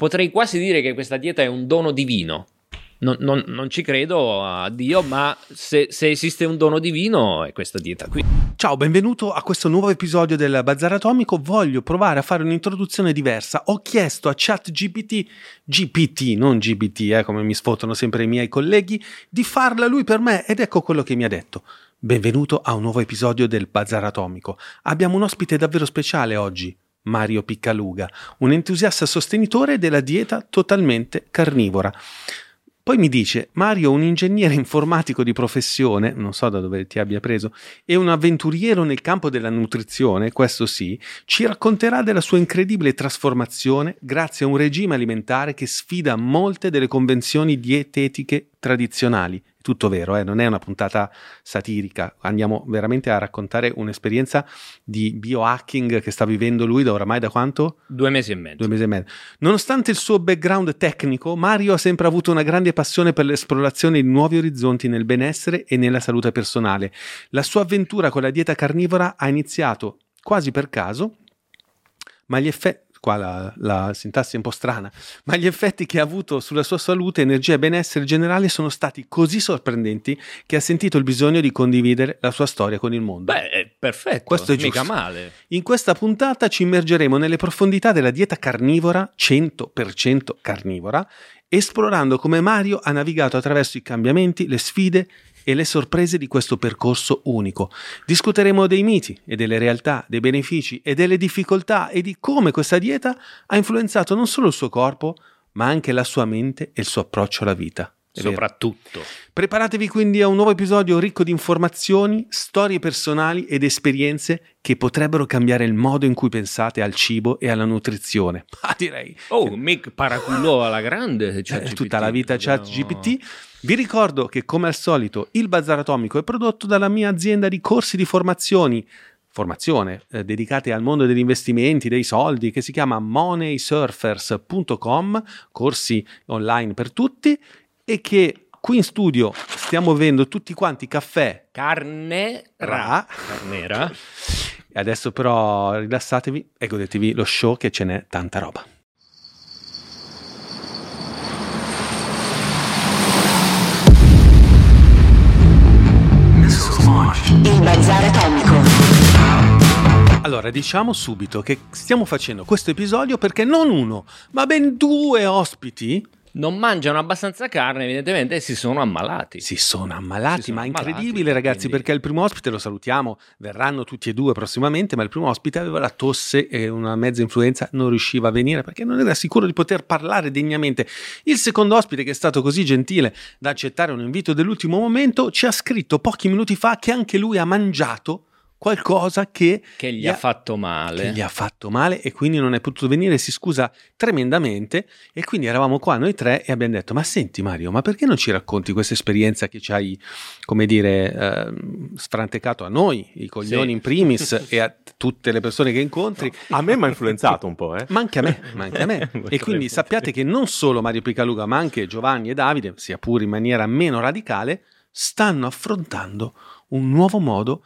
potrei quasi dire che questa dieta è un dono divino. Non, non, non, ci credo a Dio, ma se, se, esiste un dono divino è questa dieta qui. Ciao, benvenuto a questo nuovo episodio del Bazar Atomico. Voglio provare a fare un'introduzione diversa. Ho chiesto a ChatGPT, GPT, non GBT, eh, come mi sfottono sempre i miei colleghi, di farla lui per me ed ecco quello che mi ha detto. Benvenuto a un nuovo episodio del Bazar Atomico. Abbiamo un ospite davvero speciale oggi. Mario Piccaluga, un entusiasta sostenitore della dieta totalmente carnivora. Poi mi dice, Mario, un ingegnere informatico di professione, non so da dove ti abbia preso, e un avventuriero nel campo della nutrizione, questo sì, ci racconterà della sua incredibile trasformazione grazie a un regime alimentare che sfida molte delle convenzioni dietetiche tradizionali tutto vero, eh? non è una puntata satirica, andiamo veramente a raccontare un'esperienza di biohacking che sta vivendo lui da oramai da quanto? Due mesi e mezzo. Due mesi e mezzo. Nonostante il suo background tecnico, Mario ha sempre avuto una grande passione per l'esplorazione di nuovi orizzonti nel benessere e nella salute personale. La sua avventura con la dieta carnivora ha iniziato quasi per caso, ma gli effetti qua la, la, sintassi è un po' strana, ma gli effetti che ha avuto sulla sua salute, energia e benessere generale sono stati così sorprendenti che ha sentito il bisogno di condividere la sua storia con il mondo. Beh, è perfetto, questo è mica male. In questa puntata ci immergeremo nelle profondità della dieta carnivora, 100% carnivora, esplorando come Mario ha navigato attraverso i cambiamenti, le sfide e le sorprese di questo percorso unico. Discuteremo dei miti e delle realtà, dei benefici e delle difficoltà e di come questa dieta ha influenzato non solo il suo corpo, ma anche la sua mente e il suo approccio alla vita. Soprattutto. Preparatevi quindi a un nuovo episodio ricco di informazioni, storie personali ed esperienze che potrebbero cambiare il modo in cui pensate al cibo e alla nutrizione. Ma direi. Oh, Mick paraculò alla grande. Cioè, eh, tutta la vita chat GPT. Vi ricordo che, come al solito, il Bazar Atomico è prodotto dalla mia azienda di corsi di formazioni formazione eh, dedicate al mondo degli investimenti, dei soldi, che si chiama moneysurfers.com, corsi online per tutti e che qui in studio stiamo bevendo tutti quanti caffè carne ra. carnera. Adesso però rilassatevi e godetevi lo show che ce n'è tanta roba. Il bazar atomico. Allora, diciamo subito che stiamo facendo questo episodio perché non uno, ma ben due ospiti non mangiano abbastanza carne, evidentemente, si sono ammalati. Si sono ammalati, si sono ma ammalati, incredibile, ragazzi, quindi... perché il primo ospite lo salutiamo, verranno tutti e due prossimamente, ma il primo ospite aveva la tosse e una mezza influenza, non riusciva a venire perché non era sicuro di poter parlare degnamente. Il secondo ospite, che è stato così gentile da accettare un invito dell'ultimo momento, ci ha scritto pochi minuti fa che anche lui ha mangiato qualcosa che, che gli, gli ha, fatto male. Che gli ha fatto male e quindi non è potuto venire, si scusa tremendamente e quindi eravamo qua noi tre e abbiamo detto ma senti Mario, ma perché non ci racconti questa esperienza che ci hai, come dire, eh, sfrantecato a noi, i coglioni sì. in primis e a tutte le persone che incontri? No, a me mi ha influenzato un po', eh? Ma anche a me, ma anche a me. e quindi sappiate che non solo Mario Picaluga, ma anche Giovanni e Davide, sia pure in maniera meno radicale, stanno affrontando un nuovo modo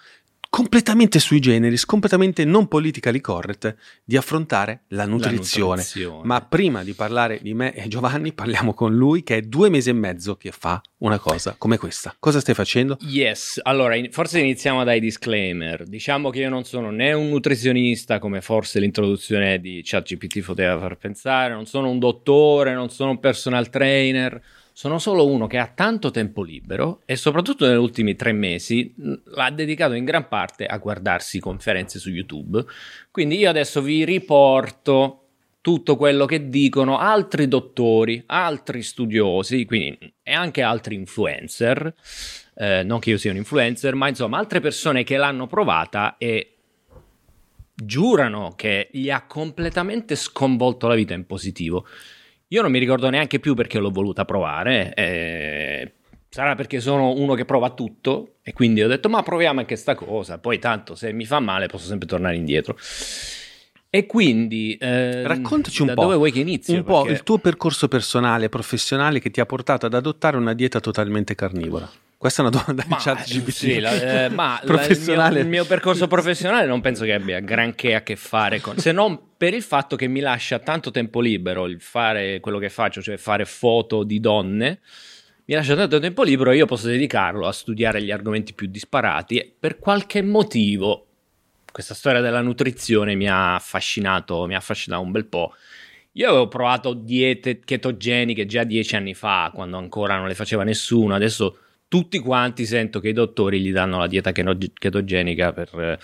completamente sui generis, completamente non politically correct di affrontare la nutrizione. la nutrizione. Ma prima di parlare di me e Giovanni, parliamo con lui che è due mesi e mezzo che fa una cosa come questa. Cosa stai facendo? Yes, allora forse iniziamo dai disclaimer. Diciamo che io non sono né un nutrizionista come forse l'introduzione di ChatGPT poteva far pensare, non sono un dottore, non sono un personal trainer sono solo uno che ha tanto tempo libero e soprattutto negli ultimi tre mesi l'ha dedicato in gran parte a guardarsi conferenze su YouTube. Quindi io adesso vi riporto tutto quello che dicono altri dottori, altri studiosi, quindi e anche altri influencer. Eh, non che io sia un influencer, ma insomma altre persone che l'hanno provata e giurano che gli ha completamente sconvolto la vita in positivo. Io non mi ricordo neanche più perché l'ho voluta provare. Eh, sarà perché sono uno che prova tutto e quindi ho detto ma proviamo anche sta cosa. Poi tanto se mi fa male posso sempre tornare indietro. E quindi eh, raccontaci un da po', dove vuoi che inizi? Un perché... po' il tuo percorso personale, professionale che ti ha portato ad adottare una dieta totalmente carnivora. Questa è una domanda Ma, di chat GPT. sì, la- eh, ma la- il, mio, il mio percorso professionale non penso che abbia granché a che fare con, se non per il fatto che mi lascia tanto tempo libero il fare quello che faccio, cioè fare foto di donne. Mi lascia tanto tempo libero e io posso dedicarlo a studiare gli argomenti più disparati e per qualche motivo questa storia della nutrizione mi ha affascinato, mi ha affascinato un bel po'. Io avevo provato diete chetogeniche già dieci anni fa, quando ancora non le faceva nessuno. Adesso tutti quanti sento che i dottori gli danno la dieta chetogenica per eh,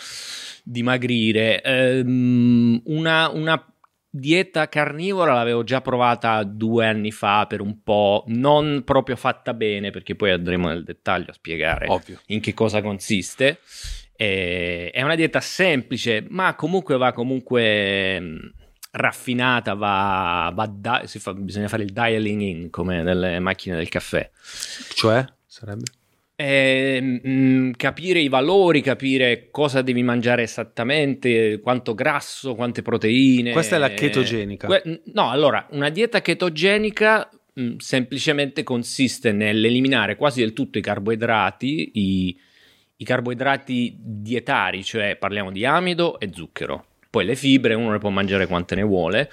dimagrire. Ehm, una, una dieta carnivora l'avevo già provata due anni fa per un po', non proprio fatta bene, perché poi andremo nel dettaglio a spiegare Ovvio. in che cosa consiste. Eh, è una dieta semplice, ma comunque va comunque mh, raffinata, va, va da- fa- bisogna fare il dialing in come nelle macchine del caffè. Cioè, sarebbe? Eh, mh, capire i valori, capire cosa devi mangiare esattamente, quanto grasso, quante proteine. Questa è la chetogenica. Que- no, allora, una dieta chetogenica mh, semplicemente consiste nell'eliminare quasi del tutto i carboidrati, i, i carboidrati dietari, cioè parliamo di amido e zucchero. Poi le fibre uno ne può mangiare quante ne vuole.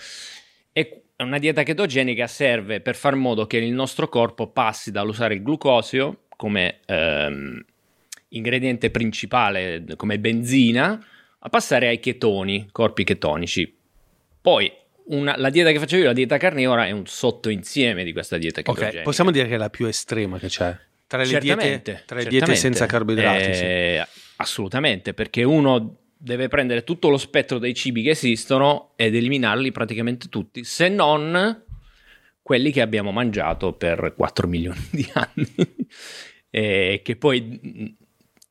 E una dieta chetogenica serve per far modo che il nostro corpo passi dall'usare il glucosio come ehm, ingrediente principale, come benzina, a passare ai chetoni, corpi chetonici. Poi una- la dieta che facevo io, la dieta carnivora, è un sottoinsieme di questa dieta chetogenica. Ok, possiamo dire che è la più estrema che c'è. Tra le Certamente, diete, tra le diete senza carboidrati. sì. Eh, Assolutamente, perché uno deve prendere tutto lo spettro dei cibi che esistono ed eliminarli praticamente tutti, se non quelli che abbiamo mangiato per 4 milioni di anni. E che poi mh,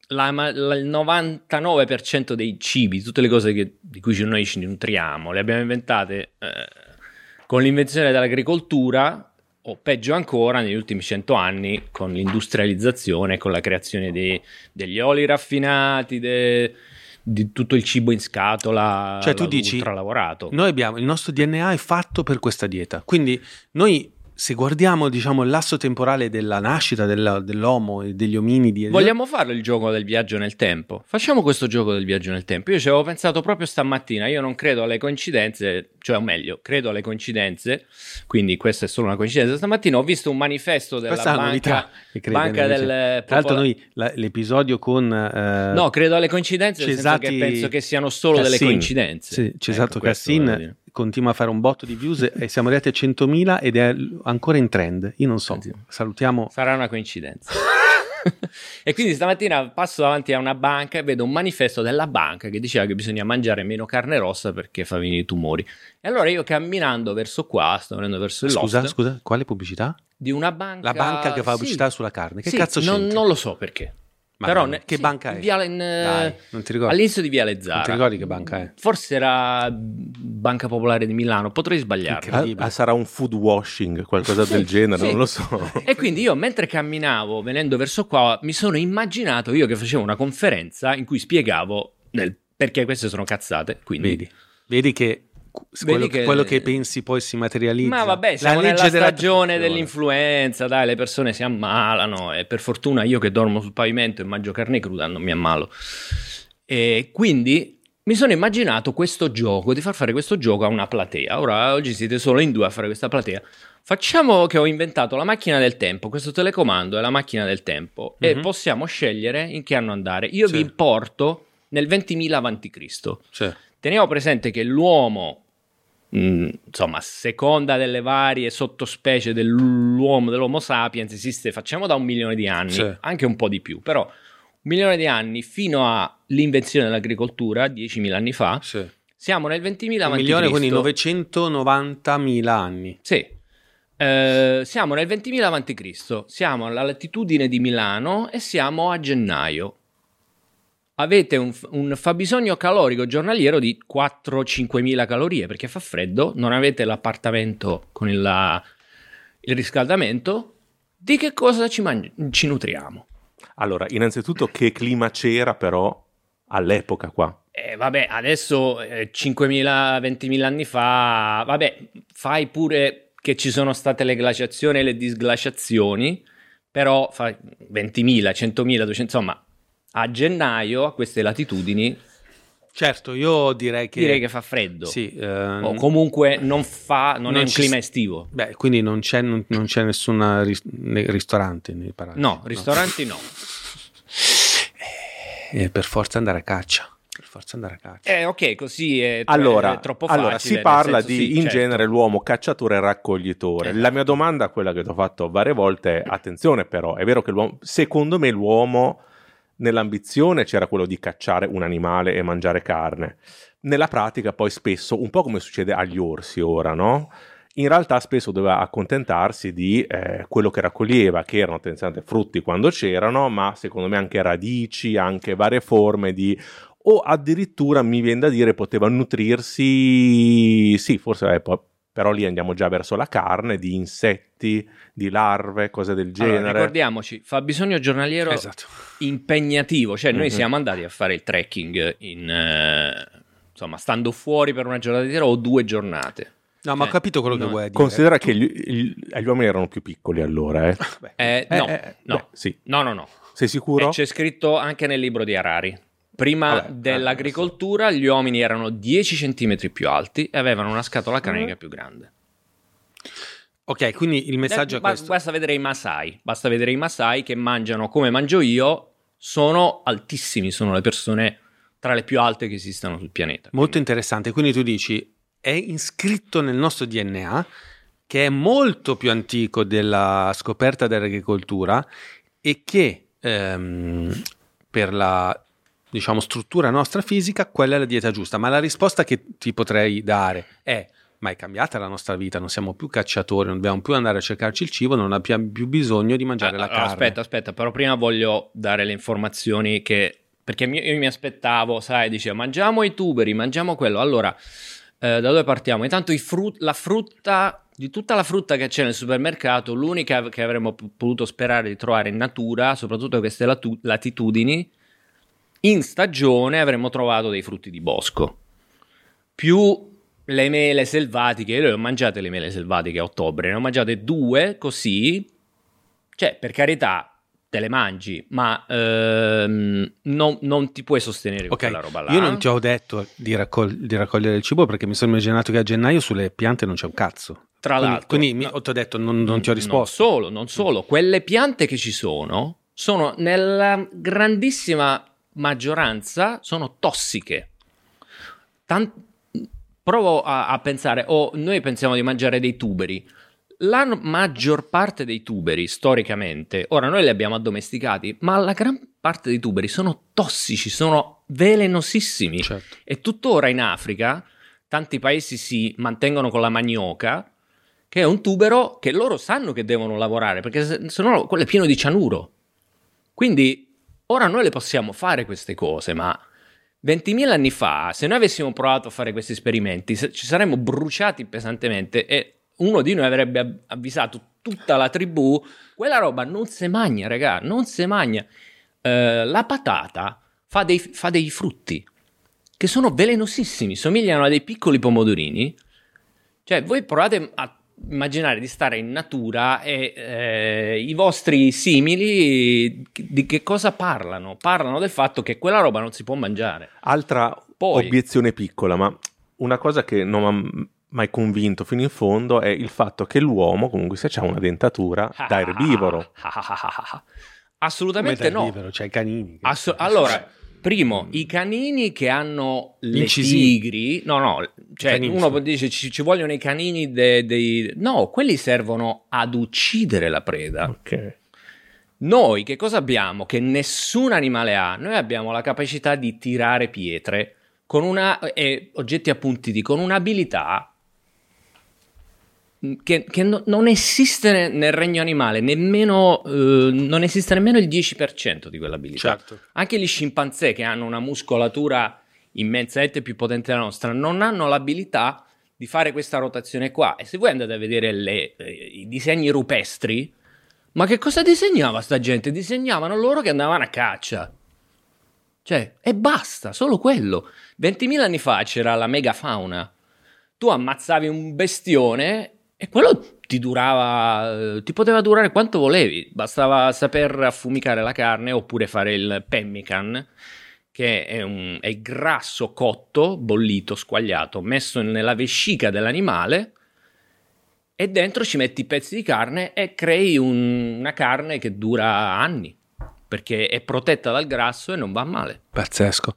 la- la- il 99% dei cibi, tutte le cose che- di cui noi ci nutriamo, le abbiamo inventate eh, con l'invenzione dell'agricoltura o peggio ancora negli ultimi 100 anni con l'industrializzazione, con la creazione dei- degli oli raffinati, de- di tutto il cibo in scatola, Cioè, tu dici. Noi abbiamo il nostro DNA è fatto per questa dieta. Quindi noi se guardiamo diciamo il lasso temporale della nascita della- dell'uomo e degli ominidi Vogliamo farlo il gioco del viaggio nel tempo? Facciamo questo gioco del viaggio nel tempo. Io ci avevo pensato proprio stamattina. Io non credo alle coincidenze, cioè, o meglio, credo alle coincidenze. Quindi, questa è solo una coincidenza. Stamattina ho visto un manifesto della questa banca, novità banca del Tra l'altro noi la- l'episodio con eh, No, credo alle coincidenze, nel senso Cesati- che penso che siano solo delle Cassin. coincidenze. sì, Cesato Ecco, Cassin. Continua a fare un botto di views e siamo arrivati a 100.000 ed è ancora in trend. Io non so. Sì. Salutiamo Sarà una coincidenza. e quindi stamattina passo davanti a una banca e vedo un manifesto della banca che diceva che bisogna mangiare meno carne rossa perché fa venire i tumori. E allora io camminando verso qua, sto venendo verso il Scusa, scusa, quale pubblicità? di una banca... La banca che fa Sì. pubblicità sulla carne. Che Sì, cazzo non, c'entra? non lo so perché. Ma Però ne- che sì, banca è? Viale in, eh, Dai, non ti ricordi? All'inizio di Viale Zara. Non ti ricordi che banca è? Forse era Banca Popolare di Milano, potrei sbagliarmi. Incredibile. Ah, sarà un food washing, qualcosa Sì, del genere, sì. non lo so. E quindi io mentre camminavo venendo verso qua mi sono immaginato io che facevo una conferenza in cui spiegavo del- perché queste sono cazzate. Quindi Vedi, vedi che quello, che- quello che pensi poi si materializza. Ma vabbè, La siamo nella legge della stagione dell'influenza, dai, le persone si ammalano e per fortuna io che dormo sul pavimento e mangio carne cruda non mi ammalo. E quindi mi sono immaginato questo gioco, di far fare questo gioco a una platea. Ora, oggi siete solo in due a fare questa platea. Facciamo che ho inventato la macchina del tempo, questo telecomando è la macchina del tempo e Mhm. possiamo scegliere in che anno andare. Io Sì. vi porto nel 20.000 avanti Cristo. Sì. Teniamo presente che l'uomo, mh, insomma, a seconda delle varie sottospecie dell'uomo, dell'Homo sapiens, esiste, facciamo da un milione di anni, Sì. anche un po' di più, però un milione di anni fino all'invenzione dell'agricoltura, 10.000 anni fa, sì. siamo nel 20.000 Un avanti milione, quindi 990.000 anni. Sì. Eh, siamo nel 20.000 avanti Cristo, siamo alla latitudine di Milano e siamo a gennaio. Avete un, un fabbisogno calorico giornaliero di 4-5 mila calorie perché fa freddo, non avete l'appartamento con il, la- il riscaldamento. Di che cosa ci, mangi- ci nutriamo? Allora, innanzitutto che clima c'era però all'epoca qua? Eh, vabbè, adesso eh, 5.000, 20.000 anni fa, vabbè, fai pure che ci sono state le glaciazioni e le disglaciazioni, però fa 20.000, 100.000, 200, insomma, a gennaio a queste latitudini Certo, io direi che... direi che fa freddo. Sì, ehm, O comunque non fa, non, non è un clima estivo. Beh, quindi non c'è, non, non c'è nessun ris- ne- ristorante nei paraggi. No, ristoranti no. Eh, per forza andare a caccia. Per forza andare a caccia. Eh, ok, così è, Allora, è troppo facile. allora, si parla senso, di sì, in certo. genere l'uomo cacciatore e raccoglitore. Esatto. La mia domanda, quella che ti ho fatto varie volte, è: attenzione, però, è vero che l'uomo, secondo me, l'uomo nell'ambizione c'era quello di cacciare un animale e mangiare carne. Nella pratica, poi spesso, un po' come succede agli orsi ora, no? In realtà spesso doveva accontentarsi di eh, quello che raccoglieva, che erano tendenzialmente frutti quando c'erano, ma secondo me anche radici, anche varie forme di o addirittura mi viene da dire poteva nutrirsi, sì, forse eh, però lì andiamo già verso la carne, di insetti, di larve, cose del Allora, genere. ricordiamoci, fa bisogno giornaliero Esatto. impegnativo, cioè noi Mhm. siamo andati a fare il trekking in, eh, insomma, stando fuori per una giornata intera o due giornate. No, ma ho Eh, capito quello che no. vuoi dire. Considera che gli, gli- gli uomini erano più piccoli allora, eh. Eh, Eh, no, eh, no, beh, sì. no, no, no. Sei sicuro? E c'è scritto anche nel libro di Harari. Prima Vabbè, dell'agricoltura gli uomini erano 10 cm più alti e avevano una scatola cranica più grande. Ok, quindi il messaggio Eh, è questo. Basta vedere i Masai, basta vedere i Masai che mangiano come mangio io, sono altissimi, sono le persone tra le più alte che esistano sul pianeta. Molto interessante. Quindi tu dici, è iscritto nel nostro DNA, che è molto più antico della scoperta dell'agricoltura e che ehm, per la diciamo struttura nostra fisica quella è la dieta giusta. Ma la risposta che ti potrei dare è ma è cambiata la nostra vita, non siamo più cacciatori, non dobbiamo più andare a cercarci il cibo, non abbiamo più bisogno di mangiare Ah, la allora, carne. Aspetta, aspetta, però prima voglio dare le informazioni che... Perché io mi aspettavo, sai, diceva mangiamo i tuberi, mangiamo quello. Allora, eh, da dove partiamo? Intanto frut- la frutta, di tutta la frutta che c'è nel supermercato, l'unica che avremmo potuto sperare di trovare in natura, soprattutto a queste latu- latitudini, in stagione avremmo trovato dei frutti di bosco. Più le mele selvatiche, io le ho mangiate le mele selvatiche a ottobre, ne ho mangiate due così, cioè per carità te le mangi, ma ehm, non, non ti puoi sostenere con Ok, quella roba là. io non ti ho detto di, raccol- di raccogliere il cibo perché mi sono immaginato che a gennaio sulle piante non c'è un cazzo. Tra Quindi, l'altro, quindi mi- no, ti ho detto non, non ti ho risposto. Non solo, non solo, quelle piante che ci sono sono nella grandissima maggioranza sono tossiche. Tan- provo a, a pensare, o noi pensiamo di mangiare dei tuberi. La maggior parte dei tuberi, storicamente, ora noi li abbiamo addomesticati, ma la gran parte dei tuberi sono tossici, sono velenosissimi. Certo. E tuttora in Africa tanti paesi si mantengono con la manioca, che è un tubero che loro sanno che devono lavorare, perché se no quello è pieno di cianuro. Quindi ora noi le possiamo fare queste cose, ma 20.000 anni fa, se noi avessimo provato a fare questi esperimenti, ci saremmo bruciati pesantemente e uno di noi avrebbe av- avvisato tutta la tribù, quella roba non si magna, raga, non si magna. Eh, la patata fa dei, fa dei frutti che sono velenosissimi, somigliano a dei piccoli pomodorini. Cioè, voi provate a immaginare di stare in natura e eh, i vostri simili di che cosa parlano? Parlano del fatto che quella roba non si può mangiare. Altra Poi- obiezione piccola, ma una cosa che non mi ha mai convinto fino in fondo è il fatto che l'uomo comunque se ha una dentatura da erbivoro. Assolutamente Come da no. libero, c'è i canini. Asso- allora, primo, i canini che hanno le Incisivi. tigri, no, no, cioè Canini, uno dice ci, ci vogliono i canini de- dei... No, quelli servono ad uccidere la preda. Ok. Noi che cosa abbiamo che nessun animale ha? Noi abbiamo la capacità di tirare pietre con una, e oggetti appuntiti con un'abilità che, che no- non esiste ne- nel regno animale, nemmeno, eh, non esiste nemmeno il 10% di quell'abilità. Certo. Anche gli scimpanzé che hanno una muscolatura immensamente più potente della nostra non hanno l'abilità di fare questa rotazione qua. E se voi andate a vedere le- eh, i disegni rupestri, ma che cosa disegnava sta gente? Disegnavano loro che andavano a caccia. Cioè, e basta, solo quello. 20.000 anni fa c'era la megafauna. Tu ammazzavi un bestione E quello ti durava, ti poteva durare quanto volevi, bastava saper affumicare la carne oppure fare il pemmican, che è, un, è grasso cotto, bollito, squagliato, messo nella vescica dell'animale e dentro ci metti i pezzi di carne e crei un, una carne che dura anni perché è protetta dal grasso e non va male. Pazzesco.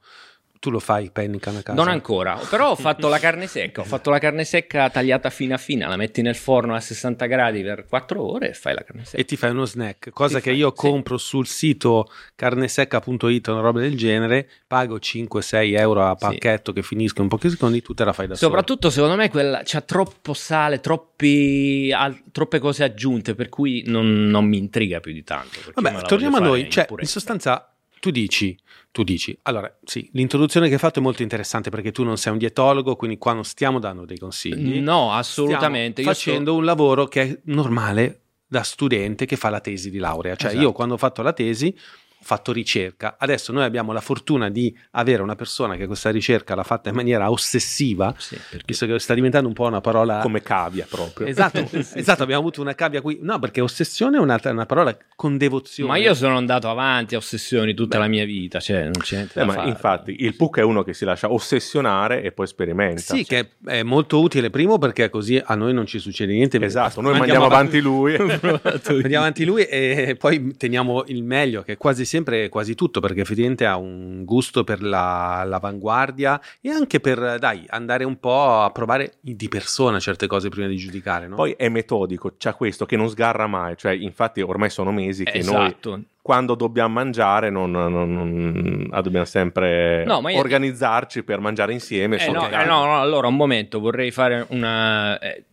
Tu lo fai pennican a casa? Non ancora, però ho fatto la carne secca, ho fatto la carne secca tagliata fina fina, la metti nel forno a 60 gradi per 4 ore e fai la carne secca. E ti fai uno snack, cosa Ti che fai- io sì. compro sul sito carnesecca.it, una roba del genere, pago 5-6 euro a Sì. pacchetto che finisco in pochi secondi, tu te la fai da solo. Soprattutto secondo me quella c'ha troppo sale, troppi, al- troppe cose aggiunte, per cui non, non mi intriga più di tanto. Vabbè, torniamo a noi, cioè in sostanza tu dici, tu dici, allora sì, l'introduzione che hai fatto è molto interessante perché tu non sei un dietologo, quindi qua non stiamo dando dei consigli. No, assolutamente. Stiamo Io sto- facendo un lavoro che è normale da studente che fa la tesi di laurea. Cioè Esatto. io quando ho fatto la tesi fatto ricerca, adesso noi abbiamo la fortuna di avere una persona che questa ricerca l'ha fatta in maniera ossessiva, Sì, perché- visto che sta diventando un po' una parola... come cavia proprio. Esatto, esatto, abbiamo avuto una cavia qui. No, perché ossessione è una, una parola con devozione. Ma io sono andato avanti a ossessioni tutta la mia vita, cioè non c'è niente Eh, da ma fare. infatti il PUC è uno che si lascia ossessionare e poi sperimenta. Sì, che è molto utile, primo perché così a noi non ci succede niente. Esatto, noi mandiamo avanti lui. Andiamo avanti lui e poi teniamo il meglio, che è quasi sempre quasi tutto, perché effettivamente ha un gusto per la- l'avanguardia e anche per, dai, andare un po' a provare di persona certe cose prima di giudicare, no? Poi è metodico, c'ha questo che non sgarra mai, cioè infatti ormai sono mesi che noi Esatto. quando dobbiamo mangiare non, non- non- ah, dobbiamo sempre No, ma io- organizzarci per mangiare insieme. Eh, no, eh, no, no, allora un momento, vorrei fare una... eh,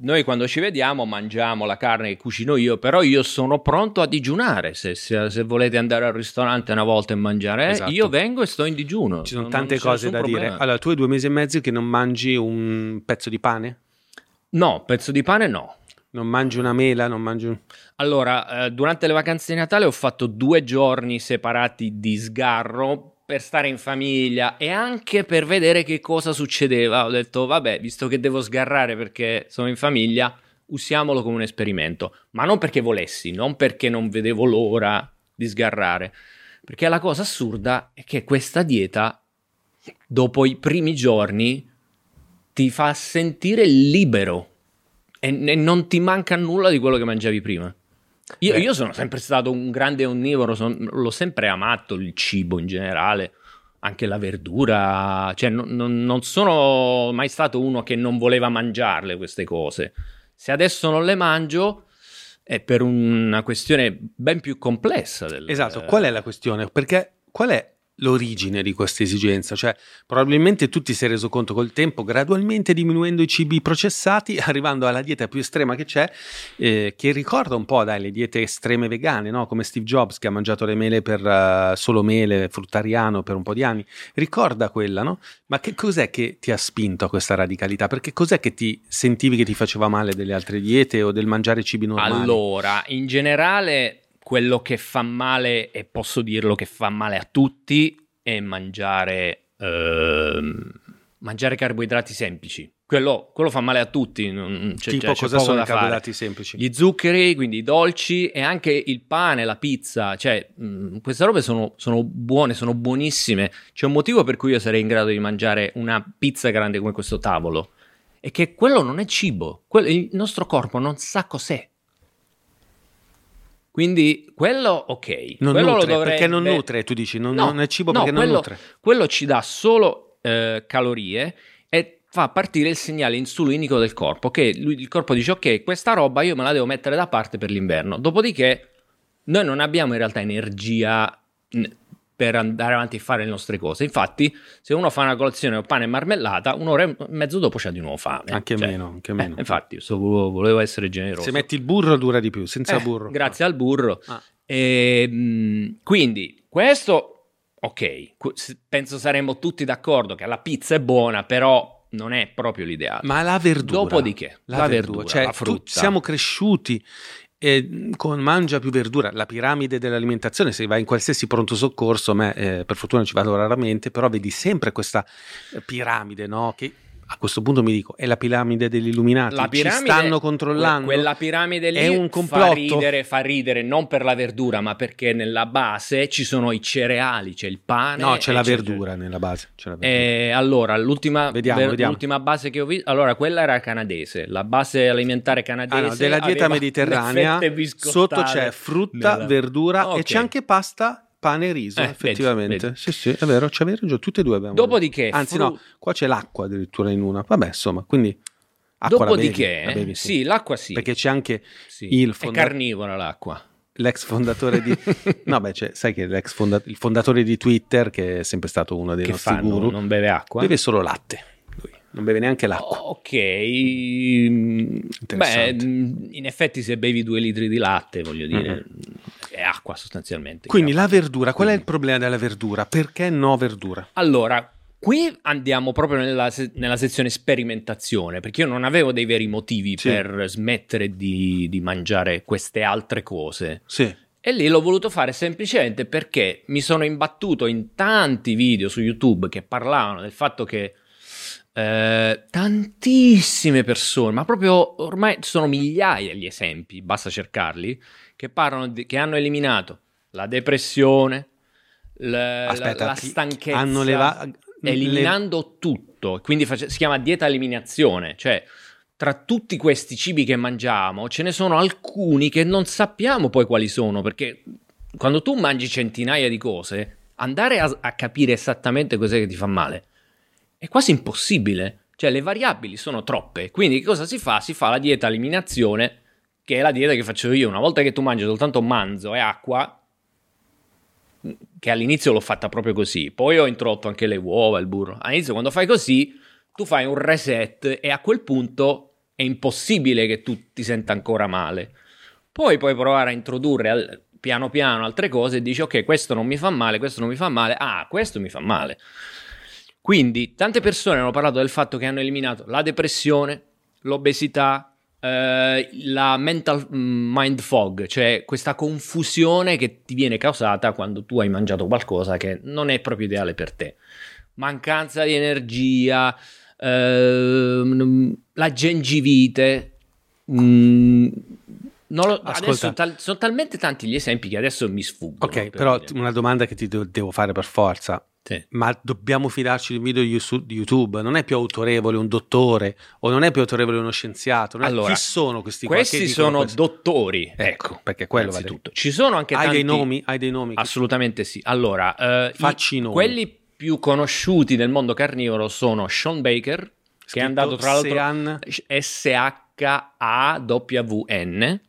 noi quando ci vediamo mangiamo la carne che cucino io, però io sono pronto a digiunare. Se, se- se volete andare al ristorante una volta e mangiare, eh, Esatto. io vengo e sto in digiuno. Ci sono Non- tante non cose da nessun dire. problema. Allora, tu hai due mesi e mezzo che non mangi un pezzo di pane? No, pezzo di pane no. Non mangi una mela? Non mangi un... Allora, eh, durante le vacanze di Natale ho fatto due giorni separati di sgarro per stare in famiglia e anche per vedere che cosa succedeva. Ho detto, vabbè, visto che devo sgarrare perché sono in famiglia, usiamolo come un esperimento. Ma non perché volessi, non perché non vedevo l'ora di sgarrare. Perché la cosa assurda è che questa dieta, dopo i primi giorni, ti fa sentire libero e, e non ti manca nulla di quello che mangiavi prima. Io, io sono sempre stato un grande onnivoro, son- l'ho sempre amato il cibo in generale, anche la verdura, cioè non, non- non sono mai stato uno che non voleva mangiarle queste cose. Se adesso non le mangio è per una questione ben più complessa. Del, Esatto, qual è la questione? Perché qual è l'origine di questa esigenza? Cioè, probabilmente tu ti sei reso conto col tempo, gradualmente diminuendo i cibi processati, arrivando alla dieta più estrema che c'è, eh, che ricorda un po', dai, le diete estreme vegane, no? Come Steve Jobs che ha mangiato le mele per eh, solo mele, fruttariano per un po' di anni. Ricorda quella, no? Ma che cos'è che ti ha spinto a questa radicalità? Perché cos'è che ti sentivi che ti faceva male delle altre diete o del mangiare cibi normali? Allora, in generale, quello che fa male, e posso dirlo che fa male a tutti, è mangiare, ehm, mangiare carboidrati semplici. Quello, quello fa male a tutti. non- c'è- tipo c'è- cosa sono i fare. carboidrati semplici? Gli zuccheri, quindi i dolci e anche il pane, la pizza, cioè mh, queste robe sono, sono buone, sono buonissime. C'è un motivo per cui io sarei in grado di mangiare una pizza grande come questo tavolo. È che quello non è cibo, Quello- il nostro corpo non sa cos'è. Quindi quello ok. Non quello nutre, dovrei- perché non nutre, tu dici, non, No, non è cibo no, perché non quello- nutre. quello ci dà solo eh, calorie e fa partire il segnale insulinico del corpo, che lui- il corpo dice ok, questa roba io me la devo mettere da parte per l'inverno. Dopodiché noi non abbiamo in realtà energia per andare avanti a fare le nostre cose. Infatti, se uno fa una colazione con pane e marmellata, un'ora e mezzo dopo c'ha di nuovo fame. Anche Cioè, meno, anche eh, meno. infatti, so- volevo essere generoso. Se metti il burro dura di più, senza Eh, burro. Grazie al burro. Ah. E, mh, quindi, questo, ok, penso saremmo tutti d'accordo che la pizza è buona, però non è proprio l'ideale. Ma la verdura. Dopodiché, la, la verdura, verdura, cioè la frutta. siamo cresciuti eh, con mangia più verdura, la piramide dell'alimentazione, se vai in qualsiasi pronto soccorso, a me eh, per fortuna ci vado raramente, però vedi sempre questa eh, piramide, no? Che a questo punto mi dico, è la piramide degli illuminati, La ci piramide, stanno controllando. que- Quella piramide lì È un fa complotto? ridere, fa ridere non per la verdura, ma perché nella base ci sono i cereali, c'è il pane. no, c'è e la verdura nella base. C'è la verdura. E allora, l'ultima, Vediamo, ver- vediamo. l'ultima base che ho visto, allora quella era canadese, la base alimentare canadese. Ah, no, della dieta mediterranea sotto c'è frutta, nella- verdura e Ok. c'è anche pasta, pane e riso, Eh, vedi, effettivamente. vedi. Sì, sì, è vero, c'è ragione, tutte e due abbiamo. Dopodiché, Anzi fru- no, qua c'è l'acqua addirittura in una. Vabbè, insomma, quindi acqua la bevi, Dopodiché, la bevi, sì. l'acqua sì. Perché c'è anche Sì. il È fonda- carnivora l'acqua. l'ex fondatore di no beh cioè, sai che l'ex fonda- il fondatore di Twitter che è sempre stato uno dei che nostri fa? guru Non, beve acqua? beve solo latte non beve neanche l'acqua Ok, mm, beh, Interessante. mm, in effetti se bevi due litri di latte, voglio dire, è acqua sostanzialmente. quindi la verdura qual è il problema della verdura perché no verdura Allora, qui andiamo proprio nella, se- nella sezione sperimentazione, perché io non avevo dei veri motivi Sì. per smettere di, di mangiare queste altre cose. sì E lì l'ho voluto fare semplicemente perché mi sono imbattuto in tanti video su YouTube che parlavano del fatto che eh, tantissime persone, ma proprio ormai sono migliaia gli esempi, basta cercarli, che parlano di, che hanno eliminato la depressione, la, aspetta la, la stanchezza, hanno leva- eliminando tutto. Quindi face- si chiama dieta eliminazione, cioè tra tutti questi cibi che mangiamo ce ne sono alcuni che non sappiamo poi quali sono, perché quando tu mangi centinaia di cose, andare a, a capire esattamente cos'è che ti fa male è quasi impossibile. Cioè le variabili sono troppe, quindi cosa si fa? Si fa la dieta eliminazione, che è la dieta che faccio io. Una volta che tu mangi soltanto manzo e acqua, che all'inizio l'ho fatta proprio così, poi ho introdotto anche le uova, il burro. All'inizio quando fai così, tu fai un reset e a quel punto è impossibile che tu ti senta ancora male. Poi puoi provare a introdurre al- piano piano altre cose e dici ok, questo non mi fa male, questo non mi fa male, ah, questo mi fa male. Quindi tante persone hanno parlato del fatto che hanno eliminato la depressione, l'obesità, eh, la mental mm, mind fog, cioè questa confusione che ti viene causata quando tu hai mangiato qualcosa che non è proprio ideale per te. Mancanza di energia, ehm, la gengivite. mm, lo- adesso tal- sono talmente tanti gli esempi che adesso mi sfuggono. ok per però dire. una domanda che ti de- devo fare per forza Sì. ma dobbiamo fidarci del video di YouTube non è più autorevole un dottore o non è più autorevole uno scienziato è- Allora, chi sono questi qua Questi sono questo? dottori, Ecco, ecco, perché quello va innanzitutto. Ci sono anche hai tanti... dei nomi hai dei nomi Assolutamente sì. Allora, eh, Facci i nomi. quelli più conosciuti nel mondo carnivoro sono Sean Baker, che è Scritto andato tra l'altro Sean- S-H-A-W-N.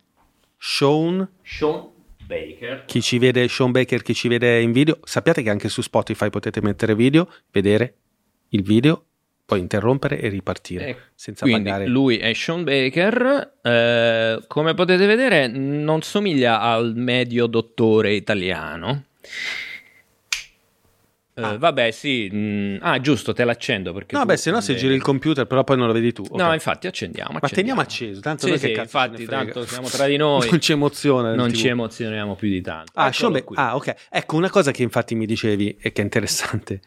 Sean Sean Baker. chi ci vede Sean Baker chi ci vede in video sappiate che anche su Spotify potete mettere video vedere il video poi interrompere e ripartire Ecco. senza Quindi pagare lui è Sean Baker, eh, come potete vedere non somiglia al medio dottore italiano. Ah. Vabbè, sì. mm, ah, giusto, te l'accendo perché. no beh se no se giri il computer però poi non lo vedi tu No, ok. infatti accendiamo. ma accendiamo. teniamo acceso tanto Sì, noi che sì, cazzo ce infatti, tanto siamo tra di noi. non ci emoziona non TV. ci emozioniamo più di tanto. Ah, Eccolo qui. ah, ok. Ecco, una cosa che infatti mi dicevi e che è interessante.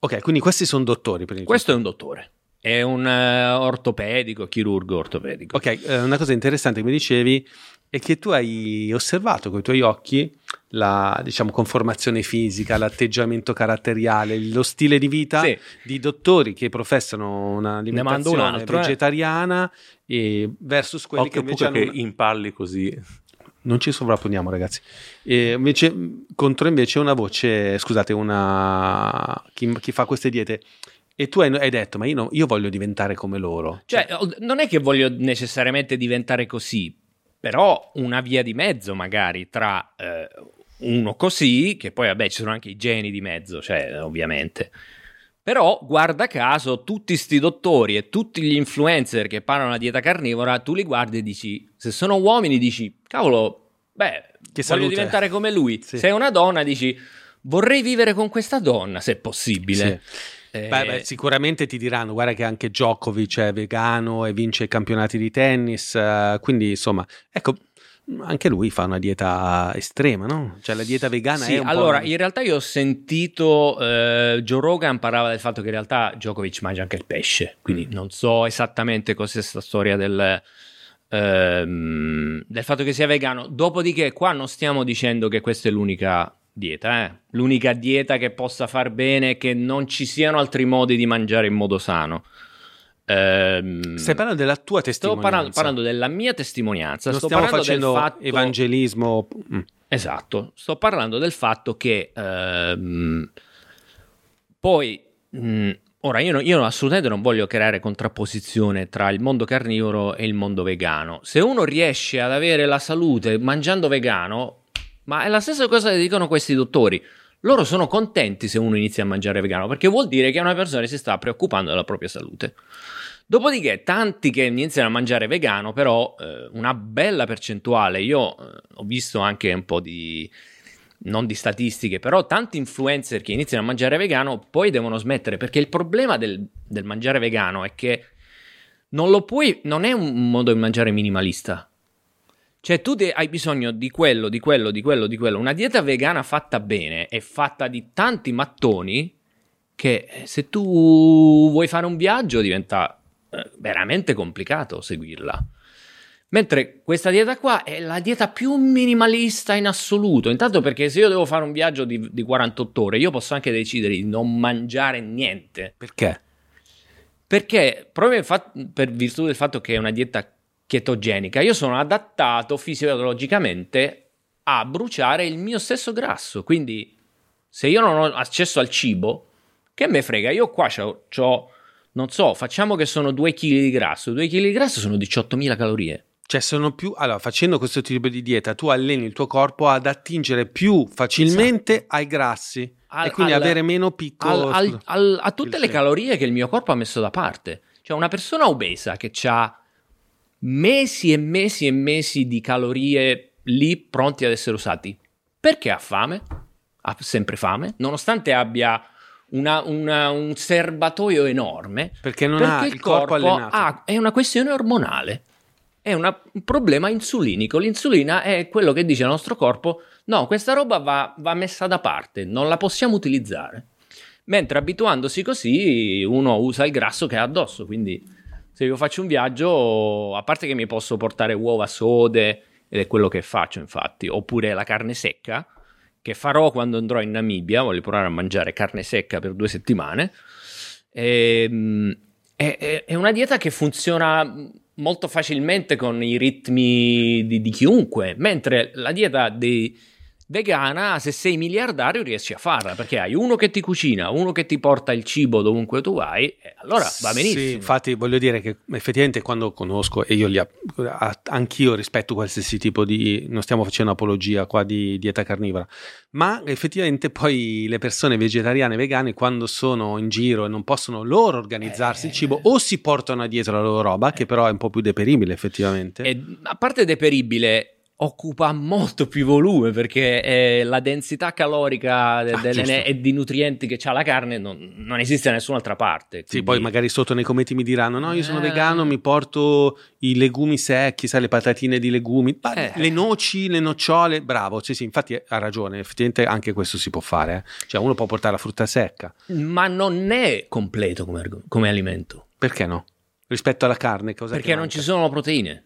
Ok, quindi questi sono dottori. Questo è un dottore. È un eh, ortopedico, chirurgo ortopedico. Ok, eh, una cosa interessante che mi dicevi è che tu hai osservato con i tuoi occhi la, diciamo, conformazione fisica, l'atteggiamento caratteriale, lo stile di vita Sì. di dottori che professano una Ne mando un altro, eh. vegetariana e versus quelli che Occhio invece Pucca hanno che impalli così. non ci sovrapponiamo ragazzi e invece contro invece una voce scusate una chi, chi fa queste diete e tu hai, hai detto ma io, no- io voglio diventare come loro Cioè, non è che voglio necessariamente diventare così, però una via di mezzo magari tra eh, uno così, che poi vabbè ci sono anche i geni di mezzo, cioè ovviamente. Però guarda caso tutti sti dottori e tutti gli influencer che parlano di dieta carnivora, tu li guardi e dici, se sono uomini dici, cavolo, beh, Che voglio salute." diventare come lui. Sì. Se è una donna dici, vorrei vivere con questa donna, se è possibile. Eh, Beh, beh, sicuramente ti diranno, guarda che anche Djokovic è vegano e vince i campionati di tennis, eh, quindi insomma, ecco, anche lui fa una dieta estrema, no? Cioè la dieta vegana sì, è un allora, in realtà io ho sentito eh, Joe Rogan parlava del fatto che in realtà Djokovic mangia anche il pesce, quindi non so esattamente cos'è questa storia del, ehm, del fatto che sia vegano. Dopodiché qua non stiamo dicendo che questa è l'unica dieta, eh? l'unica dieta che possa far bene, che non ci siano altri modi di mangiare in modo sano. Ehm, Stai parlando della tua sto testimonianza. parlando, parlando della mia testimonianza. non sto stiamo facendo del fatto, evangelismo. Mm. Esatto, sto parlando del fatto che ehm, poi, mh, ora io, io assolutamente non voglio creare contrapposizione tra il mondo carnivoro e il mondo vegano. Se uno riesce ad avere la salute mangiando vegano, ma è la stessa cosa che dicono questi dottori. Loro sono contenti se uno inizia a mangiare vegano perché vuol dire che una persona si sta preoccupando della propria salute. Dopodiché, tanti che iniziano a mangiare vegano, però eh, una bella percentuale, io eh, ho visto anche un po' di, non di statistiche, però tanti influencer che iniziano a mangiare vegano poi devono smettere, perché il problema del, del mangiare vegano è che non lo puoi, non è un modo di mangiare minimalista. Cioè, tu de- hai bisogno di quello, di quello, di quello, di quello. Una dieta vegana fatta bene è fatta di tanti mattoni che eh, se tu vuoi fare un viaggio diventa eh, veramente complicato seguirla. Mentre questa dieta qua è la dieta più minimalista in assoluto. Intanto perché se io devo fare un viaggio di, di 48 ore, io posso anche decidere di non mangiare niente. Perché? Perché proprio fat- per virtù del fatto che è una dieta chetogenica, io sono adattato fisiologicamente a bruciare il mio stesso grasso. Quindi se io non ho accesso al cibo, che me frega? Io qua c'ho, c'ho- non so, facciamo che sono 2 kg di grasso. 2 kg di grasso sono 18.000 calorie. Cioè, sono più. Allora, facendo questo tipo di dieta, tu alleni il tuo corpo ad attingere più facilmente ai grassi Esatto. Al- e quindi al- avere meno picco. al- a tutte le calorie che il mio corpo ha messo da parte. Cioè, una persona obesa che ha mesi e mesi e mesi di calorie lì pronti ad essere usati, perché ha fame? Ha sempre fame, nonostante abbia una- una- un serbatoio enorme. Perché non perché ha il corpo, allenato. ha- è una questione ormonale. È una- un problema insulinico. L'insulina è quello che dice al nostro corpo: no, questa roba va, va messa da parte, non la possiamo utilizzare. Mentre abituandosi così, uno usa il grasso che ha addosso. Quindi, se io faccio un viaggio, a parte che mi posso portare uova sode, ed è quello che faccio, infatti, oppure la carne secca, che farò quando andrò in Namibia. Voglio provare a mangiare carne secca per due settimane. Ehm, è, è- è una dieta che funziona molto facilmente con i ritmi di, di chiunque, mentre la dieta dei vegana, se sei miliardario, riesci a farla perché hai uno che ti cucina, uno che ti porta il cibo dovunque tu vai, e allora va benissimo. Sì, infatti voglio dire che effettivamente quando conosco e io li app- anch'io rispetto qualsiasi tipo di non stiamo facendo apologia qua di dieta carnivora, ma effettivamente poi le persone vegetariane e vegane quando sono in giro e non possono loro organizzarsi il cibo o si portano dietro la loro roba che però è un po' più deperibile effettivamente. E, a parte deperibile, occupa molto più volume perché eh, la densità calorica de- Ah, ne- e di nutrienti che ha la carne non, non esiste da nessun'altra parte. Sì, quindi- poi magari sotto nei commenti mi diranno: No, io sono Eh. vegano, mi porto i legumi secchi, sai, le patatine di legumi, Eh. le noci, le nocciole. Bravo, sì, sì, infatti ha ragione. Effettivamente anche questo si può fare. eh. Cioè, uno può portare la frutta secca. Ma non è completo come, come alimento. Perché no? Rispetto alla carne, cosa Perché non ci sono proteine.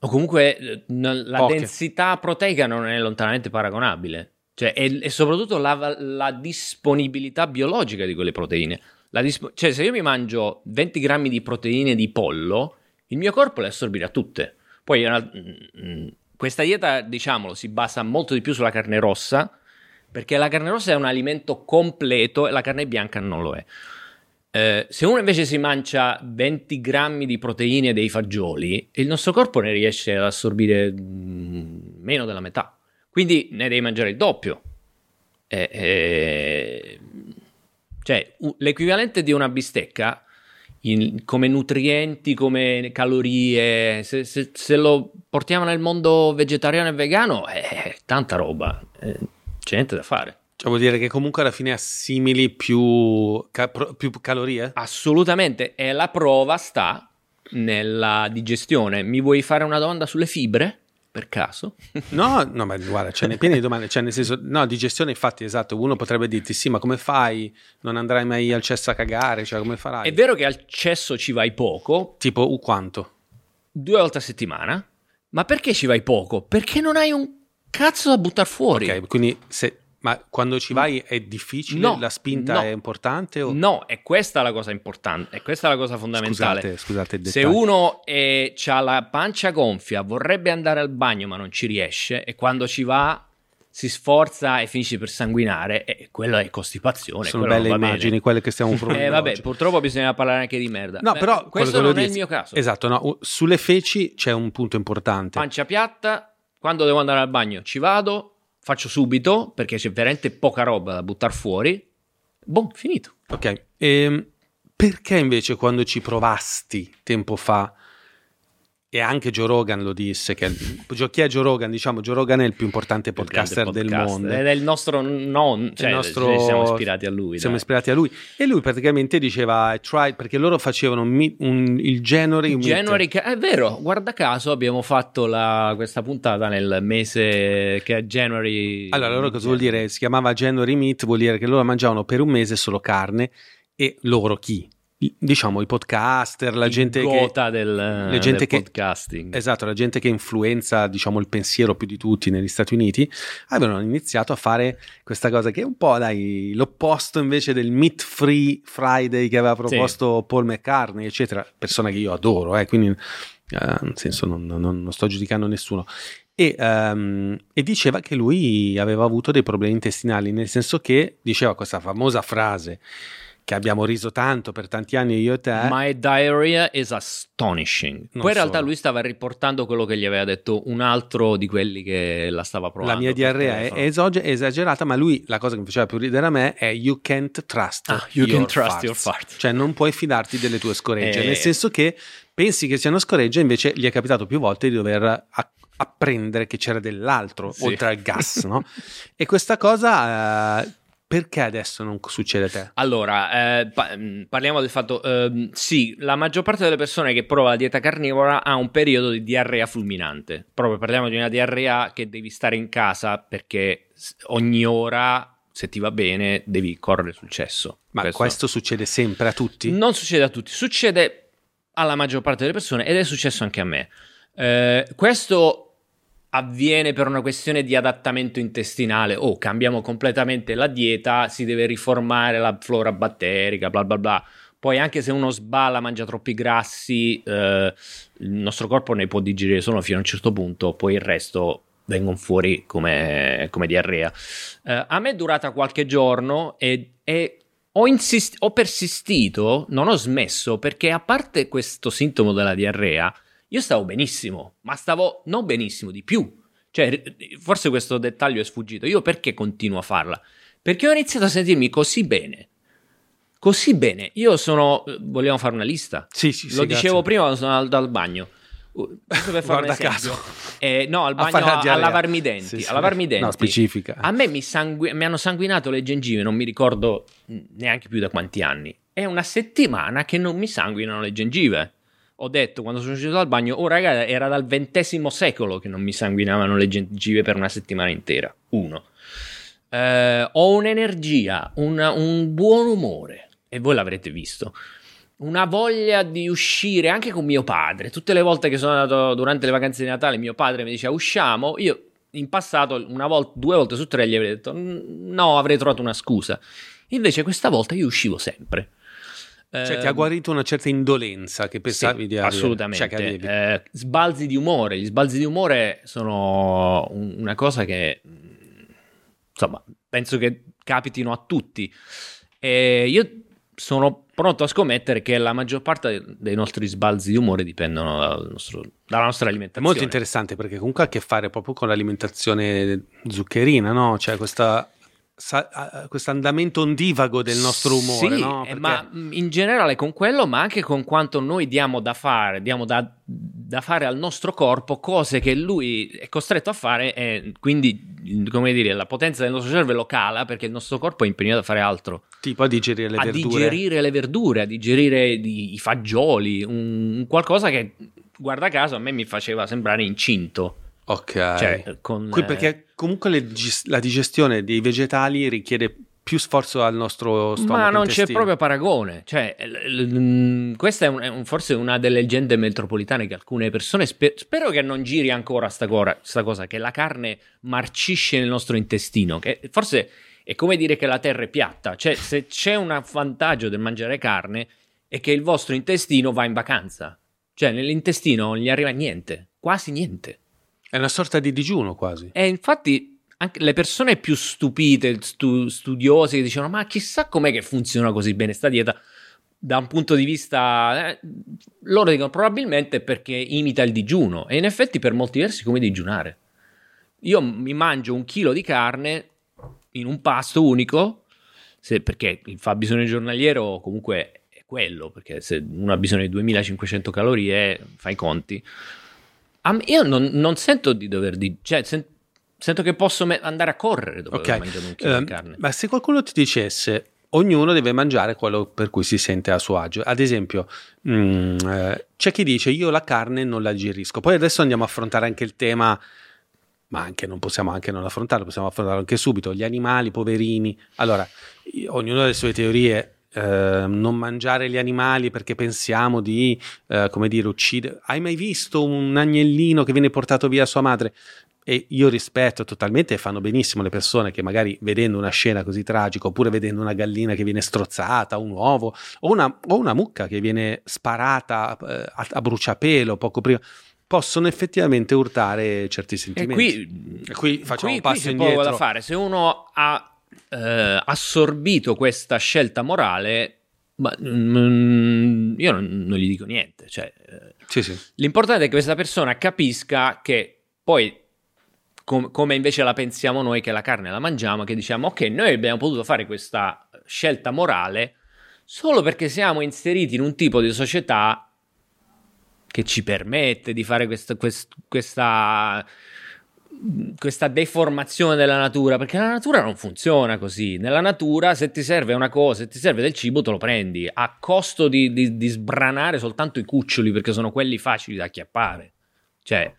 O comunque eh, la Poche. densità proteica non è lontanamente paragonabile. Cioè, e, e soprattutto la, la disponibilità biologica di quelle proteine. La dispo- cioè, se io mi mangio 20 grammi di proteine di pollo, il mio corpo le assorbirà tutte. Poi una- mm, questa dieta, diciamolo, si basa molto di più sulla carne rossa, perché la carne rossa è un alimento completo e la carne bianca non lo è. Eh, se uno invece si mangia 20 grammi di proteine dei fagioli, il nostro corpo ne riesce ad assorbire mm, meno della metà. Quindi ne devi mangiare il doppio. Eh, eh, cioè, l'equivalente di una bistecca in- come nutrienti, come calorie, se, se- se lo portiamo nel mondo vegetariano e vegano, è tanta roba. eh, c'è niente da fare. Cioè, vuol dire che comunque alla fine assimili più, ca- più calorie? Assolutamente, e la prova sta nella digestione. Mi vuoi fare una domanda sulle fibre? per caso? No, no, ma guarda, ce n'è piene di domande, cioè nel senso, no, di gestione infatti, esatto, uno potrebbe dirti sì, ma come fai? Non andrai mai al cesso a cagare, cioè come farai? È vero che al cesso ci vai poco, Tipo, uh, quanto? due volte a settimana, ma perché ci vai poco? Perché non hai un cazzo da buttare fuori. Ok, quindi se... Ma quando ci vai è difficile? No, la spinta no. è importante? O... No, è questa la cosa importante, è questa la cosa fondamentale. Scusate, scusate il Se uno ha la pancia gonfia, vorrebbe andare al bagno ma non ci riesce e quando ci va si sforza e finisce per sanguinare, e quello è costipazione. Sono belle immagini bene. quelle che stiamo provando Eh, vabbè, oggi. purtroppo bisogna parlare anche di merda. No, Beh, però questo non è il mio caso. Esatto, no, sulle feci c'è un punto importante. Pancia piatta, quando devo andare al bagno ci vado, faccio subito perché c'è veramente poca roba da buttare fuori. Boh, finito. Ok, ehm, perché invece quando ci provasti tempo fa, e anche Joe Rogan lo disse, che chi è Joe Rogan? Diciamo, Joe Rogan è il più importante Il podcaster grande del podcast. mondo. Ed è il nostro non, cioè, Il nostro- siamo ispirati a lui. Siamo dai. ispirati a lui. E lui praticamente diceva, try, perché loro facevano un un- il January Meet. January, ca- è vero, guarda caso abbiamo fatto la- questa puntata nel mese che è January. Allora, loro cosa vuol dire? Si chiamava January Meat, vuol dire che loro mangiavano per un mese solo carne e loro chi? Diciamo i podcaster, la gente che... del, la gente del che- podcasting. Esatto, la gente che influenza, diciamo, il pensiero più di tutti negli Stati Uniti, avevano iniziato a fare questa cosa che è un po', dai, l'opposto invece del Meat Free Friday che aveva proposto Paul McCartney, eccetera, persona che io adoro, eh, quindi, eh, nel senso, non, non- non sto giudicando nessuno. E, ehm, e diceva che lui aveva avuto dei problemi intestinali, nel senso che diceva questa famosa frase che abbiamo riso tanto per tanti anni io e te. My diarrhea is astonishing. Non Poi in realtà solo. lui stava riportando quello che gli aveva detto un altro di quelli che la stava provando. La mia diarrea è, esoge- è esagerata, ma lui la cosa che mi faceva più ridere a me è you can't trust, Ah, you your, can't trust farts. your farts. Cioè non puoi fidarti delle tue scoregge, Eh. nel senso che pensi che siano scoregge, invece gli è capitato più volte di dover apprendere che c'era dell'altro Sì. oltre al gas, no? e questa cosa eh, perché adesso non succede a te? Allora, eh, pa- mh, parliamo del fatto, ehm, sì, la maggior parte delle persone che prova la dieta carnivora ha un periodo di diarrea fulminante. Proprio parliamo di una diarrea che devi stare in casa perché ogni ora, se ti va bene, devi correre sul cesso. Ma questo, succede sempre a tutti? non succede a tutti, succede alla maggior parte delle persone ed è successo anche a me. Eh, questo avviene per una questione di adattamento intestinale o cambiamo completamente la dieta, si deve riformare la flora batterica, bla bla bla. Poi anche se uno sballa, mangia troppi grassi, eh, il nostro corpo ne può digerire solo fino a un certo punto, poi il resto vengono fuori come, come diarrea. Eh, a me è durata qualche giorno e, e ho, insist- ho persistito, non ho smesso perché a parte questo sintomo della diarrea, io stavo benissimo, ma stavo non benissimo di più. Cioè, forse questo dettaglio è sfuggito. Io perché continuo a farla? Perché ho iniziato a sentirmi così bene. Così bene. Io sono. Vogliamo fare una lista? Sì, sì, sì, Lo grazie. dicevo prima quando sono andato al bagno. Uh, per Guarda esempio. caso. Eh, no, al bagno a, a lavarmi i denti. Sì, sì. A lavarmi i denti. No, specifica. A me mi, sangui- mi hanno sanguinato le gengive, non mi ricordo neanche più da quanti anni. È una settimana che non mi sanguinano le gengive. Ho detto quando sono uscito dal bagno, oh raga, era dal XX secolo che non mi sanguinavano le gengive per una settimana intera. Uno. Eh, ho un'energia, una- un buon umore, e voi l'avrete visto. Una voglia di uscire anche con mio padre. Tutte le volte che sono andato durante le vacanze di Natale, mio padre mi diceva usciamo. Io in passato, volta, due volte su tre, gli avrei detto "Mm, no, avrei trovato una scusa. Invece questa volta io uscivo sempre. Cioè ti ha guarito una certa indolenza che pensavi sì, di avere. assolutamente. Cioè. Eh, sbalzi di umore. Gli sbalzi di umore sono un- una cosa che insomma penso che capitino a tutti. E io sono pronto a scommettere che la maggior parte dei nostri sbalzi di umore dipendono dal nostro- dalla nostra alimentazione. molto interessante perché comunque ha a che fare proprio con l'alimentazione zuccherina, no? Cioè questa questo andamento ondivago del nostro umore, Sì, no? eh, Perché- ma mh, in generale con quello, ma anche con quanto noi diamo da fare, diamo da, da fare al nostro corpo cose che lui è costretto a fare e quindi, come dire, la potenza del nostro cervello cala perché il nostro corpo è impegnato a fare altro, tipo a digerire le a verdure. digerire le verdure, a digerire i, i fagioli, un, un qualcosa che, guarda caso, a me mi faceva sembrare incinto. Ok. Cioè, con, Qui eh, perché comunque le la digestione dei vegetali richiede più sforzo al nostro stomaco. Ma non c'è intestino. proprio paragone. Cioè, l- l- mm, questa è, un- è un- forse una delle leggende metropolitane che alcune persone. spe- spero che non giri ancora sta, cora- sta cosa, che la carne marcisce nel nostro intestino. Che forse è come dire che la terra è piatta. Cioè, se c'è un vantaggio del mangiare carne, è che il vostro intestino va in vacanza. Cioè, nell'intestino non gli arriva niente, quasi niente. È una sorta di digiuno quasi. E infatti anche le persone più stupite, stu- studiose, che dicono: Ma chissà com'è che funziona così bene sta dieta. Da un punto di vista, eh, loro dicono probabilmente perché imita il digiuno. E in effetti, per molti versi, è come digiunare. Io mi mangio un chilo di carne in un pasto unico, se- perché il fabbisogno giornaliero comunque è quello, perché se uno ha bisogno di 2500 calorie, fai i conti. Me- io non, non sento di dover di, cioè sen- sento che posso me- andare a correre dopo Ok. aver mangiato un chilo Ehm, di carne. ma se qualcuno ti dicesse ognuno deve mangiare quello per cui si sente a suo agio. Ad esempio, mm, eh, c'è chi dice io la carne non la digerisco. Poi adesso andiamo a affrontare anche il tema, ma anche non possiamo anche non affrontarlo, possiamo affrontarlo anche subito. Gli animali, poverini. Allora, io- ognuno ha le sue teorie. Eh, non mangiare gli animali perché pensiamo di, eh, come dire, uccidere. Hai mai visto un agnellino che viene portato via sua madre? E io rispetto totalmente e fanno benissimo le persone che magari vedendo una scena così tragica oppure vedendo una gallina che viene strozzata, un uovo o una, o una mucca che viene sparata eh, a, a bruciapelo poco prima, possono effettivamente urtare certi E sentimenti. qui, E qui facciamo qui- un qui passo poco indietro. da fare. Se uno ha eh, assorbito questa scelta morale, ma, mm, io non, non gli dico niente. Cioè, eh, Sì, sì. L'importante è che questa persona capisca che poi, com- come invece la pensiamo noi che la carne la mangiamo, che diciamo ok, noi abbiamo potuto fare questa scelta morale solo perché siamo inseriti in un tipo di società che ci permette di fare questa, quest- questa, questa deformazione della natura, perché la natura non funziona così. Nella natura, se ti serve una cosa, se ti serve del cibo, te lo prendi a costo di, di- di sbranare soltanto i cuccioli, perché sono quelli facili da acchiappare. Cioè,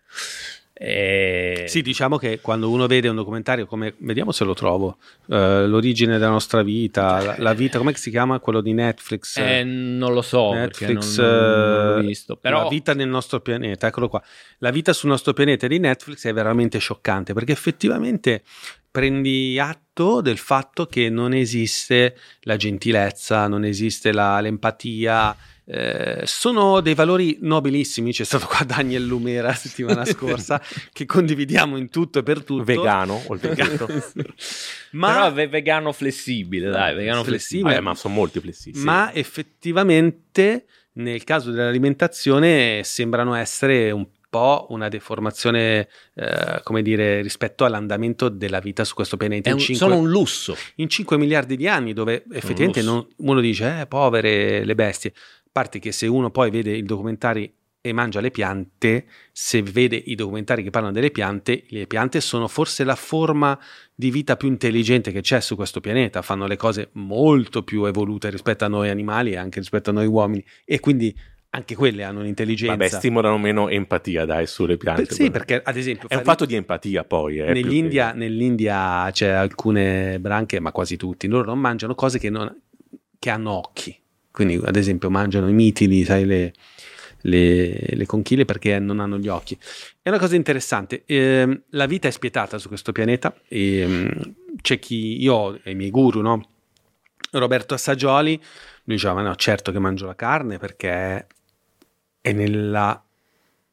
eh, Sì, diciamo che quando uno vede un documentario come, vediamo se lo trovo, eh, l'origine della nostra vita, la, la vita, come si chiama quello di Netflix? eh, non lo so Netflix, non- non l'ho eh, visto. Però la vita nel nostro pianeta, eccolo qua. La vita sul nostro pianeta di Netflix è veramente scioccante perché effettivamente prendi atto del fatto che non esiste la gentilezza, non esiste la- l'empatia. Eh, sono dei valori nobilissimi. C'è stato qua Daniel Lumera la settimana scorsa che condividiamo in tutto e per tutto. Vegano, oltretutto. ma, Però vegano flessibile, dai, vegano flessibile. Flessibile. Eh, ma sono molti flessibili. ma effettivamente nel caso dell'alimentazione sembrano essere un po' una deformazione, eh, come dire, rispetto all'andamento della vita su questo pianeta un- 5, sono un lusso. in 5 miliardi di anni, dove effettivamente lusso. non- uno dice, eh, povere le bestie. A parte che se uno poi vede i documentari e mangia le piante, se vede i documentari che parlano delle piante, le piante sono forse la forma di vita più intelligente che c'è su questo pianeta, fanno le cose molto più evolute rispetto a noi animali e anche rispetto a noi uomini e quindi anche quelle hanno un'intelligenza. Vabbè, stimolano meno empatia, dai, sulle piante. Sì, perché ad esempio È un fatto di empatia poi. Eh, più che- Nell'India, nell'India c'è alcune branche, ma quasi tutti, loro non mangiano cose che, non- che hanno occhi. Quindi, ad esempio, mangiano i mitili, sai, le, le- le conchiglie perché non hanno gli occhi. È una cosa interessante. Ehm, la vita è spietata su questo pianeta. E, mm, c'è chi, io ho i miei guru, no? Roberto Assaggioli, lui diceva: no, certo che mangio la carne perché è nella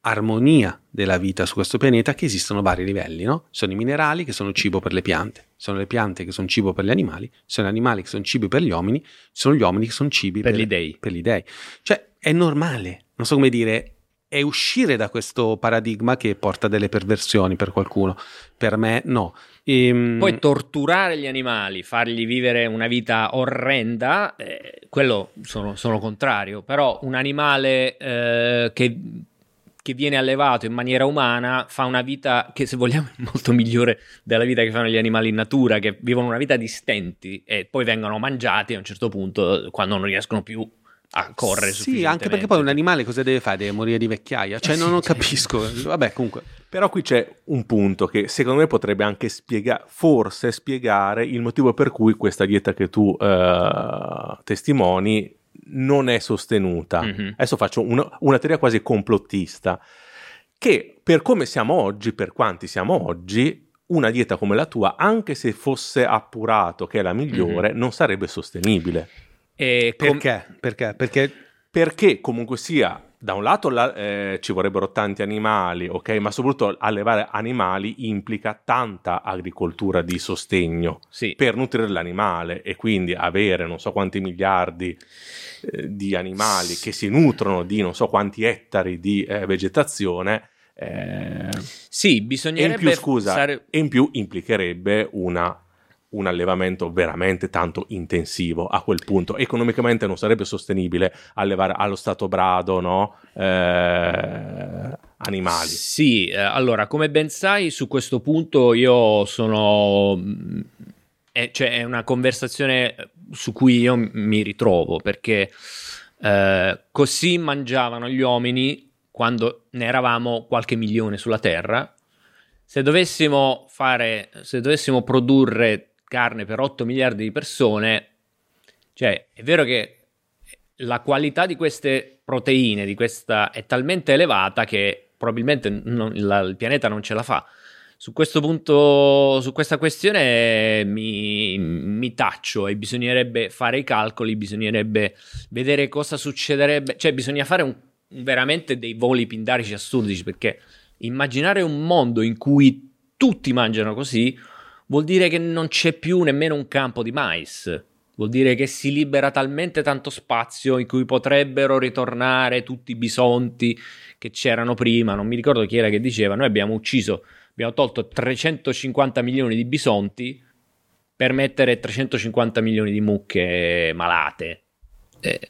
armonia della vita su questo pianeta che esistono vari livelli, no? Sono i minerali che sono cibo per le piante, sono le piante che sono cibo per gli animali, sono gli animali che sono cibi per gli uomini, sono gli uomini che sono cibi Per gli dei. per gli dei. Cioè, è normale, non so come dire, è uscire da questo paradigma che porta delle perversioni per qualcuno. Per me no. Ehm, Poi torturare gli animali, fargli vivere una vita orrenda, eh, quello sono, sono contrario. Però un animale eh, che, che viene allevato in maniera umana fa una vita che, se vogliamo, è molto migliore della vita che fanno gli animali in natura, che vivono una vita di stenti e poi vengono mangiati a un certo punto quando non riescono più a correre Sì, anche perché poi un animale cosa deve fare? Deve morire di vecchiaia? Cioè, non, non capisco. Vabbè, comunque. Però qui c'è un punto che secondo me potrebbe anche spiegare, forse spiegare il motivo per cui questa dieta che tu eh, testimoni non è sostenuta. Mhm. Adesso faccio una, una teoria quasi complottista, che per come siamo oggi, per quanti siamo oggi, una dieta come la tua, anche se fosse appurato che è la migliore, non sarebbe sostenibile. E com- Perché? Perché? Perché Perché comunque sia, da un lato la- eh, ci vorrebbero tanti animali, ok? Ma soprattutto allevare animali implica tanta agricoltura di sostegno sì. per nutrire l'animale e quindi avere non so quanti miliardi eh, di animali che si nutrono di non so quanti ettari di eh, vegetazione. eh, Sì, e bisognerebbe in più, scusa, fare- e in più implicherebbe una- un allevamento veramente tanto intensivo a quel punto. Economicamente non sarebbe sostenibile allevare allo stato brado no? Eh, animali. Sì, eh, allora, come ben sai, su questo punto io sono... È, cioè, è una conversazione su cui io mi ritrovo, perché eh, così mangiavano gli uomini quando ne eravamo qualche milione sulla Terra. Se dovessimo fare, se dovessimo produrre carne per 8 miliardi di persone, cioè, è vero che la qualità di queste proteine, di questa, è talmente elevata che probabilmente non- la- il pianeta non ce la fa. Su questo punto, su questa questione mi, mi taccio e bisognerebbe fare i calcoli, bisognerebbe vedere cosa succederebbe, cioè bisogna fare un- veramente dei voli pindarici assurdi perché immaginare un mondo in cui tutti mangiano così vuol dire che non c'è più nemmeno un campo di mais. Vuol dire che si libera talmente tanto spazio in cui potrebbero ritornare tutti i bisonti che c'erano prima. Non mi ricordo chi era che diceva: Noi abbiamo ucciso, abbiamo tolto 350 milioni di bisonti per mettere 350 milioni di mucche malate. Eh,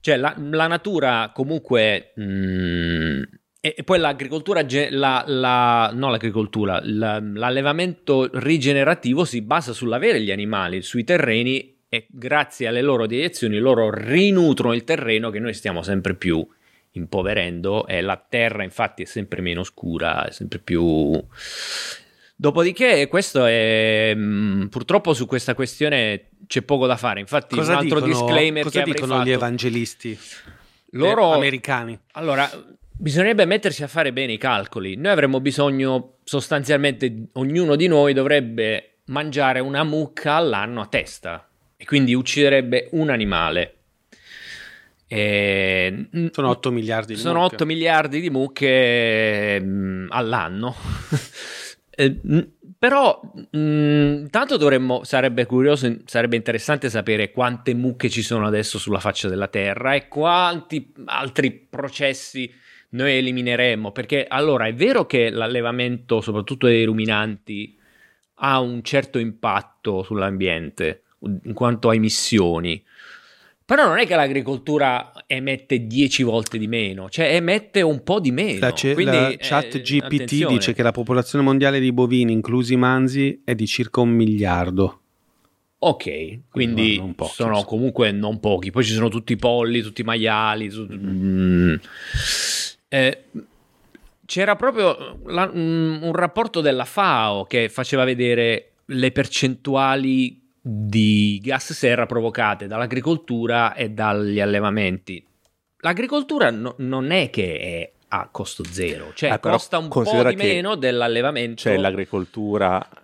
cioè, la, la natura comunque. mm, e, e poi l'agricoltura, la, la- no l'agricoltura, la- l'allevamento rigenerativo si basa sull'avere gli animali sui terreni e grazie alle loro direzioni loro rinutrono il terreno che noi stiamo sempre più impoverendo e la terra infatti è sempre meno scura, è sempre più... Dopodiché questo è... mm, purtroppo su questa questione c'è poco da fare, infatti cosa un altro dicono, disclaimer cosa che dicono gli fatto- evangelisti loro eh, americani? allora, bisognerebbe mettersi a fare bene i calcoli. Noi avremmo bisogno, sostanzialmente, ognuno di noi dovrebbe mangiare una mucca all'anno a testa e quindi ucciderebbe un animale. E- Sono 8 miliardi di sono mucche. 8 miliardi di mucche mm, all'anno. Eh, mm, però mm, intanto dovremmo sarebbe curioso sarebbe interessante sapere quante mucche ci sono adesso sulla faccia della terra e quanti altri processi noi elimineremmo perché allora è vero che l'allevamento soprattutto dei ruminanti ha un certo impatto sull'ambiente in quanto a emissioni però non è che l'agricoltura emette 10 volte di meno, cioè emette un po' di meno. La, ce- Quindi, la eh, chat GPT attenzione. dice che la popolazione mondiale di bovini, inclusi i manzi, è di circa un miliardo. Ok, quindi Non pochi, sono insomma. comunque non pochi. Poi ci sono tutti i polli, tutti i maiali. tu- mm. Eh, c'era proprio la- un, un rapporto della FAO che faceva vedere le percentuali di gas serra provocate dall'agricoltura e dagli allevamenti. L'agricoltura no- non è che è a costo zero, cioè però costa un po' di meno dell'allevamento C'è l'agricoltura per-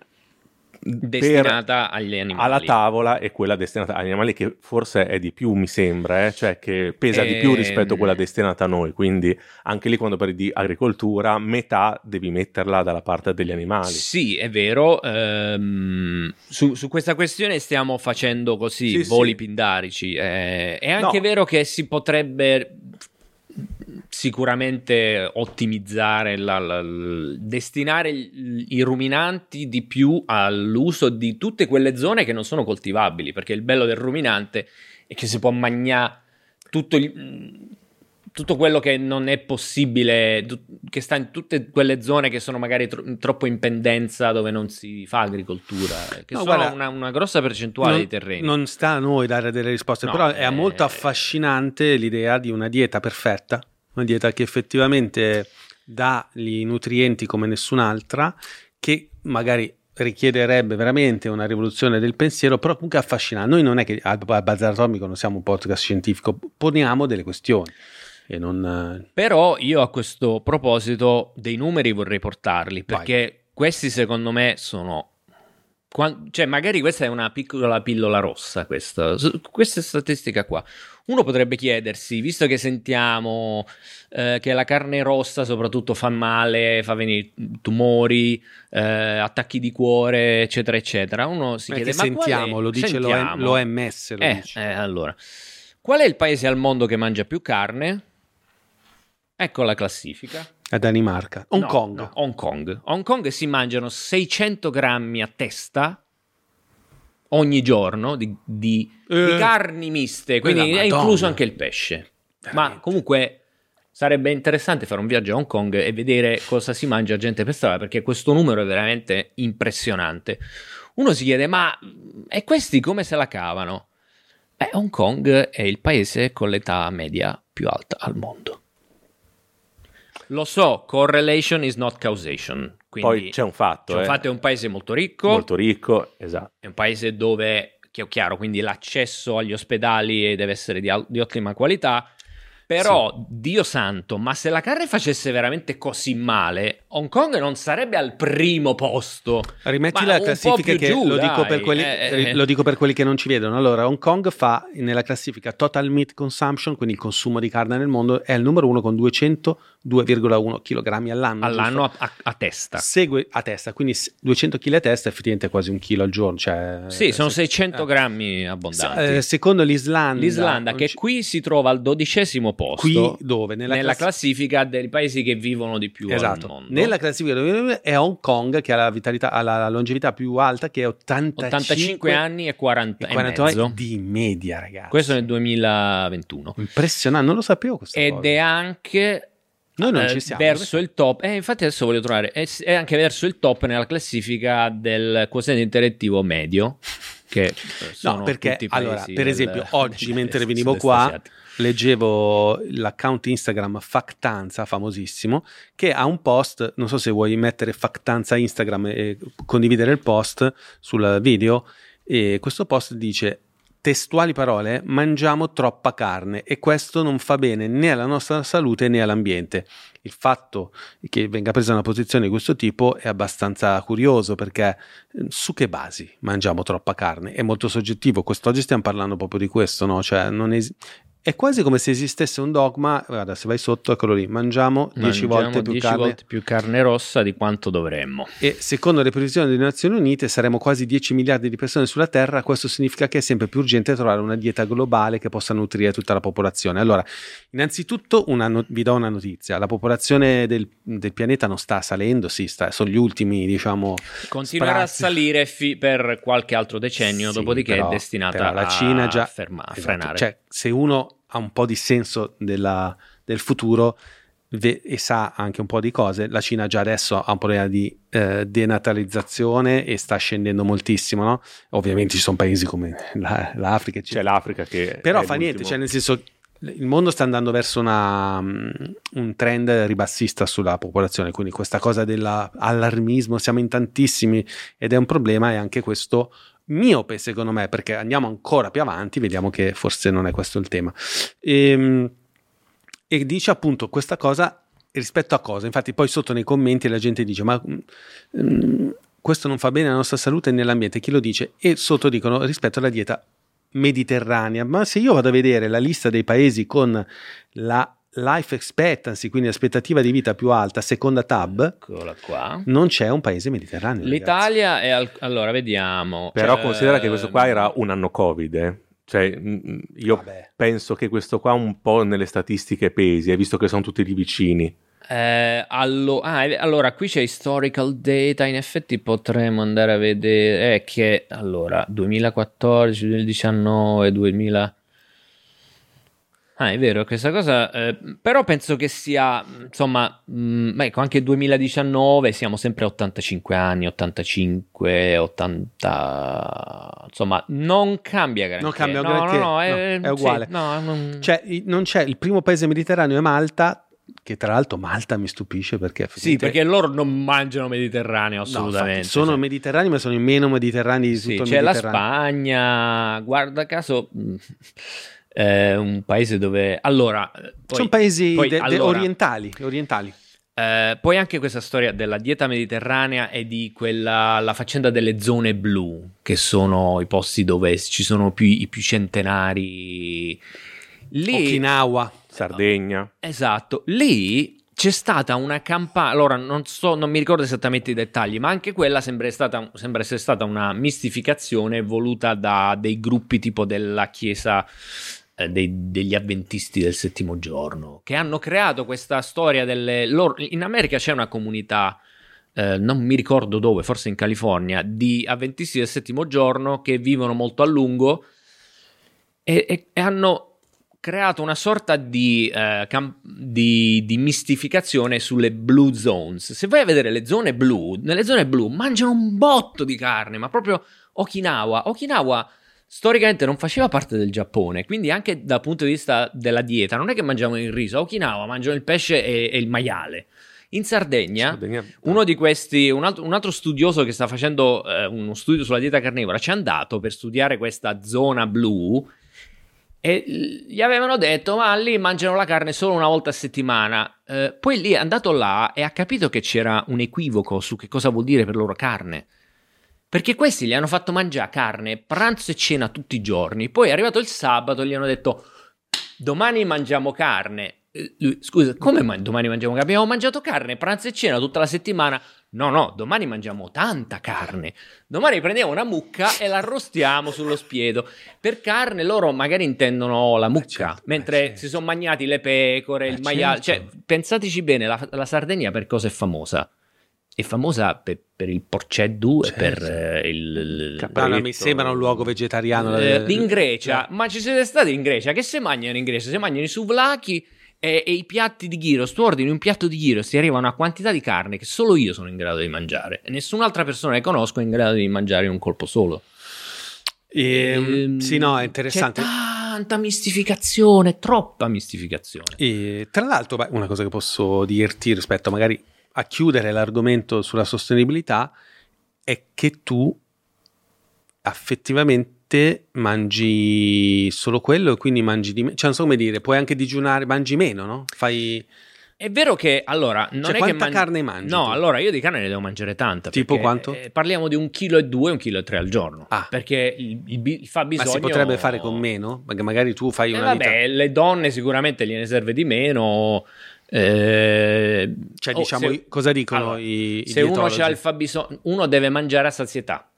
destinata agli animali. alla tavola e quella destinata agli animali che forse è di più mi sembra eh, cioè che pesa di più Ehm. rispetto a quella destinata a noi quindi anche lì quando parli di agricoltura metà devi metterla dalla parte degli animali Sì, è vero. ehm, su, su questa questione stiamo facendo così Sì, voli sì. pindarici. eh, è anche No. vero che si potrebbe sicuramente ottimizzare, la- la- destinare i ruminanti di più all'uso di tutte quelle zone che non sono coltivabili, perché il bello del ruminante è che si può mangiare tutto il- tutto quello che non è possibile, che sta in tutte quelle zone che sono magari tro- troppo in pendenza dove non si fa agricoltura, che no, sono guarda, una, una, grossa percentuale non, di terreni. Non sta a noi dare delle risposte, no, però è eh... molto affascinante l'idea di una dieta perfetta, una dieta che effettivamente dà i nutrienti come nessun'altra, che magari richiederebbe veramente una rivoluzione del pensiero, però comunque affascinante. Noi non è che al Bazar Atomico non siamo un podcast scientifico, poniamo delle questioni. Non... Però io a questo proposito dei numeri vorrei portarli perché Vai. questi secondo me sono cioè, magari questa è una piccola pillola rossa, questa, questa statistica qua. Uno potrebbe chiedersi, visto che sentiamo eh, che la carne rossa soprattutto fa male, fa venire tumori, eh, attacchi di cuore, eccetera, eccetera, uno si chiede, ma sentiamo, lo dice sentiamo. l'OMS. Lo eh, dice. Eh, allora, qual è il paese al mondo che mangia più carne? Ecco la classifica. A Danimarca. Hong no, Kong. No, Hong Kong. Hong Kong si mangiano 600 grammi a testa ogni giorno di, di, eh, di carni miste, quindi è incluso anche il pesce. Veramente. Ma comunque sarebbe interessante fare un viaggio a Hong Kong e vedere cosa si mangia gente per strada, perché questo numero è veramente impressionante. Uno si chiede, ma e questi come se la cavano? Beh, Hong Kong è il paese con l'età media più alta al mondo. Lo so, correlation is not causation. Poi c'è un fatto. C'è un eh. fatto, è un paese molto ricco. Molto ricco, esatto. È un paese dove, chiaro, quindi l'accesso agli ospedali deve essere di, di ottima qualità. Però, sì. Dio santo, ma se la carne facesse veramente così male, Hong Kong non sarebbe al primo posto. Rimetti la classifica che giù, lo, dico quelli, eh, eh. lo, dico per quelli, che non ci vedono. Allora, Hong Kong fa nella classifica Total Meat Consumption, quindi il consumo di carne nel mondo, è il numero uno con 202,1 kg all'anno. All'anno a, a, testa. Segue a testa, quindi 200 kg a testa, effettivamente è quasi un chilo al giorno. Cioè, sì, sono 600 eh. grammi abbondanti. Eh, secondo l'Islanda. L'Islanda, che qui si trova al dodicesimo posto. Qui dove? Nella, nella classifica dei paesi che vivono di più esatto. Nella classifica dove è Hong Kong che ha la, vitalità, ha la longevità più alta che è 85, 85 anni e 40, e 40 di media, ragazzi. Questo nel 2021. Impressionante, non lo sapevo questa Ed cosa. è anche noi non eh, ci siamo. Verso il top, eh, infatti adesso voglio trovare, è, è, anche verso il top nella classifica del quoziente intellettivo medio. Che no, perché allora, per esempio, oggi mentre venivo qua, asiatico leggevo l'account Instagram Factanza, famosissimo, che ha un post, non so se vuoi mettere Factanza Instagram e condividere il post sul video, e questo post dice testuali parole, mangiamo troppa carne e questo non fa bene né alla nostra salute né all'ambiente. Il fatto che venga presa una posizione di questo tipo è abbastanza curioso perché eh, su che basi mangiamo troppa carne? È molto soggettivo, quest'oggi stiamo parlando proprio di questo, no? Cioè es- è quasi come se esistesse un dogma, guarda, se vai sotto, eccolo lì, mangiamo 10 volte, più, carne. volte più carne rossa di quanto dovremmo. E secondo le previsioni delle Nazioni Unite saremo quasi 10 miliardi di persone sulla Terra, questo significa che è sempre più urgente trovare una dieta globale che possa nutrire tutta la popolazione. Allora, innanzitutto no- vi do una notizia, la popolazione del, del pianeta non sta salendo, sì, sta, sono gli ultimi, diciamo... Continuerà sprazzi. a salire fi- per qualche altro decennio, sì, dopodiché però, è destinata la Cina già, a, ferma- a esatto, frenare. Cioè, se uno ha un po' di senso della, del futuro ve- e sa anche un po' di cose, la Cina già adesso ha un problema di eh, denatalizzazione e sta scendendo moltissimo, no? Ovviamente ci sono paesi come la, l'Africa. C'è l'Africa che... Però fa niente, cioè nel senso il mondo sta andando verso una, um, un trend ribassista sulla popolazione, quindi questa cosa dell'allarmismo, siamo in tantissimi ed è un problema e anche questo miope secondo me perché andiamo ancora più avanti, vediamo che forse non è questo il tema. E, ehm, e dice appunto questa cosa rispetto a cosa? Infatti poi sotto nei commenti la gente dice ma mm, questo non fa bene alla nostra salute e nell'ambiente, chi lo dice? E sotto dicono rispetto alla dieta mediterranea, ma se io vado a vedere la lista dei paesi con la life expectancy, quindi aspettativa di vita più alta, seconda tab, non c'è un paese mediterraneo. L'Italia ragazzi. è al... allora vediamo. Però cioè, considera che questo qua era un anno Covid, eh? Cioè, io Vabbè. penso che questo qua un po' nelle statistiche pesi, hai visto che sono tutti lì vicini. Eh, allo- ah, allora, qui c'è historical data, in effetti potremmo andare a vedere eh, che allora 2014, 2019, 2000 Ah, è vero, questa cosa, eh, però penso che sia, insomma, mh, ecco, anche 2019 siamo sempre a 85 anni, 85, 80, insomma, non cambia granché. Non cambia no, granché, no, no, no, è, è uguale. sì, no, non- Cioè, non c'è il primo paese mediterraneo è Malta, che tra l'altro Malta mi stupisce perché Sì, perché loro non mangiano mediterraneo No, assolutamente. infatti, sono cioè. mediterranei, ma sono i meno mediterranei di Sì, tutto il c'è la. Spagna, guarda caso, è un paese dove... Allora, eh, poi- sono paesi poi, de- de- allora, orientali, orientali. eh, poi anche questa storia della dieta mediterranea e di quella, la faccenda delle zone blu, che sono i posti dove ci sono più, i più centenari. Lì, Okinawa. Sardegna. esatto, lì c'è stata una campagna, allora non so, non mi ricordo esattamente i dettagli, ma anche quella sembra, stata, sembra essere stata una mistificazione voluta da dei gruppi tipo della chiesa eh, dei- degli avventisti del settimo giorno, che hanno creato questa storia delle loro, in America c'è una comunità eh, non mi ricordo dove, forse in California, di avventisti del settimo giorno che vivono molto a lungo e, e- e hanno creato una sorta di, eh, cam- di- di mistificazione sulle blue zones. Se vai a vedere le zone blu, nelle zone blu mangiano un botto di carne, ma proprio Okinawa. Okinawa storicamente non faceva parte del Giappone, quindi anche dal punto di vista della dieta, non è che mangiavano il riso, a Okinawa mangiano il pesce e, e il maiale. In Sardegna, Sardegna- uno di questi, un altro, un altro studioso che sta facendo eh, uno studio sulla dieta carnivora, ci è andato per studiare questa zona blu e gli avevano detto: Ma lì mangiano la carne solo una volta a settimana. Eh, poi lì è andato là e ha capito che c'era un equivoco su che cosa vuol dire per loro carne. Perché questi gli hanno fatto mangiare carne pranzo e cena tutti i giorni. Poi è arrivato il sabato, gli hanno detto: Domani mangiamo carne. Eh, lui, scusa, come man- domani mangiamo carne? Abbiamo mangiato carne pranzo e cena tutta la settimana. No, no, domani mangiamo tanta carne. Domani prendiamo una mucca e la arrostiamo sullo spiedo. Per carne loro magari intendono la mucca, certo, mentre eh, certo. si sono mangiati le pecore, il Eh, maiale. certo. Cioè, pensateci bene, la, la Sardegna per cosa è famosa? È famosa per, per il porceddu e Certo. per eh, il... il- Capra- No, no, mi sembra un luogo vegetariano. eh, eh, in Grecia, ma ci siete stati in Grecia? Che si mangiano in Grecia? Si mangiano i souvlaki e, e i piatti di gyros. Tu ordini un piatto di gyros, ti arriva una quantità di carne che solo io sono in grado di mangiare e nessun'altra persona che conosco è in grado di mangiare in un colpo solo. Ehm, Ehm, sì, no, è interessante. C'è tanta mistificazione, troppa mistificazione. E tra l'altro, beh, una cosa che posso dirti rispetto magari a chiudere l'argomento sulla sostenibilità è che tu effettivamente mangi solo quello e quindi mangi di meno. Cioè, non so come dire, puoi anche digiunare, mangi meno, no? Fai È vero che allora non Cioè, è quanta che man- carne mangi No, tu? allora io di carne ne devo mangiare tanta. Tipo quanto? eh, parliamo di un chilo e due, un chilo e tre al giorno. Ah. Perché il, il il Ma fabbisogno. si potrebbe fare con meno? Magari tu fai Eh, una vabbè, vita. le donne sicuramente gliene serve di meno. Eh, Cioè, oh, diciamo, se- cosa dicono allora, i, i se uno ha il fabbisogno, uno deve mangiare a sazietà.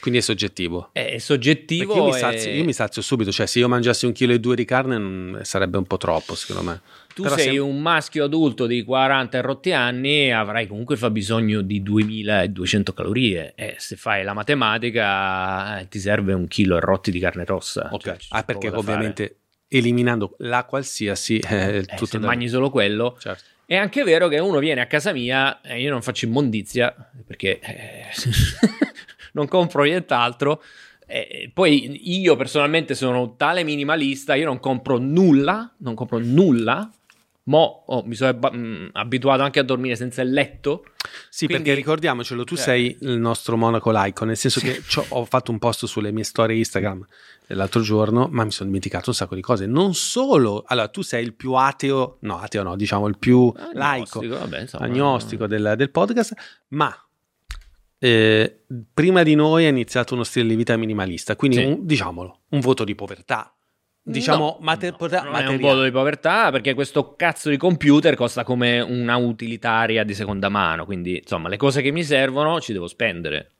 Quindi è soggettivo. È soggettivo. Io mi, e- sazio, io mi sazio subito, cioè se io mangiassi un chilo e due di carne non- sarebbe un po' troppo secondo me. Tu Però sei se- un maschio adulto di 40 e rotti anni, avrai comunque il fabbisogno di 2200 calorie. E se fai la matematica, eh, ti serve un chilo e rotti di carne rossa. Ok. Cioè, ah, perché da fare. Eliminando la qualsiasi eh, Eh, tutto se da- mangi solo quello, Certo. È anche vero che uno viene a casa mia e io non faccio immondizia perché eh, non compro nient'altro. E poi io personalmente sono tale minimalista, io non compro nulla, non compro nulla. Mo oh, mi sono mh, abituato anche a dormire senza il letto. Sì, Quindi- perché ricordiamocelo, tu Eh. sei il nostro monaco laico, nel senso che c'ho- ho fatto un post sulle mie storie Instagram l'altro giorno, ma mi sono dimenticato un sacco di cose. Non solo, allora tu sei il più ateo, no, ateo no, diciamo il più laico, Agnostico, vabbè, insomma. agnostico del, del podcast, ma eh, prima di noi è iniziato uno stile di vita minimalista, quindi Sì. un- diciamolo, un voto di povertà. Diciamo No, mater- no, povertà non è un materiale. voto di povertà perché questo cazzo di computer costa come una utilitaria di seconda mano. Quindi, insomma, le cose che mi servono ci devo spendere.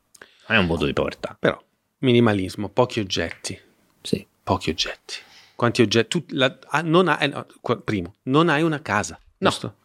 Non è un voto di povertà. Però, minimalismo, pochi oggetti. Sì. Pochi oggetti. Quanti oggetti? Tu la- ah, non hai, no, qua- primo, non hai una casa, No. giusto?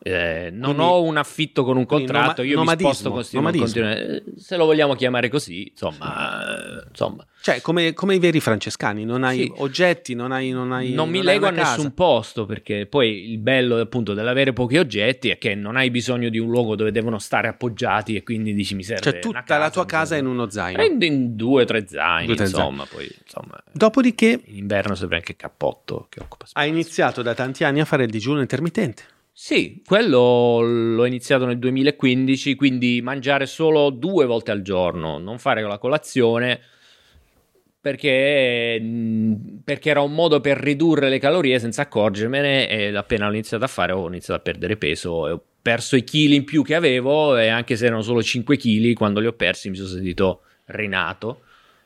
Eh, non Quindi- ho un affitto con un contratto, noma- io mi sposto continu- nomadismo. continu- eh, se lo vogliamo chiamare così, insomma, eh, insomma. Cioè, come, come i veri francescani, non hai Sì. oggetti, non hai. Non, hai, non mi hai lego a casa. nessun posto perché poi il bello appunto dell'avere pochi oggetti è che non hai bisogno di un luogo dove devono stare appoggiati e quindi dici mi serve Cioè, tutta casa, la tua mi casa è in uno zaino. Eh, in, due o tre zaini Due tre insomma poi insomma Dopodiché in inverno serve anche cappotto che occupa spazio. hai iniziato da tanti anni a fare il digiuno intermittente. Sì, quello l'ho iniziato nel 2015, quindi mangiare solo due volte al giorno, non fare la colazione, perché, mh, perché era un modo per ridurre le calorie senza accorgermene e appena l'ho iniziato a fare ho iniziato a perdere peso e ho perso i chili in più che avevo e anche se erano solo 5 chili, quando li ho persi mi sono sentito rinato.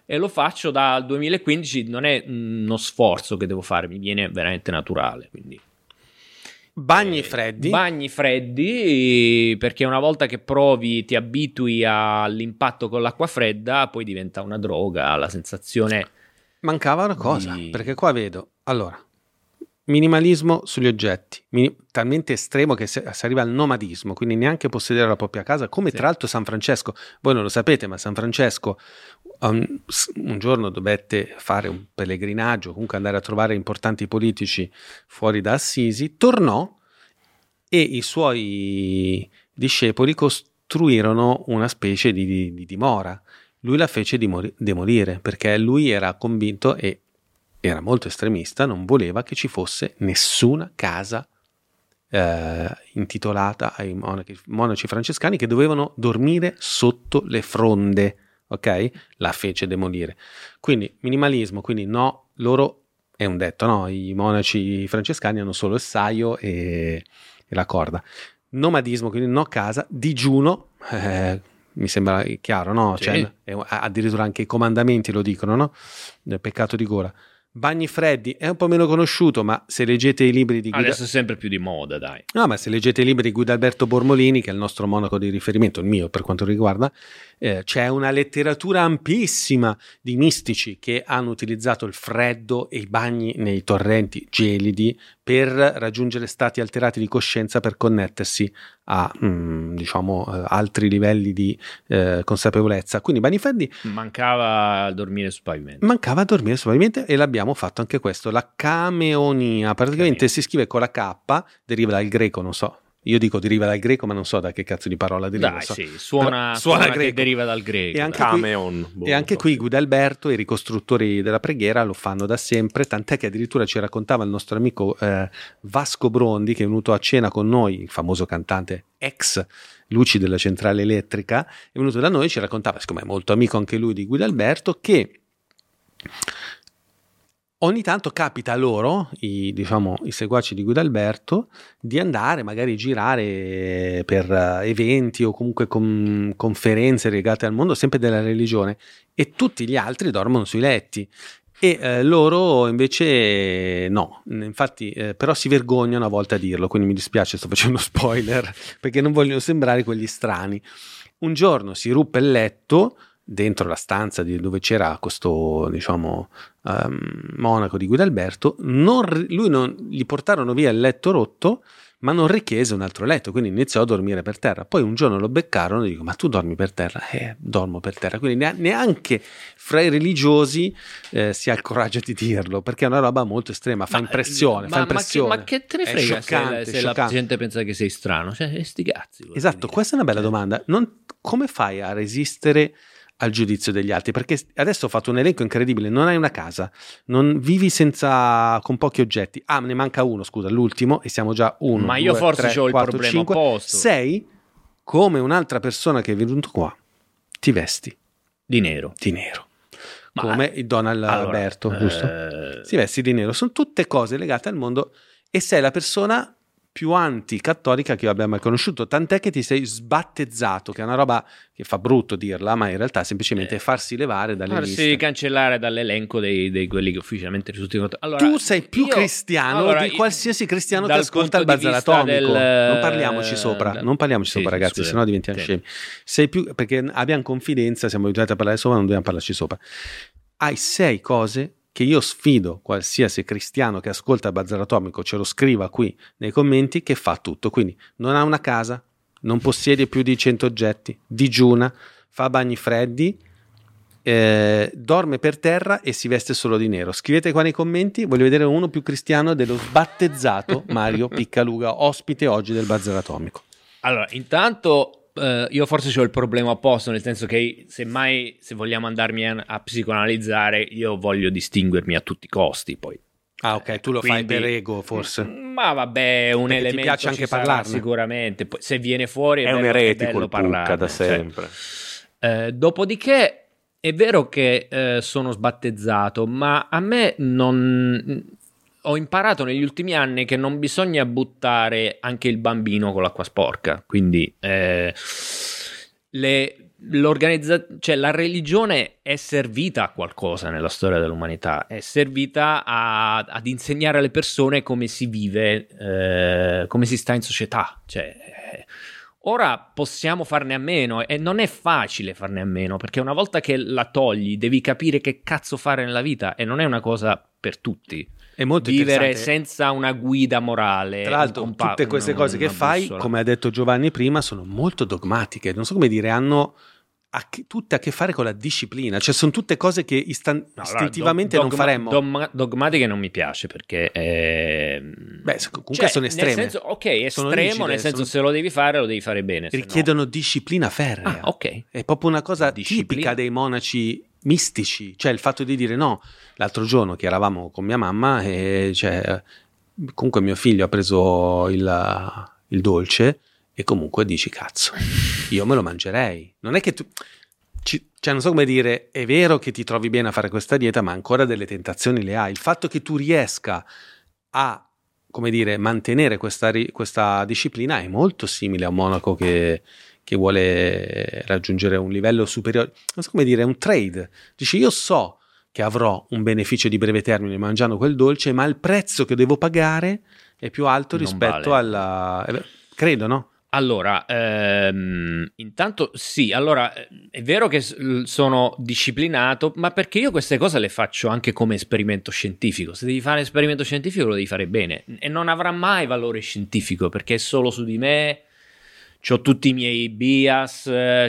E lo faccio dal 2015, non è uno sforzo che devo fare, mi viene veramente naturale. Quindi Bagni eh, freddi. Bagni freddi perché una volta che provi, ti abitui all'impatto con l'acqua fredda, poi diventa una droga, la sensazione... Mancava una cosa, Di- perché qua vedo. Allora, minimalismo sugli oggetti, mini- talmente estremo che se- si arriva al nomadismo, quindi neanche possedere la propria casa, come Sì. tra l'altro San Francesco. Voi non lo sapete, ma San Francesco um, s- un giorno dovette fare un pellegrinaggio, comunque andare a trovare importanti politici fuori da Assisi, tornò e i suoi discepoli costruirono una specie di, di- di dimora. Lui la fece dimori- demolire perché lui era convinto e era molto estremista, non voleva che ci fosse nessuna casa eh, intitolata ai monaci, monaci francescani che dovevano dormire sotto le fronde. Ok? La fece demolire. Quindi minimalismo, quindi no, loro è un detto, no? I monaci francescani hanno solo il saio e, e la corda. Nomadismo, quindi no casa, digiuno, eh, mi sembra chiaro, no? Sì. Cioè, addirittura anche i comandamenti lo dicono, no? Peccato di gola. Bagni freddi è un po' meno conosciuto, ma se leggete i libri di Guida... Adesso è sempre più di moda, dai. No, ma se leggete i libri di Guido Alberto Bormolini, che è il nostro monaco di riferimento, il mio per quanto riguarda, eh, c'è una letteratura ampissima di mistici che hanno utilizzato il freddo e i bagni nei torrenti gelidi per raggiungere stati alterati di coscienza per connettersi a mm, diciamo eh, altri livelli di eh, consapevolezza. Quindi bagni freddi Mancava dormire sul pavimento. mancava dormire sul pavimento e l'abbiamo fatto anche questo, la cameonia, praticamente Cameo. si scrive con la K, deriva dal greco, non so. Io dico deriva dal greco, ma non so da che cazzo di parola deriva. Dai, so. sì, suona, Però suona che greco. deriva dal greco. E anche dai. qui- Cameon. boh, E anche so. qui Guido Alberto, i ricostruttori della preghiera, lo fanno da sempre, tant'è che addirittura ci raccontava il nostro amico eh, Vasco Brondi, che è venuto a cena con noi, il famoso cantante ex Luci della centrale elettrica, è venuto da noi e ci raccontava, siccome è molto amico anche lui di Guido Alberto, che ogni tanto capita a loro, i, diciamo, i seguaci di Guido Alberto, di andare magari girare per eh, eventi o comunque con- conferenze legate al mondo sempre della religione e tutti gli altri dormono sui letti. E eh, loro invece no, infatti eh, però si vergognano a volte a dirlo, quindi mi dispiace, sto facendo spoiler perché non vogliono sembrare quegli strani. Un giorno si ruppe il letto dentro la stanza dove c'era questo, diciamo, ehm, monaco di Guido Alberto, non lui non, gli portarono via il letto rotto, ma non richiese un altro letto, quindi iniziò a dormire per terra. Poi un giorno lo beccarono e dico, ma tu dormi per terra? Eh, dormo per terra. Quindi nea- neanche fra i religiosi eh, si ha il coraggio di dirlo, perché è una roba molto estrema, fa Ma- impressione, ma, fa ma che- impressione. Ma che, te ne frega se, scioccante, la, se la gente pensa che sei strano? Cioè, sti cazzi. Esatto, questa è una bella Cioè, domanda. Non- come fai a resistere al giudizio degli altri? Perché adesso ho fatto un elenco incredibile, non hai una casa, non vivi senza con pochi oggetti. Ah, ne manca uno, scusa, l'ultimo e siamo già uno. Ma io due, forse tre, c'ho il quattro, problema cinque. opposto. Sei come un'altra persona che è venuto qua. Ti vesti Di nero. di nero. Ma- come il Donald Allora, Alberto, eh, giusto? Si vesti di nero. Sono tutte cose legate al mondo e sei la persona più anticattolica che io abbia mai conosciuto, tant'è che ti sei sbattezzato, che è una roba che fa brutto dirla, ma in realtà semplicemente Eh. farsi levare dalle Farsi liste. cancellare dall'elenco dei, dei quelli che ufficialmente risultano. Allora, tu sei più io- cristiano allora, di qualsiasi cristiano che ascolta il Bazar Atomico. del- non parliamoci sopra, del- non parliamoci Sì, sopra, ragazzi, sennò diventiamo Sì. scemi. Sei più perché abbiamo confidenza, siamo abituati a parlare sopra, non dobbiamo parlarci sopra. Hai sei cose che io sfido qualsiasi cristiano che ascolta Bazar Atomico, ce lo scriva qui nei commenti, che fa tutto. Quindi non ha una casa, non possiede più di 100 oggetti, digiuna, fa bagni freddi, eh, dorme per terra e si veste solo di nero. Scrivete qua nei commenti, voglio vedere uno più cristiano dello sbattezzato Mario Piccaluga, ospite oggi del Bazar Atomico. Allora, intanto uh, io forse ho il problema opposto, nel senso che se mai se vogliamo andarmi a, a, psicoanalizzare, io voglio distinguermi a tutti i costi. Poi. Ah, ok, tu lo Quindi, fai per ego, forse. Ma vabbè, un Perché elemento. Ti piace anche parlare sicuramente. Poi, se viene fuori, è, è bello, un eretico è bello parlare da cioè, sempre. Cioè, eh, dopodiché. È vero che eh, sono sbattezzato, ma a me non, ho imparato negli ultimi anni che non bisogna buttare anche il bambino con l'acqua sporca. Quindi eh, le, cioè, la religione è servita a qualcosa nella storia dell'umanità, è servita a, ad insegnare alle persone come si vive, eh, come si sta in società. Cioè, eh, ora possiamo farne a meno e non è facile farne a meno perché una volta che la togli devi capire che cazzo fare nella vita e non è una cosa per tutti vivere senza una guida morale. Tra l'altro, compa- tutte queste cose che fai, bussola. come ha detto Giovanni prima, sono molto dogmatiche. Non so come dire, hanno a che, tutte a che fare con la disciplina, cioè sono tutte cose che istan- no, istintivamente allora, dogma, non faremmo. Dogma, dogmatiche non mi piace perché eh, Beh, comunque cioè, sono estreme. Nel senso, ok, estremo, rigide, nel senso sono... se lo devi fare lo devi fare bene. Richiedono no... disciplina ferrea. Ah, ok. È proprio una cosa disciplina. tipica dei monaci mistici, cioè il fatto di dire no, l'altro giorno che eravamo con mia mamma e cioè, comunque mio figlio ha preso il, il dolce e comunque dici cazzo, io me lo mangerei. Non è che tu... Ci, cioè, non so come dire, è vero che ti trovi bene a fare questa dieta, ma ancora delle tentazioni le hai. Il fatto che tu riesca a, come dire, mantenere questa, questa disciplina è molto simile a un monaco che, che vuole raggiungere un livello superiore. Non so come dire, è un trade. Dici, io so che avrò un beneficio di breve termine mangiando quel dolce, ma il prezzo che devo pagare è più alto non rispetto vale. alla... Eh, credo, no? Allora, ehm, intanto sì, allora è vero che sono disciplinato, ma perché io queste cose le faccio anche come esperimento scientifico. Se devi fare esperimento scientifico lo devi fare bene e non avrà mai valore scientifico perché è solo su di me, ho tutti i miei bias,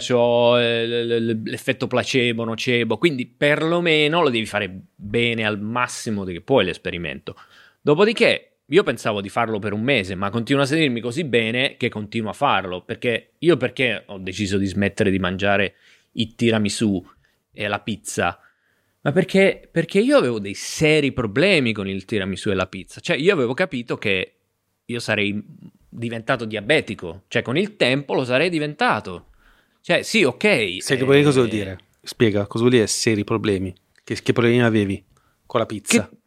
ho eh, l'effetto placebo, nocebo, quindi perlomeno lo devi fare bene al massimo che puoi l'esperimento. Dopodiché io pensavo di farlo per un mese, ma continua a sentirmi così bene che continuo a farlo, perché io perché ho deciso di smettere di mangiare i tiramisù e la pizza? Ma perché, perché io avevo dei seri problemi con il tiramisù e la pizza. Cioè, io avevo capito che io sarei diventato diabetico, cioè con il tempo lo sarei diventato. Cioè, sì, ok. Seri problemi cosa vuol eh, dire? Spiega, cosa vuol dire seri problemi? Che, che problemi avevi con la pizza? Che,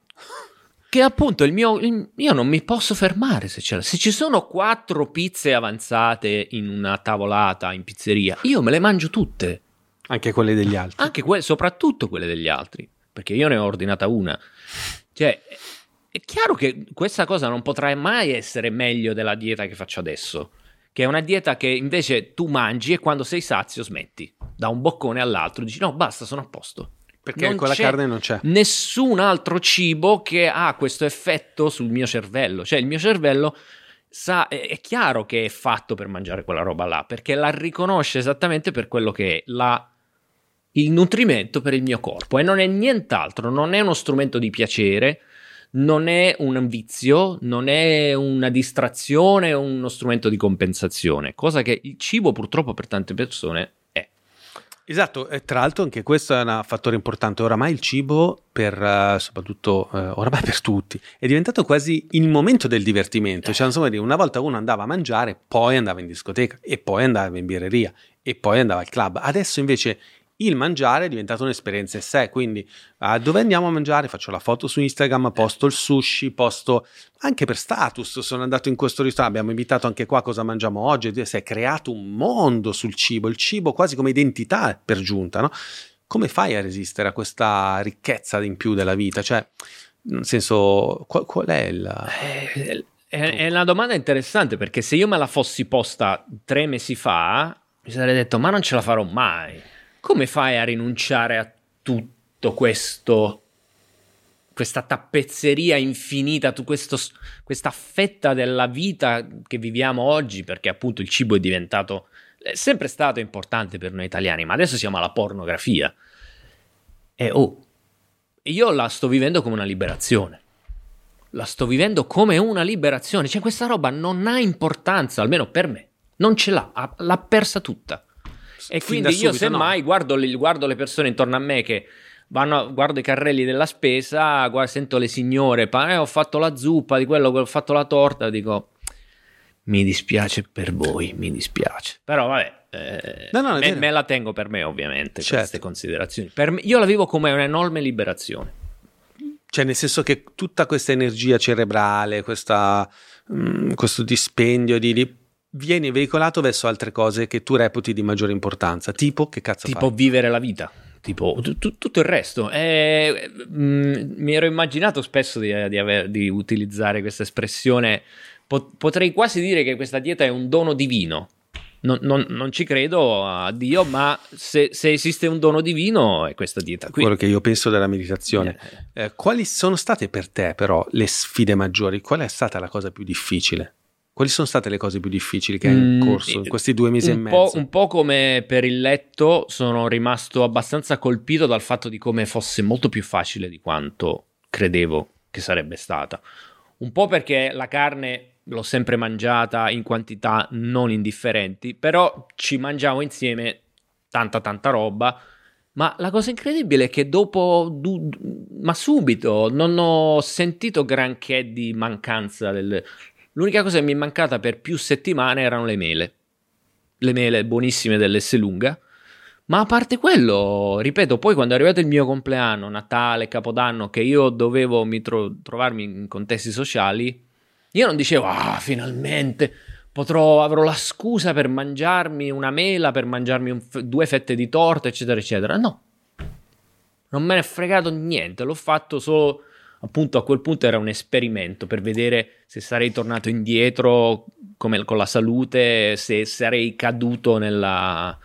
che appunto il mio, il, io non mi posso fermare se, se ci sono quattro pizze avanzate in una tavolata in pizzeria, io me le mangio tutte. Anche quelle degli altri. Anche que- soprattutto quelle degli altri, perché io ne ho ordinata una. Cioè, è chiaro che questa cosa non potrà mai essere meglio della dieta che faccio adesso, che è una dieta che invece tu mangi e quando sei sazio smetti, da un boccone all'altro, dici no, basta, sono a posto. Perché non quella carne non c'è. Nessun altro cibo che ha questo effetto sul mio cervello, cioè il mio cervello sa, è chiaro che è fatto per mangiare quella roba là, perché la riconosce esattamente per quello che è la il nutrimento per il mio corpo e non è nient'altro, non è uno strumento di piacere, non è un vizio, non è una distrazione o uno strumento di compensazione, cosa che il cibo purtroppo per tante persone è. Esatto, e tra l'altro anche questo è un fattore importante. Oramai il cibo, per, uh, soprattutto uh, oramai per tutti, è diventato quasi il momento del divertimento. Cioè, insomma, una volta uno andava a mangiare, poi andava in discoteca, e poi andava in birreria, e poi andava al club. Adesso invece il mangiare è diventato un'esperienza in sé, quindi uh, dove andiamo a mangiare? Faccio la foto su Instagram, posto il sushi, posto anche per status, sono andato in questo ristorante, abbiamo invitato anche qua cosa mangiamo oggi, si è creato un mondo sul cibo, il cibo quasi come identità per giunta, no? Come fai a resistere a questa ricchezza in più della vita? Cioè, nel senso, qual, qual è il... Eh, è, è una domanda interessante perché se io me la fossi posta tre mesi fa, mi sarei detto ma non ce la farò mai come fai a rinunciare a tutto questo questa tappezzeria infinita, questo, questa fetta della vita che viviamo oggi, perché appunto il cibo è diventato, è sempre stato importante per noi italiani, ma adesso siamo alla pornografia. E oh, io la sto vivendo come una liberazione. La sto vivendo come una liberazione. Cioè, questa roba non ha importanza, almeno per me. Non ce l'ha, l'ha persa tutta. E quindi io, semmai, no. guardo, guardo le persone intorno a me che vanno, guardo i carrelli della spesa, guardo, sento le signore, eh, ho fatto la zuppa di quello, ho fatto la torta, dico mi dispiace per voi, mi dispiace. Però vabbè, eh, no, no, me, me, la tengo per me ovviamente, certo. queste considerazioni. Me, io la vivo come un'enorme liberazione. Cioè nel senso che tutta questa energia cerebrale, questa, mh, mm, questo dispendio di, di viene veicolato verso altre cose che tu reputi di maggiore importanza, tipo che cazzo Tipo fai? vivere la vita tipo t- tutto il resto. E, mh, mm, mi ero immaginato spesso di, di, aver, di utilizzare questa espressione. Po- potrei quasi dire che questa dieta è un dono divino. Non, non, non ci credo a Dio, ma se, se, esiste un dono divino è questa dieta qui. Quello che io penso della meditazione. Eh. Eh, quali sono state per te però le sfide maggiori? Qual è stata la cosa più difficile? Quali sono state le cose più difficili che hai in mm, corso in questi due mesi e mezzo? un po' come per il letto, sono rimasto abbastanza colpito dal fatto di come fosse molto più facile di quanto credevo che sarebbe stata. Un po' perché la carne l'ho sempre mangiata in quantità non indifferenti, però ci mangiamo insieme tanta tanta roba. Ma la cosa incredibile è che dopo, du, ma subito, non ho sentito granché di mancanza del, L'unica cosa che mi è mancata per più settimane erano le mele. Le mele buonissime dell'Esselunga. Ma a parte quello, ripeto, poi quando è arrivato il mio compleanno, Natale, Capodanno, che io dovevo tro- trovarmi in contesti sociali, io non dicevo, ah, finalmente potrò, avrò la scusa per mangiarmi una mela, per mangiarmi f- due fette di torta, eccetera, eccetera. No, non me ne è fregato niente, l'ho fatto solo appunto a quel punto era un esperimento per vedere se sarei tornato indietro come con la salute, se sarei caduto nella,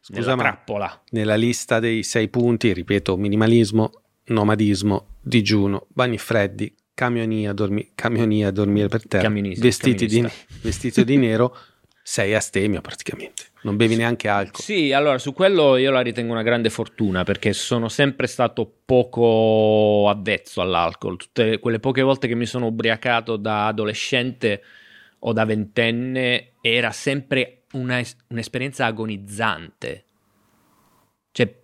Scusa, nella trappola. Nella lista dei sei punti, ripeto, minimalismo, nomadismo, digiuno, bagni freddi, camionia, dormi, camionia dormire per terra, vestiti di, vestito di nero, sei astemio praticamente. Non bevi neanche alcol. Sì, allora su quello io la ritengo una grande fortuna perché sono sempre stato poco avvezzo all'alcol. Tutte quelle poche volte che mi sono ubriacato da adolescente o da ventenne era sempre una, un'esperienza agonizzante. Cioè,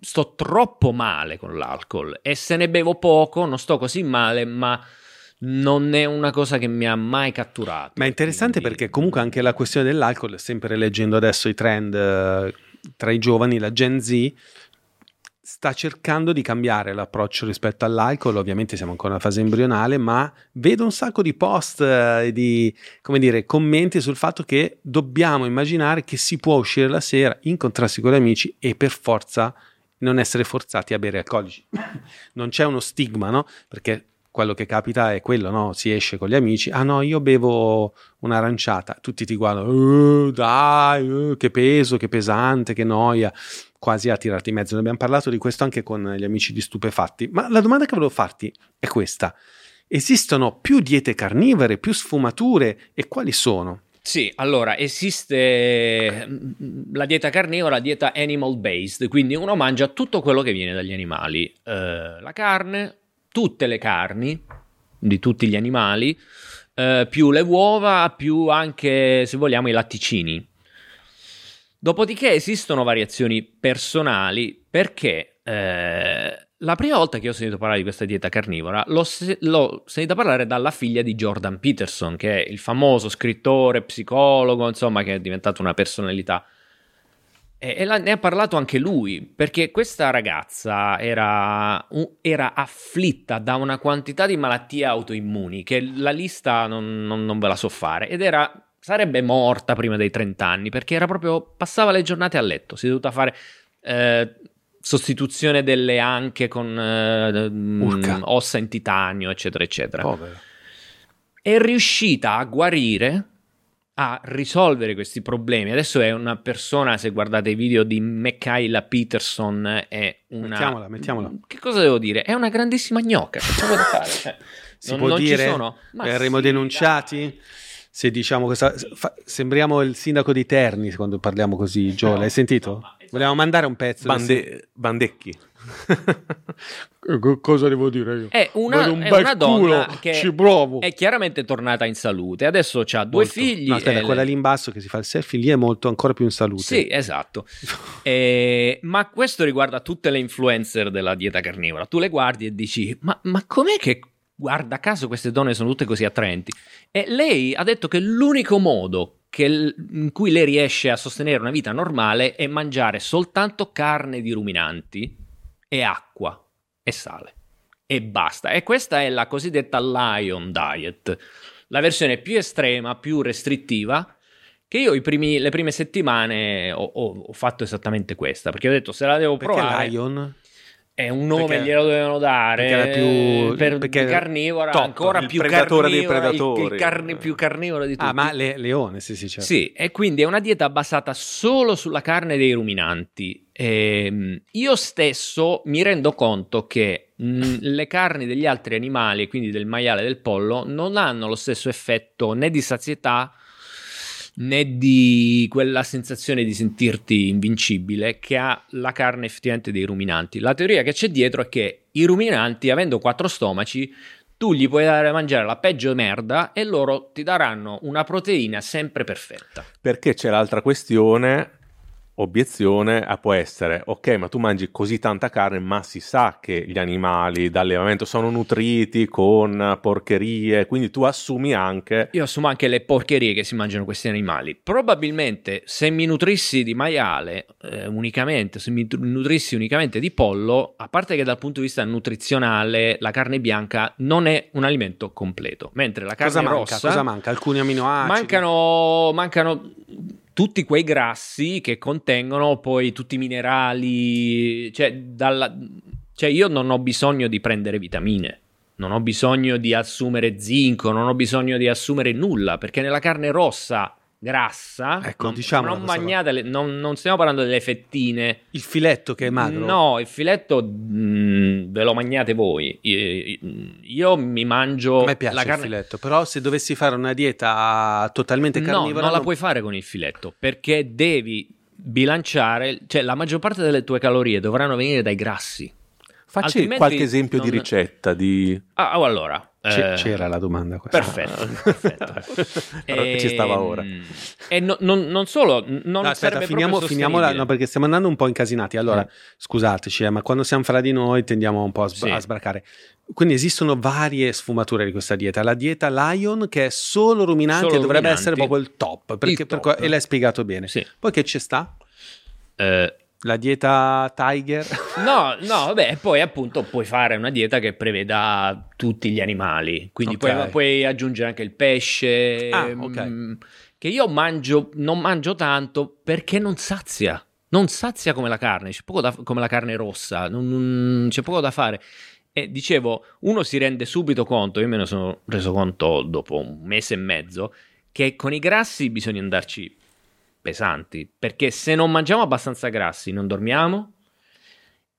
sto troppo male con l'alcol e se ne bevo poco, non sto così male, ma non è una cosa che mi ha mai catturato. Ma è interessante quindi... perché comunque anche la questione dell'alcol, sempre leggendo adesso i trend uh, tra i giovani, la Gen Z sta cercando di cambiare l'approccio rispetto all'alcol, ovviamente siamo ancora in fase embrionale, ma vedo un sacco di post e uh, di come dire, commenti sul fatto che dobbiamo immaginare che si può uscire la sera, incontrarsi con gli amici e per forza non essere forzati a bere alcolici. non c'è uno stigma, no? Perché quello che capita è quello, no? Si esce con gli amici, ah no, io bevo un'aranciata, tutti ti guardano, uh, dai, uh, che peso, che pesante, che noia, quasi a tirarti in mezzo. Ne abbiamo parlato di questo anche con gli amici di Stupefatti, ma la domanda che volevo farti è questa. Esistono più diete carnivore, più sfumature e quali sono? Sì, allora esiste mm, la dieta carnivora, la dieta animal based, quindi uno mangia tutto quello che viene dagli animali, eh, la carne, tutte le carni di tutti gli animali, eh, più le uova, più anche, se vogliamo, i latticini. Dopodiché esistono variazioni personali perché eh, la prima volta che ho sentito parlare di questa dieta carnivora l'ho, se- l'ho sentita parlare dalla figlia di Jordan Peterson, che è il famoso scrittore, psicologo, insomma, che è diventato una personalità e, la, ne ha parlato anche lui, perché questa ragazza era, era, afflitta da una quantità di malattie autoimmuni che la lista non, non, non ve la so fare ed era, sarebbe morta prima dei 30 anni perché era proprio, passava le giornate a letto, si è dovuta fare... Eh, sostituzione delle anche con eh, mm, ossa in titanio, eccetera, eccetera. Povero. È riuscita a guarire a risolvere questi problemi. Adesso è una persona, se guardate i video di Mikaela Peterson, è una... Mettiamola, mettiamola. Che cosa devo dire? È una grandissima gnocca, che cosa da fare? Cioè, Si non- può non ci dire? sono- Ma Verremo sì, denunciati? dai. Se diciamo questa... fa- sembriamo il sindaco di Terni quando parliamo così, Gio, No, l'hai sentito? no, ma- Volevamo mandare un pezzo. Bande- Bandecchi. Cosa devo dire io? È una, Vedo un è una donna culo, che ci provo. è chiaramente tornata in salute. Adesso ha due Molto. figli. No, aspetta, quella lì in basso che si fa il selfie, lì è molto ancora più in salute. Sì, esatto. Eh, ma questo riguarda tutte le influencer della dieta carnivora. Tu le guardi e dici: Ma, ma com'è che guarda caso queste donne sono tutte così attraenti? E lei ha detto che l'unico modo che l- in cui lei riesce a sostenere una vita normale è mangiare soltanto carne di ruminanti e acqua e sale. E basta. E questa è la cosiddetta Lion Diet, la versione più estrema, più restrittiva che io i primi- le prime settimane ho, ho- ho fatto esattamente questa, perché ho detto se la devo Perché provare Lion? è un nome Perché- glielo dovevano dare perché era più- per perché carnivora top, ancora più predatore dei carnivora, il- il, predatori. carni- più carnivoro di tutti. Ah, ma le- leone, sì, sì, certo. Sì, e quindi è una dieta basata solo sulla carne dei ruminanti. Ehm, io stesso mi rendo conto che mh, le carni degli altri animali, quindi del maiale e del pollo, non hanno lo stesso effetto né di sazietà né di quella sensazione di sentirti invincibile che ha la carne effettivamente dei ruminanti. La teoria che c'è dietro è che i ruminanti, avendo quattro stomaci, tu gli puoi dare a mangiare la peggio merda e loro ti daranno una proteina sempre perfetta. Perché c'è l'altra questione, obiezione, ah, può essere, ok, ma tu mangi così tanta carne, ma si sa che gli animali d'allevamento sono nutriti con porcherie, quindi tu assumi anche... Io assumo anche le porcherie che si mangiano questi animali. Probabilmente se mi nutrissi di maiale eh, unicamente, se mi tr- nutrissi unicamente di pollo, a parte che dal punto di vista nutrizionale la carne bianca non è un alimento completo, mentre la carne Cosa manca? rossa Cosa manca? Alcuni aminoacidi? mancano, mancano tutti quei grassi che contengono poi tutti i minerali, cioè, dalla- cioè io non ho bisogno di prendere vitamine. Non ho bisogno di assumere zinco, non ho bisogno di assumere nulla, perché nella carne rossa grassa, Ecco, non, diciamola non mangiate le- non, non stiamo parlando delle fettine. Il filetto che è magro? No, il filetto mm, ve lo mangiate voi. Io, io mi mangio A me piace la il carne. filetto, però se dovessi fare una dieta totalmente No, carnivora... non la puoi fare con il filetto perché devi bilanciare, cioè la maggior parte delle tue calorie dovranno venire dai grassi. Facci Altrimenti qualche esempio di non- ricetta di... Ah, allora, C- eh, C'era la domanda questa. Perfetto, perfetto. Però ci stava ora. Ehm, E no- non, non solo, non No, aspetta, finiamo, finiamola, sostenibile. no, perché stiamo andando un po' incasinati. Allora, Eh. scusateci, eh, ma quando siamo fra di noi tendiamo un po' a, sb- Sì. a sbracare. Quindi esistono varie sfumature di questa dieta. La dieta Lion, che è solo ruminanti Solo e dovrebbe ruminanti. essere proprio il top. Perché, Il per top. qua- e l'hai spiegato bene. Sì. Poi che ci sta? Eh, La dieta Tiger? No, no, vabbè, poi appunto puoi fare una dieta che preveda tutti gli animali, quindi Ok. puoi, puoi aggiungere anche il pesce, Ah, ok. mm, che io mangio, non mangio tanto perché non sazia, non sazia come la carne, c'è poco da, come la carne rossa, non- non- c'è poco da fare. E dicevo, uno si rende subito conto, io me ne sono reso conto dopo un mese e mezzo, che con i grassi bisogna andarci pesanti, perché se non mangiamo abbastanza grassi non dormiamo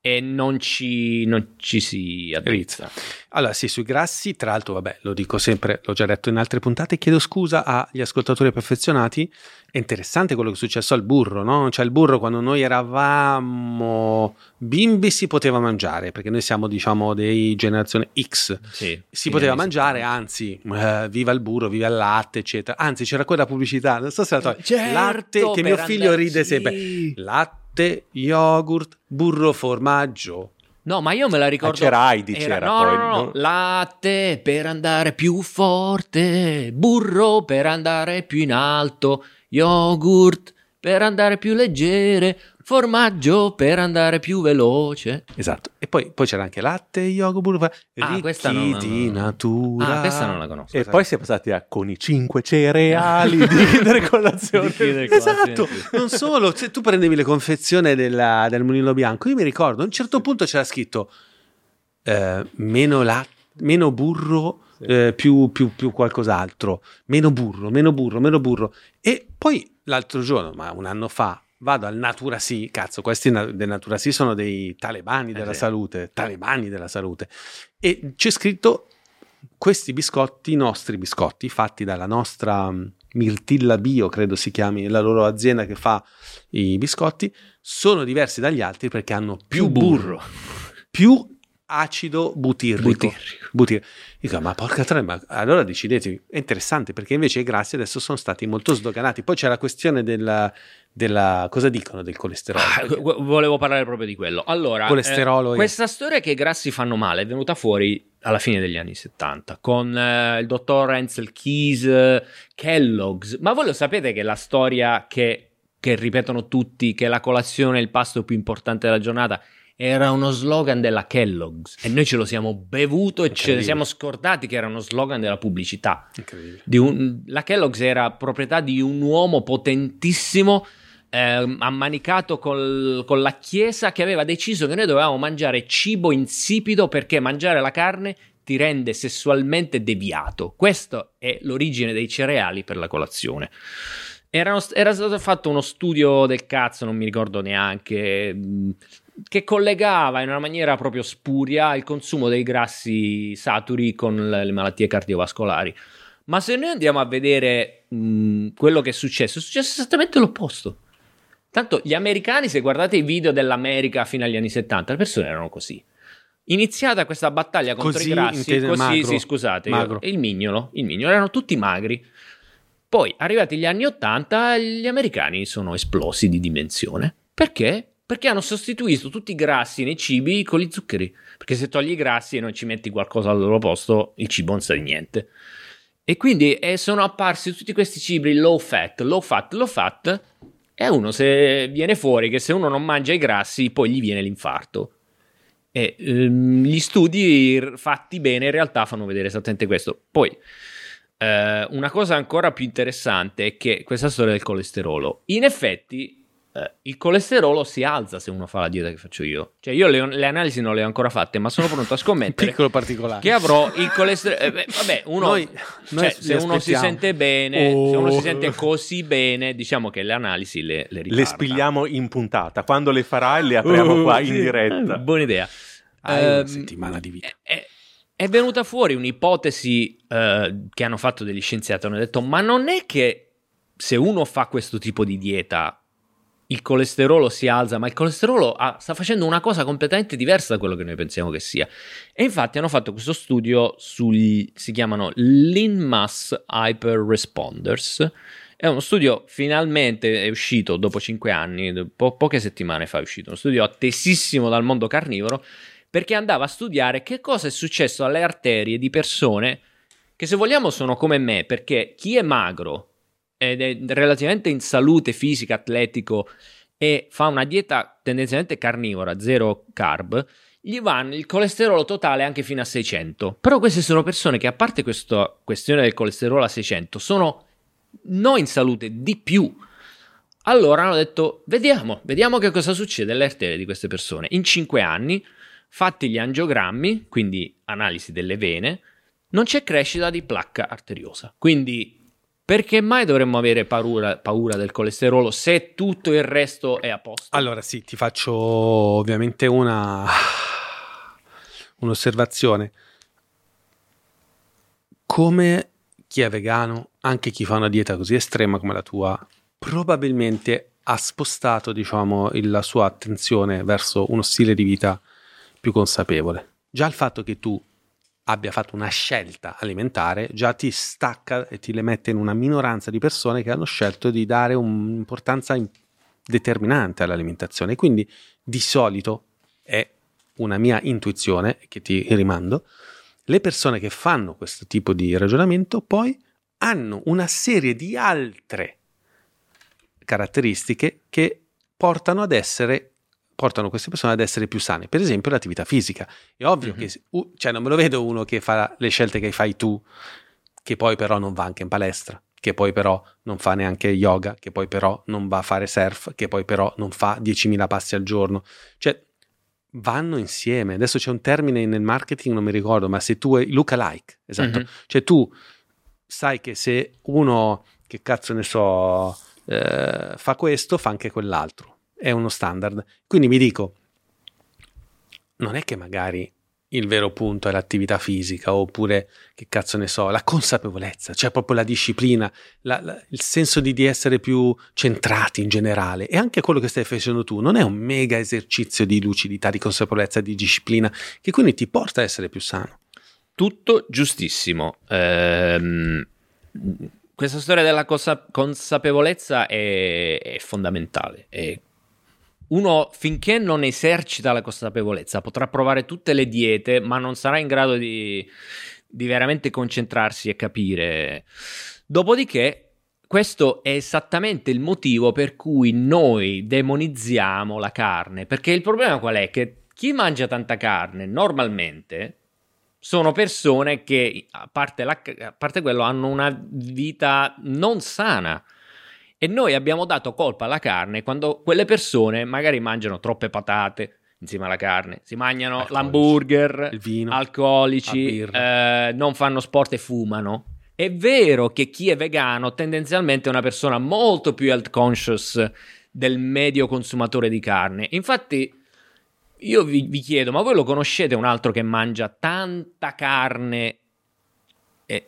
e non ci, non ci si addrizza. Allora, sì, sui grassi, tra l'altro, vabbè, lo dico sempre, l'ho già detto in altre puntate, chiedo scusa agli ascoltatori perfezionati. È interessante quello che è successo al burro, no? Cioè, il burro quando noi eravamo bimbi si poteva mangiare, perché noi siamo, diciamo, dei generazione X. Sì, Si poteva mangiare, 70. anzi, eh, viva il burro, viva il latte, eccetera. Anzi, c'era quella pubblicità, non so se la togli. Certo, latte, che mio figlio ride sempre. Latte, yogurt, burro, formaggio. No, ma io me la ricordo. Ah, c'era Heidi, Era- c'era no, poi, no, no. no? Latte per andare più forte, burro per andare più in alto, yogurt per andare più leggere, formaggio per andare più veloce. Esatto. E poi, poi c'era anche latte, yogurt, burro, Ah, questa non di natura. Ah, questa non la conosco. E poi si è passati a con i cinque cereali di Kinder Colazione. Di Esatto, Colazione, non solo, se tu prendevi le confezioni della- del mulino bianco, io mi ricordo, a un certo punto c'era scritto eh, meno latte, meno burro, Sì. eh, più, più- più qualcos'altro, meno burro, meno burro, meno burro. E poi l'altro giorno, ma un anno fa, vado al Natura Sì, cazzo, questi del Natura Sì sono dei talebani della sì. salute, talebani della salute. E c'è scritto questi biscotti, i nostri biscotti, fatti dalla nostra Mirtilla Bio, credo si chiami la loro azienda che fa i biscotti, sono diversi dagli altri perché hanno più, burro, burro. più acido butirrico. Butirrico. Butir- Dico, ma porca troia, ma allora decidetevi. È interessante perché invece i grassi adesso sono stati molto sdoganati. Poi c'è la questione della, della- cosa dicono del colesterolo? Ah, volevo parlare proprio di quello. Allora, Colesterolo eh, e- questa storia che i grassi fanno male è venuta fuori alla fine degli anni 70 con eh, il dottor Ansel Keys, eh, Kellogg's. Ma voi lo sapete che la storia che, che ripetono tutti, che la colazione è il pasto più importante della giornata, era uno slogan della Kellogg's e noi ce lo siamo bevuto e ce ne siamo scordati che era uno slogan della pubblicità un- la Kellogg's era proprietà di un uomo potentissimo ehm, ammanicato col- con la chiesa che aveva deciso che noi dovevamo mangiare cibo insipido perché mangiare la carne ti rende sessualmente deviato. Questa è l'origine dei cereali per la colazione. Erano- era stato fatto uno studio del cazzo, non mi ricordo neanche, che collegava in una maniera proprio spuria il consumo dei grassi saturi con le le malattie cardiovascolari. Ma se noi andiamo a vedere mh, quello che è successo, è successo esattamente l'opposto. Tanto gli americani, se guardate i video dell'America fino agli anni 70, le persone erano così. Iniziata questa battaglia contro Così i grassi, così, magro, sì, scusate, io- il mignolo, il mignolo, erano tutti magri. Poi, arrivati gli anni 80, gli americani sono esplosi di dimensione. Perché? Perché hanno sostituito tutti i grassi nei cibi con gli zuccheri. Perché se togli i grassi e non ci metti qualcosa al loro posto, il cibo non sa di niente. E quindi eh, sono apparsi tutti questi cibi low fat, low fat, low fat. E uno se viene fuori che se uno non mangia i grassi, poi gli viene l'infarto. E ehm, gli studi fatti bene in realtà fanno vedere esattamente questo. Poi, eh, una cosa ancora più interessante è che questa storia del colesterolo, in effetti, eh, il colesterolo si alza se uno fa la dieta che faccio io. Cioè, io le, le analisi non le ho ancora fatte, ma sono pronto a scommettere Piccolo particolare. che avrò il colesterolo. eh, beh, vabbè, uno, Noi- noi cioè, se uno si sente bene, se uno si Oh. sente così bene, diciamo che le analisi le, le ritarda. Le spigliamo in puntata. Quando le farai le apriamo Uh, qua in sì. diretta. Eh, Buona idea. Hai una Ehm, settimana di vita. È, è venuta fuori un'ipotesi eh, che hanno fatto degli scienziati. Hanno detto: Ma non è che se uno fa questo tipo di dieta il colesterolo si alza, ma il colesterolo ha- sta facendo una cosa completamente diversa da quello che noi pensiamo che sia. E infatti hanno fatto questo studio sugli si chiamano Lean Mass Hyper Responders. È uno studio finalmente è uscito dopo 5 anni, po- poche settimane fa è uscito, uno studio attesissimo dal mondo carnivoro perché andava a studiare che cosa è successo alle arterie di persone che se vogliamo sono come me, perché chi è magro ed è relativamente in salute fisica, atletico e fa una dieta tendenzialmente carnivora, zero carb, gli va il colesterolo totale anche fino a 600. Però queste sono persone che a parte questa questione del colesterolo a 600 sono non in salute di più. Allora hanno detto, vediamo, vediamo che cosa succede alle arterie di queste persone. In 5 anni, fatti gli angiogrammi, quindi analisi delle vene, non c'è crescita di placca arteriosa. Quindi perché mai dovremmo avere paura, paura del colesterolo se tutto il resto è a posto? Allora sì, ti faccio ovviamente una un'osservazione. Come chi è vegano, anche chi fa una dieta così estrema come la tua, probabilmente ha spostato, diciamo, la sua attenzione verso uno stile di vita più consapevole. Già il fatto che tu abbia fatto una scelta alimentare già ti stacca e ti le mette in una minoranza di persone che hanno scelto di dare un'importanza in- determinante all'alimentazione. Quindi di solito è una mia intuizione che ti rimando. Le persone che fanno questo tipo di ragionamento poi hanno una serie di altre caratteristiche che portano ad essere portano queste persone ad essere più sane, per esempio l'attività fisica. È ovvio Mhm. che uh, cioè non me lo vedo uno che fa le scelte che fai tu, che poi però non va anche in palestra, che poi però non fa neanche yoga, che poi però non va a fare surf, che poi però non fa 10.000 passi al giorno. Cioè vanno insieme. Adesso c'è un termine nel marketing, non mi ricordo, ma se tu hai look alike, esatto. Mhm. Cioè tu sai che se uno, che cazzo ne so, eh, fa questo, fa anche quell'altro. È uno standard. Quindi mi dico, non è che magari il vero punto è l'attività fisica oppure che cazzo ne so, la consapevolezza, cioè proprio la disciplina, la- la- il senso di, di essere più centrati in generale e anche quello che stai facendo tu non è un mega esercizio di lucidità, di consapevolezza, di disciplina che quindi ti porta a essere più sano. Tutto giustissimo. Ehm, questa storia della consapevolezza è, è fondamentale. E uno finché non esercita la consapevolezza potrà provare tutte le diete, ma non sarà in grado di, di veramente concentrarsi e capire. Dopodiché, questo è esattamente il motivo per cui noi demonizziamo la carne. Perché il problema qual è? Che chi mangia tanta carne normalmente sono persone che, a parte, la- a parte quello, hanno una vita non sana. E noi abbiamo dato colpa alla carne quando quelle persone magari mangiano troppe patate insieme alla carne, si mangiano Alcolici. l'hamburger, Il vino, alcolici, eh, non fanno sport e fumano. È vero che chi è vegano tendenzialmente è una persona molto più health conscious del medio consumatore di carne. Infatti, io vi, vi chiedo, ma voi lo conoscete un altro che mangia tanta carne e,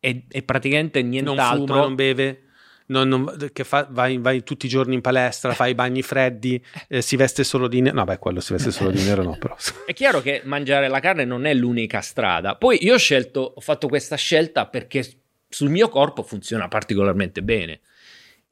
e- e- praticamente Non nient'altro? fuma, non beve, non- non- che fa- vai, vai tutti i giorni in palestra, fa i bagni freddi, eh, si veste solo di nero. No, beh, quello si veste solo di nero, no, però. È chiaro che mangiare la carne non è l'unica strada. Poi io ho scelto, ho fatto questa scelta perché sul mio corpo funziona particolarmente bene.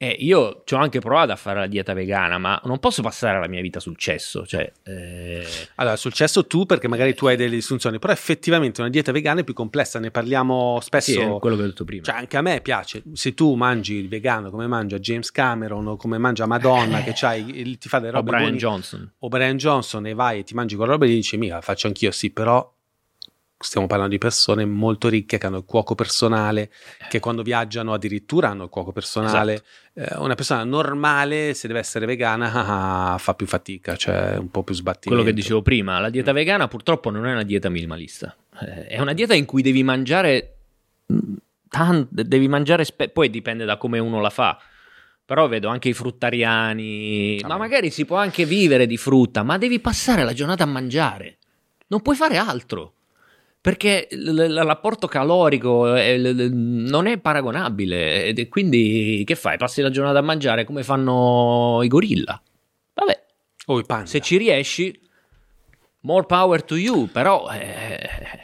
E io ci ho anche provato a fare la dieta vegana, ma non posso passare la mia vita sul cesso. Cioè, eh, Allora, successo tu perché magari tu hai delle disfunzioni, però effettivamente una dieta vegana è più complessa, ne parliamo spesso. sì, è quello che ho detto prima. Cioè, anche a me piace. Se tu mangi il vegano come mangia James Cameron o come mangia Madonna, che c'hai, ti fa delle o robe Brian buoni- Johnson. o Brian Johnson e vai e ti mangi quella roba e gli dici, mica, faccio anch'io, sì, però stiamo parlando di persone molto ricche che hanno il cuoco personale, che quando viaggiano addirittura hanno il cuoco personale. Eh, una persona normale, se deve essere vegana, ah, ah, fa più fatica, cioè un po' più sbattimento. Quello che dicevo prima, la Mm. dieta vegana purtroppo non è una dieta minimalista. Eh, È una dieta in cui devi mangiare mm, tan- devi mangiare spe- poi dipende da come uno la fa. Però vedo anche i fruttariani, ma Vabbè. magari si può anche vivere di frutta, ma devi passare la giornata a mangiare. Non puoi fare altro. Perché l'apporto calorico l- non è paragonabile. È quindi che fai? Passi la giornata a mangiare come fanno i gorilla. Vabbè, O i panda. se ci riesci, more power to you, però eh,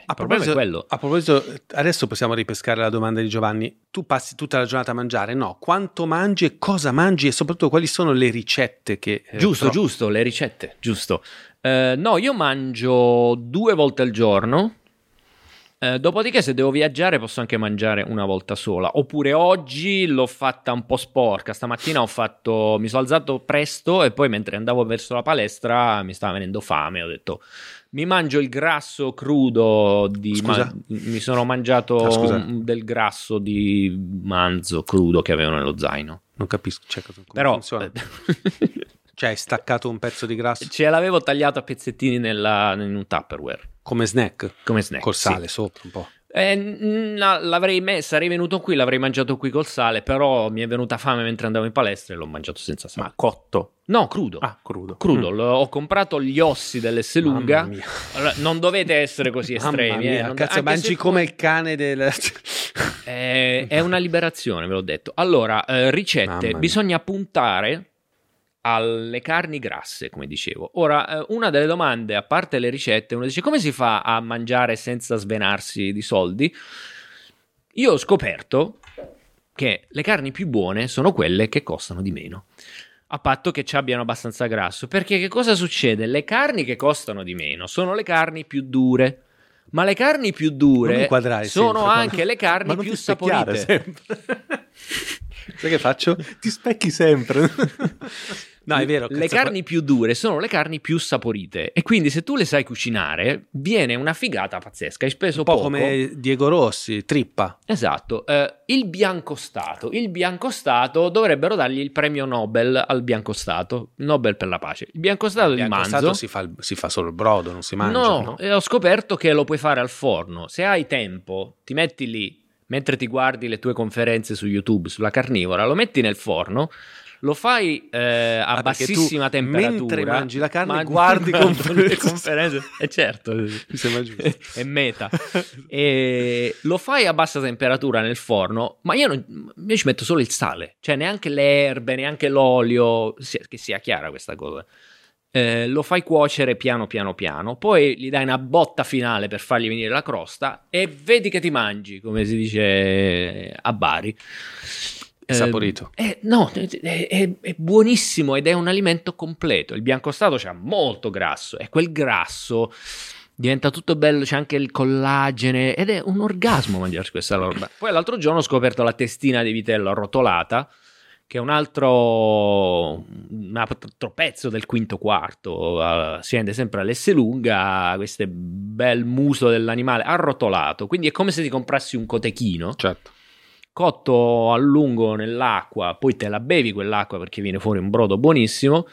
A proposito, quello. a proposito, adesso possiamo ripescare la domanda di Giovanni. Tu passi tutta la giornata a mangiare? No. Quanto mangi e cosa mangi e soprattutto quali sono le ricette che... eh, Giusto, tro- giusto, le ricette, giusto. Eh, no, io mangio due volte al giorno. Eh, dopodiché, se devo viaggiare, posso anche mangiare una volta sola. Oppure oggi l'ho fatta un po' sporca. Stamattina ho fatto. Mi sono alzato presto e poi, mentre andavo verso la palestra, mi stava venendo fame. Ho detto. Mi mangio il grasso crudo di. Ma- mi sono mangiato Ah, del grasso di manzo crudo che avevo nello zaino. Non capisco cioè, come Però. funziona. eh, Cioè hai staccato un pezzo di grasso Ce l'avevo tagliato a pezzettini nella- in un Tupperware come snack, come snack. col sì. sale sopra un po'. Eh, no, l'avrei me- sarei venuto qui, l'avrei mangiato qui col sale, però mi è venuta fame mentre andavo in palestra e l'ho mangiato senza sale. Ma cotto. No, crudo. Ah, crudo. Crudo, Mm. L- ho comprato gli ossi dell'Esselunga. Mamma mia. Allora, non dovete essere così Mamma estremi. eh, non- cazzo, mangi come il cane del... Eh, è una liberazione, ve l'ho detto. Allora, eh, ricette, bisogna puntare alle carni grasse, come dicevo. Ora, eh, una delle domande, a parte le ricette, uno dice come si fa a mangiare senza svenarsi di soldi? Io ho scoperto che le carni più buone sono quelle che costano di meno. A patto che ci abbiano abbastanza grasso. Perché che cosa succede? Le carni che costano di meno sono le carni più dure. Ma le carni più Non dure sono sempre, anche le carni non più saporite. Sai che faccio? Ti specchi sempre. No, è vero. Le carni più dure sono le carni più saporite e quindi se tu le sai cucinare viene una figata pazzesca. Hai speso un po' poco. come Diego Rossi, trippa. Esatto, eh, il biancostato. Il biancostato dovrebbero dargli il premio Nobel al biancostato, il Nobel per la pace. Il biancostato di Biancostato manzo. si fa, il- si fa solo il brodo, non si mangia. No, no? e ho scoperto che lo puoi fare al forno. Se hai tempo, ti metti lì mentre ti guardi le tue conferenze su YouTube sulla carnivora, lo metti nel forno. Lo fai eh, a Ah, bassissima temperatura. mentre mangi la carne, mangi- guardi conferenze. le conferenze. E certo, Mi sembra giusto. è meta. E lo fai a bassa temperatura nel forno, ma io, non- io ci metto solo il sale, cioè neanche le erbe, neanche l'olio, sia- che sia chiara questa cosa. Eh, lo fai cuocere piano piano piano, poi gli dai una botta finale per fargli venire la crosta e vedi che ti mangi, come si dice a Bari. È saporito. Eh, no, è, è- è buonissimo ed è un alimento completo. Il biancostato c'ha molto grasso e quel grasso diventa tutto bello, c'è anche il collagene ed è un orgasmo mangiarsi questa roba. Poi l'altro giorno ho scoperto la testina di vitello arrotolata che è un altro, un altro pezzo del quinto quarto, eh, si rende sempre all'Esselunga, questo bel muso dell'animale arrotolato, quindi è come se ti comprassi un cotechino Certo. Cotto a lungo nell'acqua, poi te la bevi quell'acqua perché viene fuori un brodo buonissimo.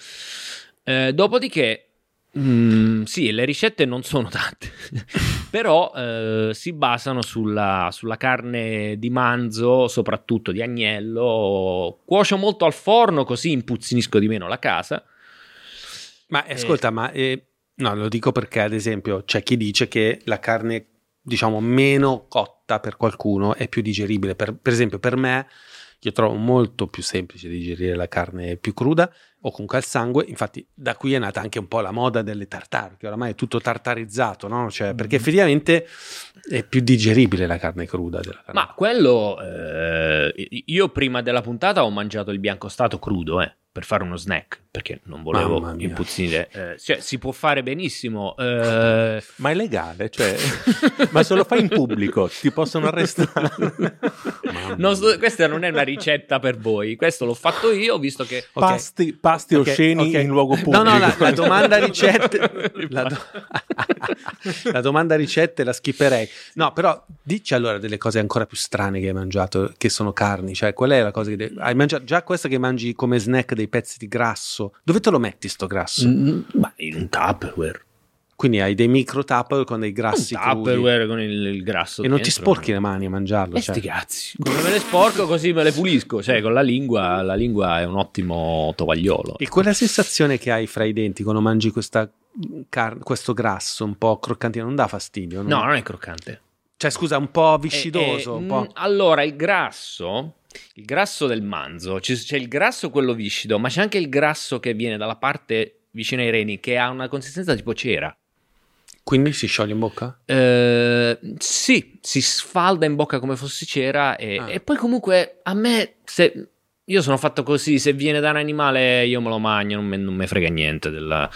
Eh, dopodiché, mm, sì, le ricette non sono tante, però eh, si basano sulla, sulla carne di manzo, soprattutto di agnello. Cuocio molto al forno così impuzzinisco di meno la casa. Ma eh, ascolta, ma eh, no, lo dico perché ad esempio c'è chi dice che la carne, diciamo, meno cotta per qualcuno è più digeribile. Per, per esempio, per me, io trovo molto più semplice digerire la carne più cruda o comunque al sangue. Infatti, da qui è nata anche un po' la moda delle tartare, che oramai è tutto tartarizzato, no? Cioè, perché Mhm. effettivamente è più digeribile la carne cruda carne. Ma quello, eh, io prima della puntata ho mangiato il biancostato crudo, eh, per fare uno snack, perché non volevo impuzzinire. Eh, cioè, si può fare benissimo. eh, Ma è legale, cioè, ma se lo fai in pubblico ti possono arrestare. Non so- questa non è una ricetta per voi, questo l'ho fatto io, visto che... Ok. Pasti, pasti Ok, osceni ok. in luogo pubblico. No, no, la, la domanda ricette. La, do- la domanda ricette la skipperei. No, però dici allora delle cose ancora più strane che hai mangiato, che sono carni. Cioè, qual è la cosa che de- hai mangiato? Già questa che mangi come snack dei pezzi di grasso. Dove te lo metti sto grasso? Mm, ma in un Tupperware. Quindi hai dei micro tupper con dei grassi un. Tupperware con il, il grasso E non ti sporchi le mani a mangiarlo. E cioè. sti cazzi, come me le sporco così me le pulisco, cioè con la lingua, la lingua è un ottimo tovagliolo. E quella sensazione che hai fra i denti quando mangi questa car- questo grasso un po' croccantino non dà fastidio? No, non è croccante. Cioè, scusa, un po' viscidoso, Eh, eh, un po'. mm, Allora, il grasso, il grasso del manzo, c'è, il grasso quello viscido, ma c'è anche il grasso che viene dalla parte vicino ai reni, che ha una consistenza tipo cera. Quindi si scioglie in bocca? Eh, sì, si sfalda in bocca come fosse cera e, Ah. e poi comunque a me, se, io sono fatto così, se viene da un animale io me lo mangio, non me, non me frega niente della...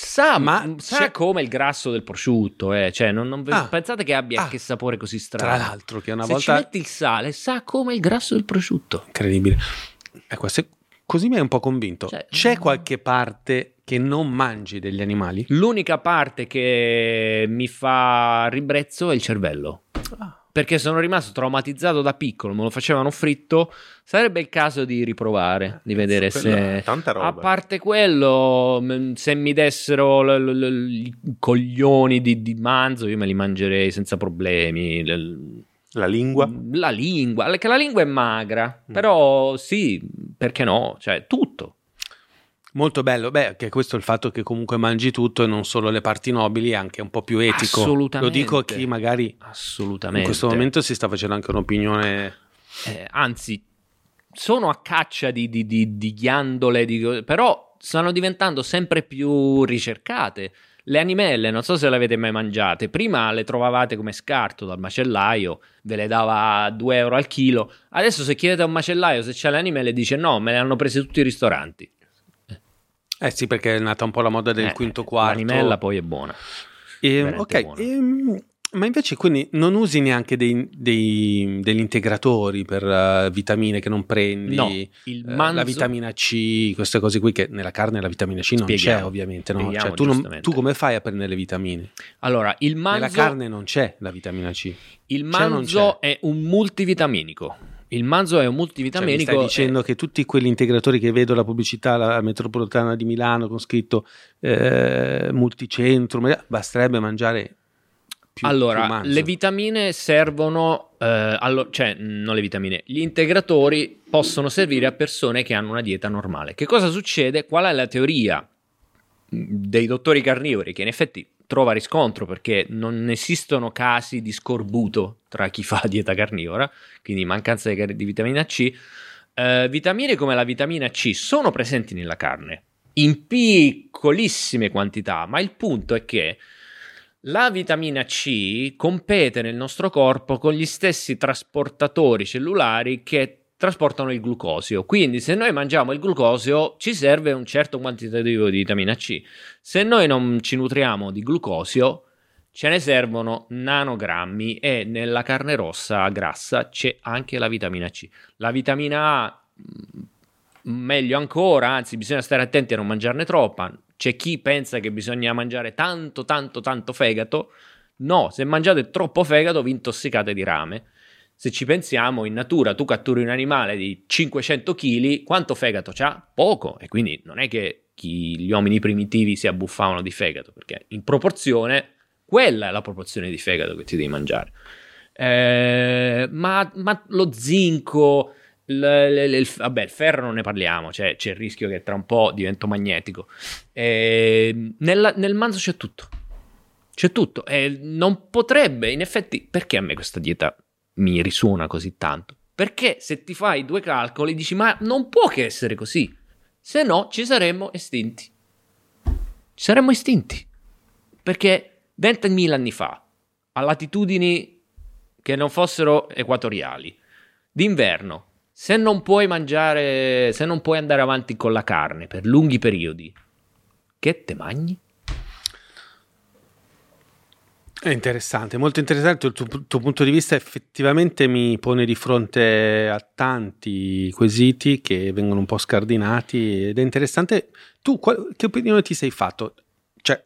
Sa, Ma ma sa c'è- come il grasso del prosciutto, eh. cioè, non, non Ah. pensate che abbia Ah. che sapore così strano. Tra l'altro, che una Se volta. ci metti il sale, sa come il grasso del prosciutto. Incredibile. Ecco, se- così mi hai un po' convinto. Cioè- C'è qualche parte che non mangi degli animali? L'unica parte che mi fa ribrezzo è il cervello. Perché sono rimasto traumatizzato da piccolo, me lo facevano fritto. Sarebbe il caso di riprovare, di vedere Quello- se. A parte quello, se mi dessero l- l- l- i coglioni di, di manzo, io me li mangerei senza problemi. La lingua. La lingua, che la lingua è magra, Mm. però sì, perché no? Cioè, tutto. Molto bello. Beh, che questo è il fatto che comunque mangi tutto e non solo le parti nobili, è anche un po' più etico. Assolutamente. Lo dico a chi magari Assolutamente. in questo momento si sta facendo anche un'opinione. Eh, anzi, sono a caccia di, di- di- di ghiandole, però stanno diventando sempre più ricercate. Le animelle, non so se le avete mai mangiate, prima le trovavate come scarto dal macellaio, ve le dava a 2 euro al chilo. Adesso se chiedete a un macellaio se c'è le animelle dice no, me le hanno prese tutti i ristoranti. Eh sì, perché è nata un po' la moda del Eh, quinto quarto. L'animella poi è buona. Ehm, veramente ok, buono. ehm, Ma invece quindi non usi neanche dei, dei, degli integratori per uh, vitamine che non prendi? No, il manzo... uh, la vitamina C, queste cose qui che nella carne la vitamina C non Spieghiamo, c'è ovviamente. No? Cioè, tu, non- tu come fai a prendere le vitamine? Allora, il manzo, Nella carne non c'è la vitamina C. il manzo è un multivitaminico. Il manzo è un Cioè, mi multivitaminico. stai dicendo che tutti quegli integratori che vedo la pubblicità alla metropolitana di Milano con scritto eh, multicentro, basterebbe mangiare più, allora, più le vitamine servono, eh, allo- cioè non le vitamine, gli integratori possono servire a persone che hanno una dieta normale. Che cosa succede? Qual è la teoria mh, dei dottori carnivori? Che in effetti trova riscontro perché non esistono casi di scorbuto tra chi fa dieta carnivora, quindi mancanza di, di vitamina C. Eh, vitamine come la vitamina C sono presenti nella carne in piccolissime quantità, ma il punto è che la vitamina C compete nel nostro corpo con gli stessi trasportatori cellulari che trasportano il glucosio. Quindi, se noi mangiamo il glucosio, ci serve un certo quantitativo di vitamina C. Se noi non ci nutriamo di glucosio, ce ne servono nanogrammi e nella carne rossa grassa c'è anche la vitamina C. La vitamina A, mh, meglio ancora, anzi, bisogna stare attenti a non mangiarne troppa. C'è chi pensa che bisogna mangiare tanto, tanto, tanto fegato. No, se mangiate troppo fegato vi intossicate di rame. Se ci pensiamo, in natura tu catturi un animale di 500 kg, quanto fegato c'ha? Poco. E quindi non è che chi- gli uomini primitivi si abbuffavano di fegato, perché in proporzione, quella è la proporzione di fegato che ti devi mangiare. Eh, ma, ma lo zinco, l- l- l- vabbè, il ferro non ne parliamo, cioè, c'è il rischio che tra un po' divento magnetico. Eh, nella- nel manzo c'è tutto. C'è tutto. E non potrebbe, in effetti, perché a me questa dieta mi risuona così tanto? Perché se ti fai due calcoli dici, ma non può che essere così. Se no, ci saremmo estinti. Ci saremmo estinti. Perché 20.000 anni fa, a latitudini che non fossero equatoriali, d'inverno, se non puoi mangiare, se non puoi andare avanti con la carne per lunghi periodi, che te mangi? È interessante, molto interessante il tuo, tuo punto di vista effettivamente mi pone di fronte a tanti quesiti che vengono un po' scardinati ed è interessante. Tu qual- che opinione ti sei fatto? Cioè,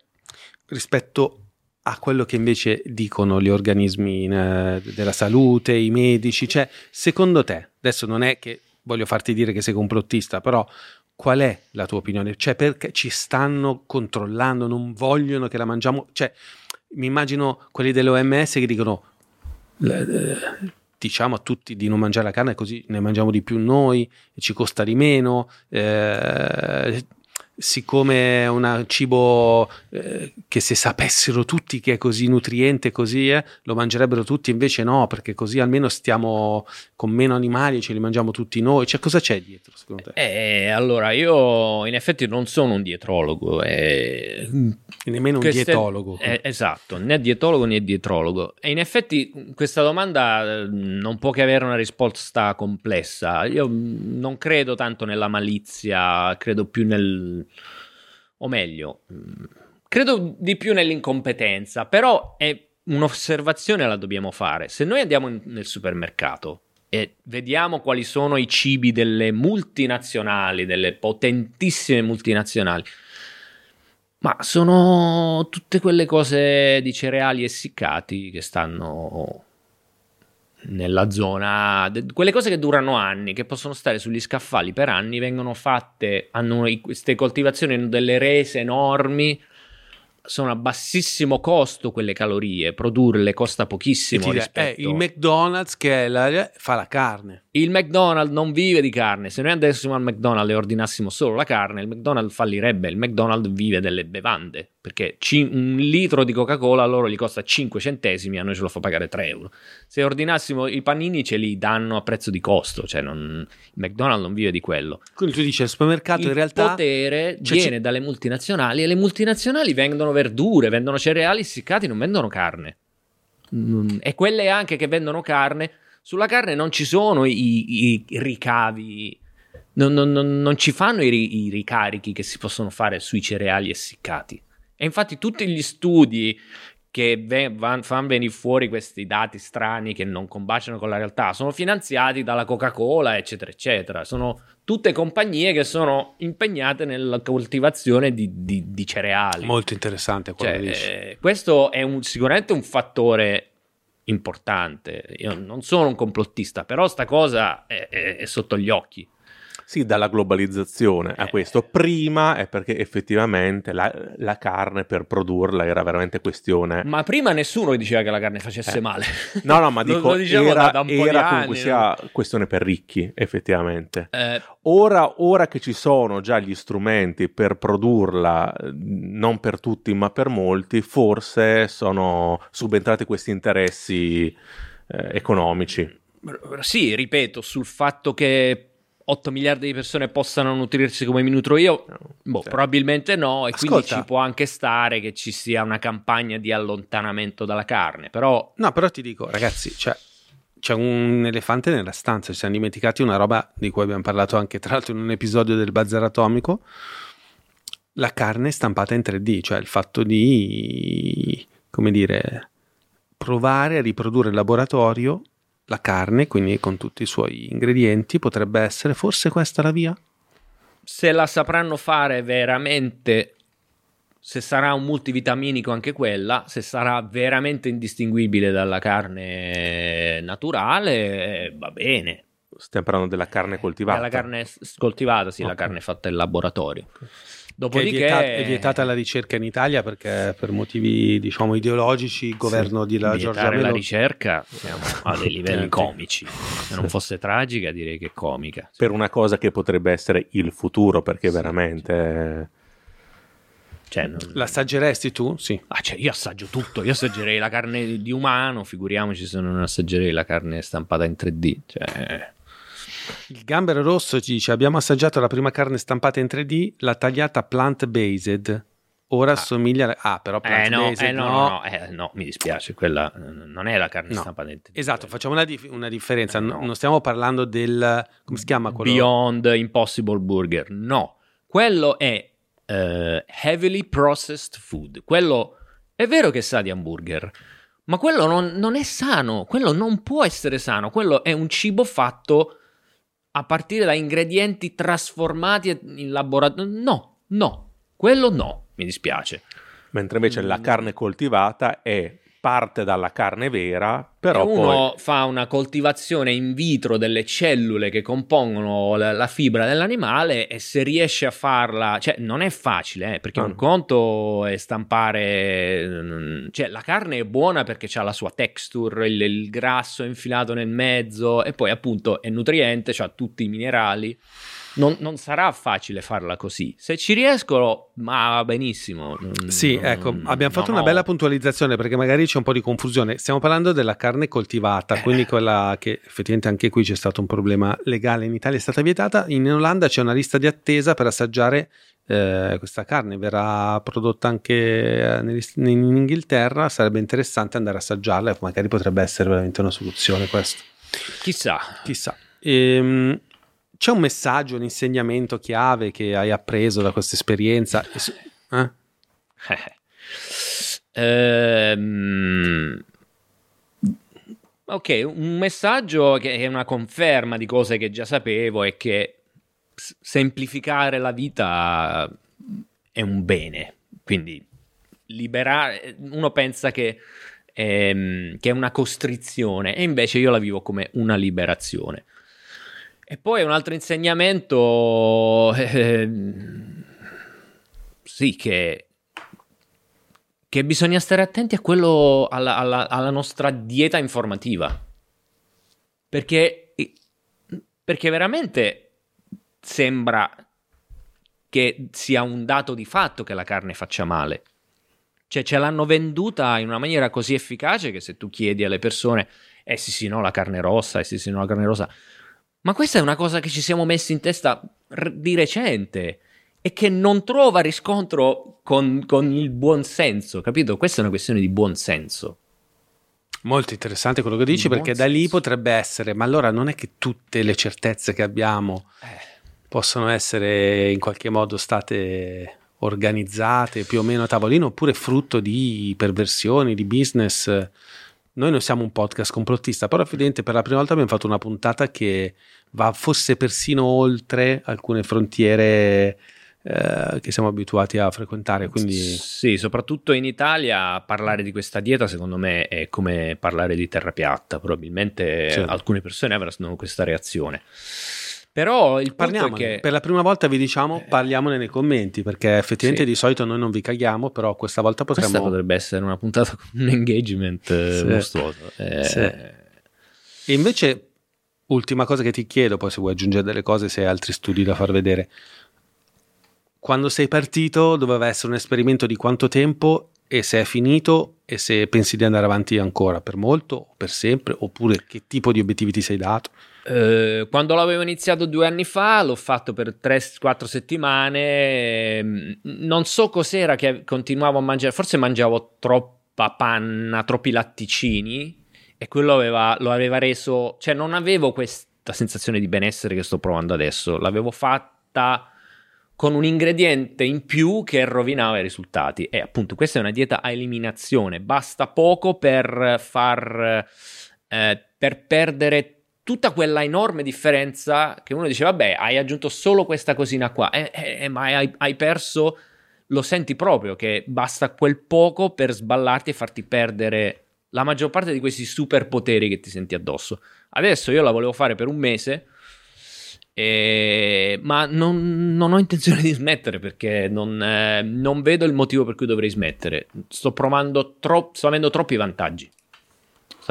rispetto a quello che invece dicono gli organismi eh, della salute, i medici, cioè, secondo te, adesso non è che voglio farti dire che sei complottista, però qual è la tua opinione? Cioè, perché ci stanno controllando, non vogliono che la mangiamo? Cioè, mi immagino quelli dell'OMS che dicono eh, diciamo a tutti di non mangiare la carne così ne mangiamo di più noi ci costa di meno eh, siccome è un cibo eh, che se sapessero tutti che è così nutriente così eh, lo mangerebbero tutti invece no perché così almeno stiamo con meno animali e ce li mangiamo tutti noi cioè cosa c'è dietro secondo te? Eh, allora, io in effetti non sono un dietrologo. eh, nemmeno un dietologo eh, esatto, né dietrologo né dietrologo. E in effetti questa domanda eh, non può che avere una risposta complessa. Io mm, non credo tanto nella malizia, credo più nel... o meglio, credo di più nell'incompetenza, però è un'osservazione la dobbiamo fare. Se noi andiamo in- nel supermercato e vediamo quali sono i cibi delle multinazionali, delle potentissime multinazionali, ma sono tutte quelle cose di cereali essiccati che stanno nella zona, quelle cose che durano anni, che possono stare sugli scaffali per anni, vengono fatte, hanno queste coltivazioni hanno delle rese enormi, sono a bassissimo costo quelle calorie, produrle costa pochissimo ti dà- rispetto... eh, il McDonald's che è la- fa la carne Il McDonald's non vive di carne. Se noi andassimo al McDonald's e ordinassimo solo la carne, il McDonald's fallirebbe. Il McDonald's vive delle bevande. Perché ci- un litro di Coca-Cola a loro gli costa 5 centesimi, a noi ce lo fa pagare 3 euro. Se ordinassimo i panini ce li danno a prezzo di costo. Cioè, non- il McDonald's non vive di quello. quindi tu dici al supermercato il in realtà potere cioè, viene ci- dalle multinazionali e le multinazionali vendono verdure, vendono cereali essiccati, non vendono carne. Mm, e quelle anche che vendono carne, sulla carne non ci sono i, i ricavi, non, non- non- ci fanno i, i ricarichi che si possono fare sui cereali essiccati. E infatti tutti gli studi che van- fanno venire fuori questi dati strani che non combaciano con la realtà sono finanziati dalla Coca-Cola, eccetera, eccetera. Sono tutte compagnie che sono impegnate nella coltivazione di, di- di cereali. Molto interessante quello Cioè, che dici. eh, questo è un- sicuramente un fattore importante. Io non sono un complottista, però sta cosa è, è- è sotto gli occhi. Sì, dalla globalizzazione a Eh. questo. Prima è perché effettivamente la, la carne per produrla era veramente questione. Ma prima nessuno diceva che la carne facesse Eh. male. No, no, ma Lo- dico, lo diciamo era, da- da un po' era anni, comunque sia questione per ricchi, effettivamente. Eh, Ora, ora che ci sono già gli strumenti per produrla, non per tutti ma per molti, forse sono subentrati questi interessi eh, economici. sì, ripeto, sul fatto che 8 miliardi di persone possano nutrirsi come mi nutro io, boh, Cioè, probabilmente no, e quindi Ascolta. ci può anche stare che ci sia una campagna di allontanamento dalla carne, però No, però ti dico, ragazzi, cioè, c'è un elefante nella stanza. Ci siamo dimenticati una roba di cui abbiamo parlato anche, tra l'altro, in un episodio del Bazar Atomico. La carne stampata in 3D, cioè il fatto di, come dire, provare a riprodurre in laboratorio la carne, quindi con tutti i suoi ingredienti, potrebbe essere forse questa la via? se la sapranno fare veramente, se sarà un multivitaminico anche quella, se sarà veramente indistinguibile dalla carne naturale, eh, va bene. Stiamo parlando della carne coltivata. La carne coltivata, sì, la Ok. carne fatta in laboratorio. Che è, Dopodiché vietata, è vietata la ricerca in Italia perché per motivi, diciamo, ideologici, il governo di la vietare Giorgia la Meloni... ricerca siamo a dei livelli Sì. comici. Se non fosse tragica, direi che è comica. Per una cosa che potrebbe essere il futuro, perché veramente... Cioè, non- L'assaggeresti tu? Sì. Ah, cioè, io assaggio tutto, io assaggerei la carne di umano, figuriamoci se non assaggerei la carne stampata in 3D. Cioè, Il gambero rosso ci dice abbiamo assaggiato la prima carne stampata in 3D, la tagliata plant-based. Ora assomiglia... a- Ah, però eh, no, eh, no, no, no, eh, no, mi dispiace, quella eh, non è la carne stampata in 3D. Esatto, facciamo una, dif- una differenza. Eh, No- no. Non stiamo parlando del... come si chiama quello? Beyond Impossible Burger, no. Quello è eh, heavily processed food. Quello è vero che sa di hamburger, ma quello non, non è sano. Quello non può essere sano. Quello è un cibo fatto a partire da ingredienti trasformati in laboratorio. No, no, quello no. Mi dispiace. Mentre invece la Mm. carne coltivata è parte dalla carne vera, però E uno poi... fa una coltivazione in vitro delle cellule che compongono la, la fibra dell'animale e se riesce a farla, cioè non è facile, eh, perché Ah. un conto è stampare, mm, cioè la carne è buona perché ha la sua texture, il, il grasso è infilato nel mezzo e poi appunto è nutriente, ha tutti i minerali. Non, non sarà facile farla così. Se ci riesco, ma va benissimo. Non- Sì, non- ecco, abbiamo fatto no, una no. bella puntualizzazione perché magari c'è un po' di confusione. Stiamo parlando della carne coltivata, Eh. quindi quella che effettivamente anche qui c'è stato un problema legale. In Italia è stata vietata, in Olanda c'è una lista di attesa per assaggiare eh, questa carne. Verrà prodotta anche eh, in Inghilterra. Sarebbe interessante andare a assaggiarla magari potrebbe essere veramente una soluzione questo. Chissà, Chissà. Ehm, c'è un messaggio, un insegnamento chiave che hai appreso da questa esperienza? Eh? Ehm, ok, un messaggio che è una conferma di cose che già sapevo è che semplificare la vita è un bene. Quindi liberare, uno pensa che, ehm, che è una costrizione e invece io la vivo come una liberazione. E poi un altro insegnamento, ehm, sì, che, che bisogna stare attenti a quello, alla, alla- alla nostra dieta informativa. Perché, perché veramente sembra che sia un dato di fatto che la carne faccia male. Cioè, ce l'hanno venduta in una maniera così efficace che se tu chiedi alle persone, eh sì, sì, no, la carne rossa, eh sì, sì, no, la carne rossa. Ma questa è una cosa che ci siamo messi in testa r- di recente e che non trova riscontro con, con il buon senso, capito? Questa è una questione di buon senso. Molto interessante quello che dici In perché buon da lì senso. potrebbe essere, ma allora non è che tutte le certezze che abbiamo possono essere in qualche modo state organizzate più o meno a tavolino oppure frutto di perversioni, di business. Noi non siamo un podcast complottista, però evidente per la prima volta abbiamo fatto una puntata che va forse persino oltre alcune frontiere eh, che siamo abituati a frequentare. Quindi... Sì, soprattutto in Italia parlare di questa dieta secondo me è come parlare di terra piatta, probabilmente certo. alcune persone avranno questa reazione. Però il punto che per la prima volta vi diciamo eh. parliamone nei commenti perché effettivamente sì. di solito noi non vi caghiamo, però questa volta potremmo Questa potrebbe essere una puntata con un engagement eh, sì. mostruoso. Eh... Sì. E invece ultima cosa che ti chiedo, poi se vuoi aggiungere delle cose, se hai altri studi da far vedere. Quando sei partito doveva essere un esperimento di quanto tempo e se è finito e se pensi di andare avanti ancora per molto o per sempre oppure che tipo di obiettivi ti sei dato? Eh, quando l'avevo iniziato due anni fa, l'ho fatto per 3-4 settimane. Ehm, non so cos'era che continuavo a mangiare, forse mangiavo troppa panna, troppi latticini. E quello aveva, lo aveva reso, cioè non avevo questa sensazione di benessere che sto provando adesso. L'avevo fatta con un ingrediente in più che rovinava i risultati. E appunto, questa è una dieta a eliminazione. Basta poco per far. Eh, per perdere tutta quella enorme differenza che uno dice, vabbè, hai aggiunto solo questa cosina qua, eh, eh, ma hai, hai, perso, lo senti proprio che basta quel poco per sballarti e farti perdere la maggior parte di questi superpoteri che ti senti addosso. Adesso io la volevo fare per un mese, eh, ma non, non, ho intenzione di smettere perché non, eh, non, vedo il motivo per cui dovrei smettere. Sto provando troppo, sto avendo troppi vantaggi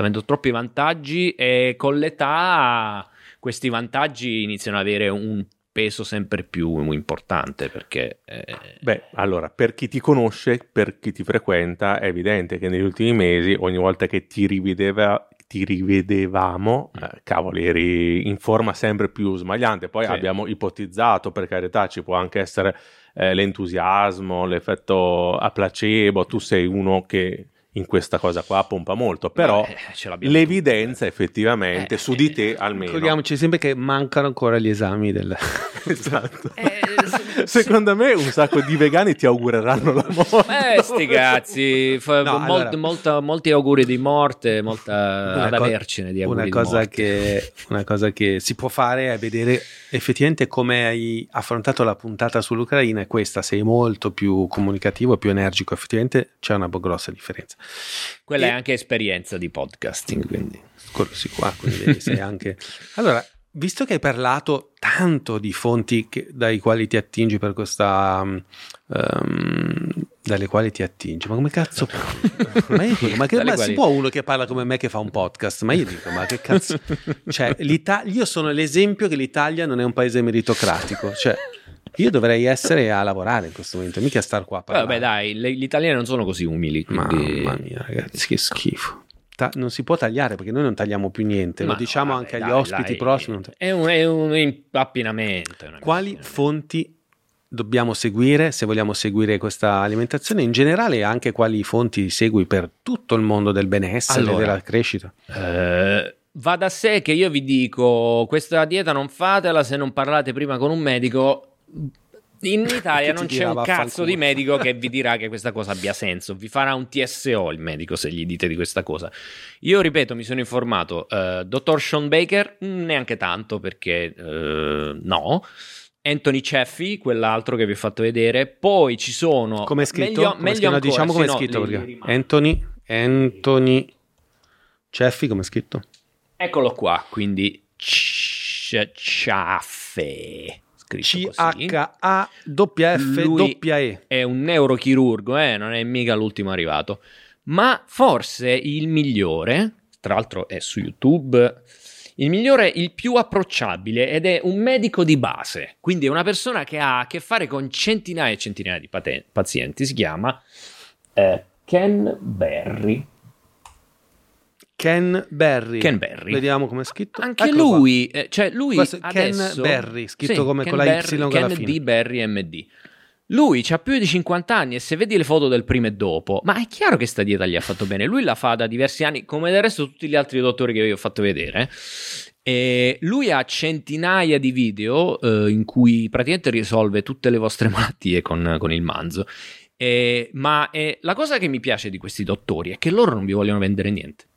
sta avendo troppi vantaggi e con l'età questi vantaggi iniziano ad avere un peso sempre più importante perché eh... beh allora per chi ti conosce per chi ti frequenta è evidente che negli ultimi mesi ogni volta che ti rivedeva ti rivedevamo, mm. eh, cavoli, eri in forma sempre più smagliante. Poi sì. abbiamo ipotizzato, per carità, ci può anche essere eh, l'entusiasmo, l'effetto a placebo. Tu sei uno che in questa cosa qua pompa molto, però eh, l'evidenza tutte. effettivamente eh, su di te almeno. Ricordiamoci sempre che mancano ancora gli esami del... esatto. Eh, Secondo me un sacco di vegani ti augureranno la morte. Eh, sti cazzi, no, molt, allora, molta, molti auguri di morte, molta ad co- avercene di auguri una cosa, che, una cosa che si può fare è vedere effettivamente come hai affrontato la puntata sull'Ucraina è questa, sei molto più comunicativo, più energico, effettivamente c'è una grossa differenza. Quella e... è anche esperienza di podcasting, quindi. Quello qua, quindi sei anche... Allora, visto che hai parlato tanto di fonti che, dai quali ti attingi per questa um, dalle quali ti attingi ma come cazzo ma, io dico, ma, che, ma quali... si può uno che parla come me che fa un podcast? Ma io dico ma che cazzo? Cioè io sono l'esempio che l'Italia non è un paese meritocratico cioè io dovrei essere a lavorare in questo momento, mica star qua a parlare. Vabbè, dai, le, gli italiani non sono così umili. Quindi... Mamma mia, ragazzi, che schifo ta- non si può tagliare perché noi non tagliamo più niente, Ma lo diciamo no, anche agli dai, ospiti dai, prossimi. È un, è un impappinamento. Quali fonti dobbiamo seguire se vogliamo seguire questa alimentazione? In generale, anche quali fonti segui per tutto il mondo del benessere e allora, della crescita? Eh, va da sé che io vi dico: questa dieta non fatela se non parlate prima con un medico in Italia non c'è un cazzo di medico che vi dirà che questa cosa abbia senso. Vi farà un TSO il medico se gli dite di questa cosa. Io ripeto, mi sono informato. Uh, dottor Sean Baker, neanche tanto perché uh, no. Anthony Ceffi, quell'altro che vi ho fatto vedere. Poi ci sono. Come è scritto? Meglio, meglio? Ancora, diciamo come è scritto. Perché... Anthony, Anthony Ceffi, come è scritto? Eccolo qua. Quindi Ciaffe scritto C-H-A-W-F-E. È un neurochirurgo, eh? non è mica l'ultimo arrivato. Ma forse il migliore, tra l'altro è su YouTube, il migliore, il più approcciabile ed è un medico di base, quindi è una persona che ha a che fare con centinaia e centinaia di pazienti, si chiama eh, Ken Berry. Ken Berry. Ken Berry. Vediamo come è scritto. Anche Eccolo lui, eh, cioè lui Questo adesso, Ken Berry, scritto sì, come Ken con la Berry, Y Ken alla fine. D. Berry MD. Lui ha più di 50 anni e se vedi le foto del prima e dopo, ma è chiaro che sta dieta gli ha fatto bene. Lui la fa da diversi anni, come del resto tutti gli altri dottori che vi ho fatto vedere. E lui ha centinaia di video eh, in cui praticamente risolve tutte le vostre malattie con, con il manzo. Eh, ma eh, la cosa che mi piace di questi dottori è che loro non vi vogliono vendere niente.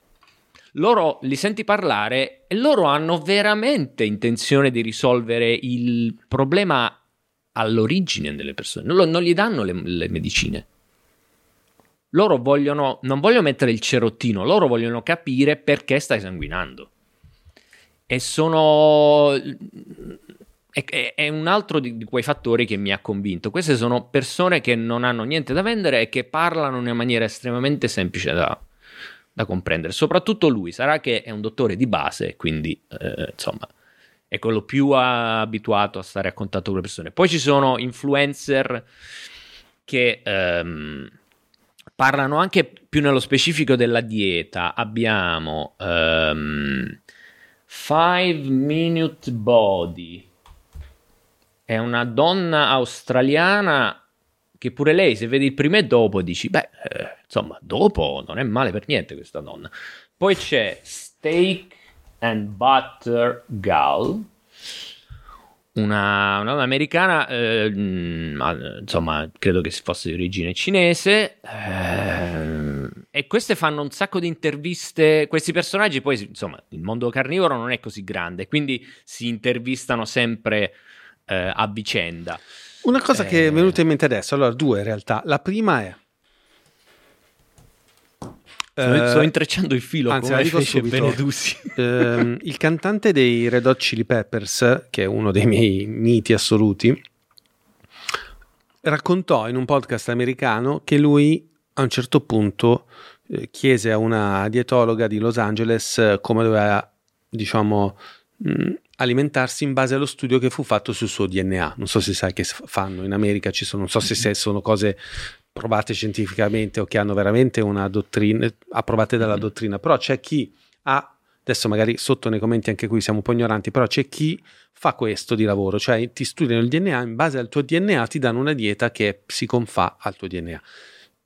Loro li senti parlare e loro hanno veramente intenzione di risolvere il problema all'origine delle persone, non, non gli danno le, le, medicine. Loro vogliono, non vogliono mettere il cerottino, loro vogliono capire perché stai sanguinando. E sono. È, è un altro di, di, quei fattori che mi ha convinto. Queste sono persone che non hanno niente da vendere e che parlano in una maniera estremamente semplice da, da comprendere. Soprattutto lui, sarà che è un dottore di base, quindi eh, insomma è quello più abituato a stare a contatto con le persone. Poi ci sono influencer che ehm, parlano anche più nello specifico della dieta. Abbiamo ehm, Five Minute Body. È una donna australiana che pure lei, se vedi il prima e dopo, dici, beh, eh, insomma, dopo non è male per niente questa donna. Poi c'è Steak and Butter Gull, una, una americana, eh, insomma, credo che fosse di origine cinese. Eh, e queste fanno un sacco di interviste. Questi personaggi, poi, insomma, il mondo carnivoro non è così grande, quindi si intervistano sempre eh, a vicenda. Una cosa che è venuta in mente adesso, allora, due in realtà. La prima è Sto, sto, eh, intrecciando il filo anzi, come dico subito, ehm, il cantante dei Red Hot Chili Peppers, che è uno dei miei miti assoluti, raccontò in un podcast americano che lui a un certo punto eh, chiese a una dietologa di Los Angeles eh, come doveva, diciamo, mh, mm, alimentarsi in base allo studio che fu fatto sul suo DNA. Non so se sai che fanno in America, ci sono, non so se, se sono cose provate scientificamente o che hanno veramente una dottrina, approvate dalla mm-hmm. dottrina, però c'è chi ha, adesso magari sotto nei commenti anche qui siamo un po' ignoranti, però c'è chi fa questo di lavoro, cioè ti studiano il DNA, in base al tuo DNA ti danno una dieta che si confà al tuo DNA.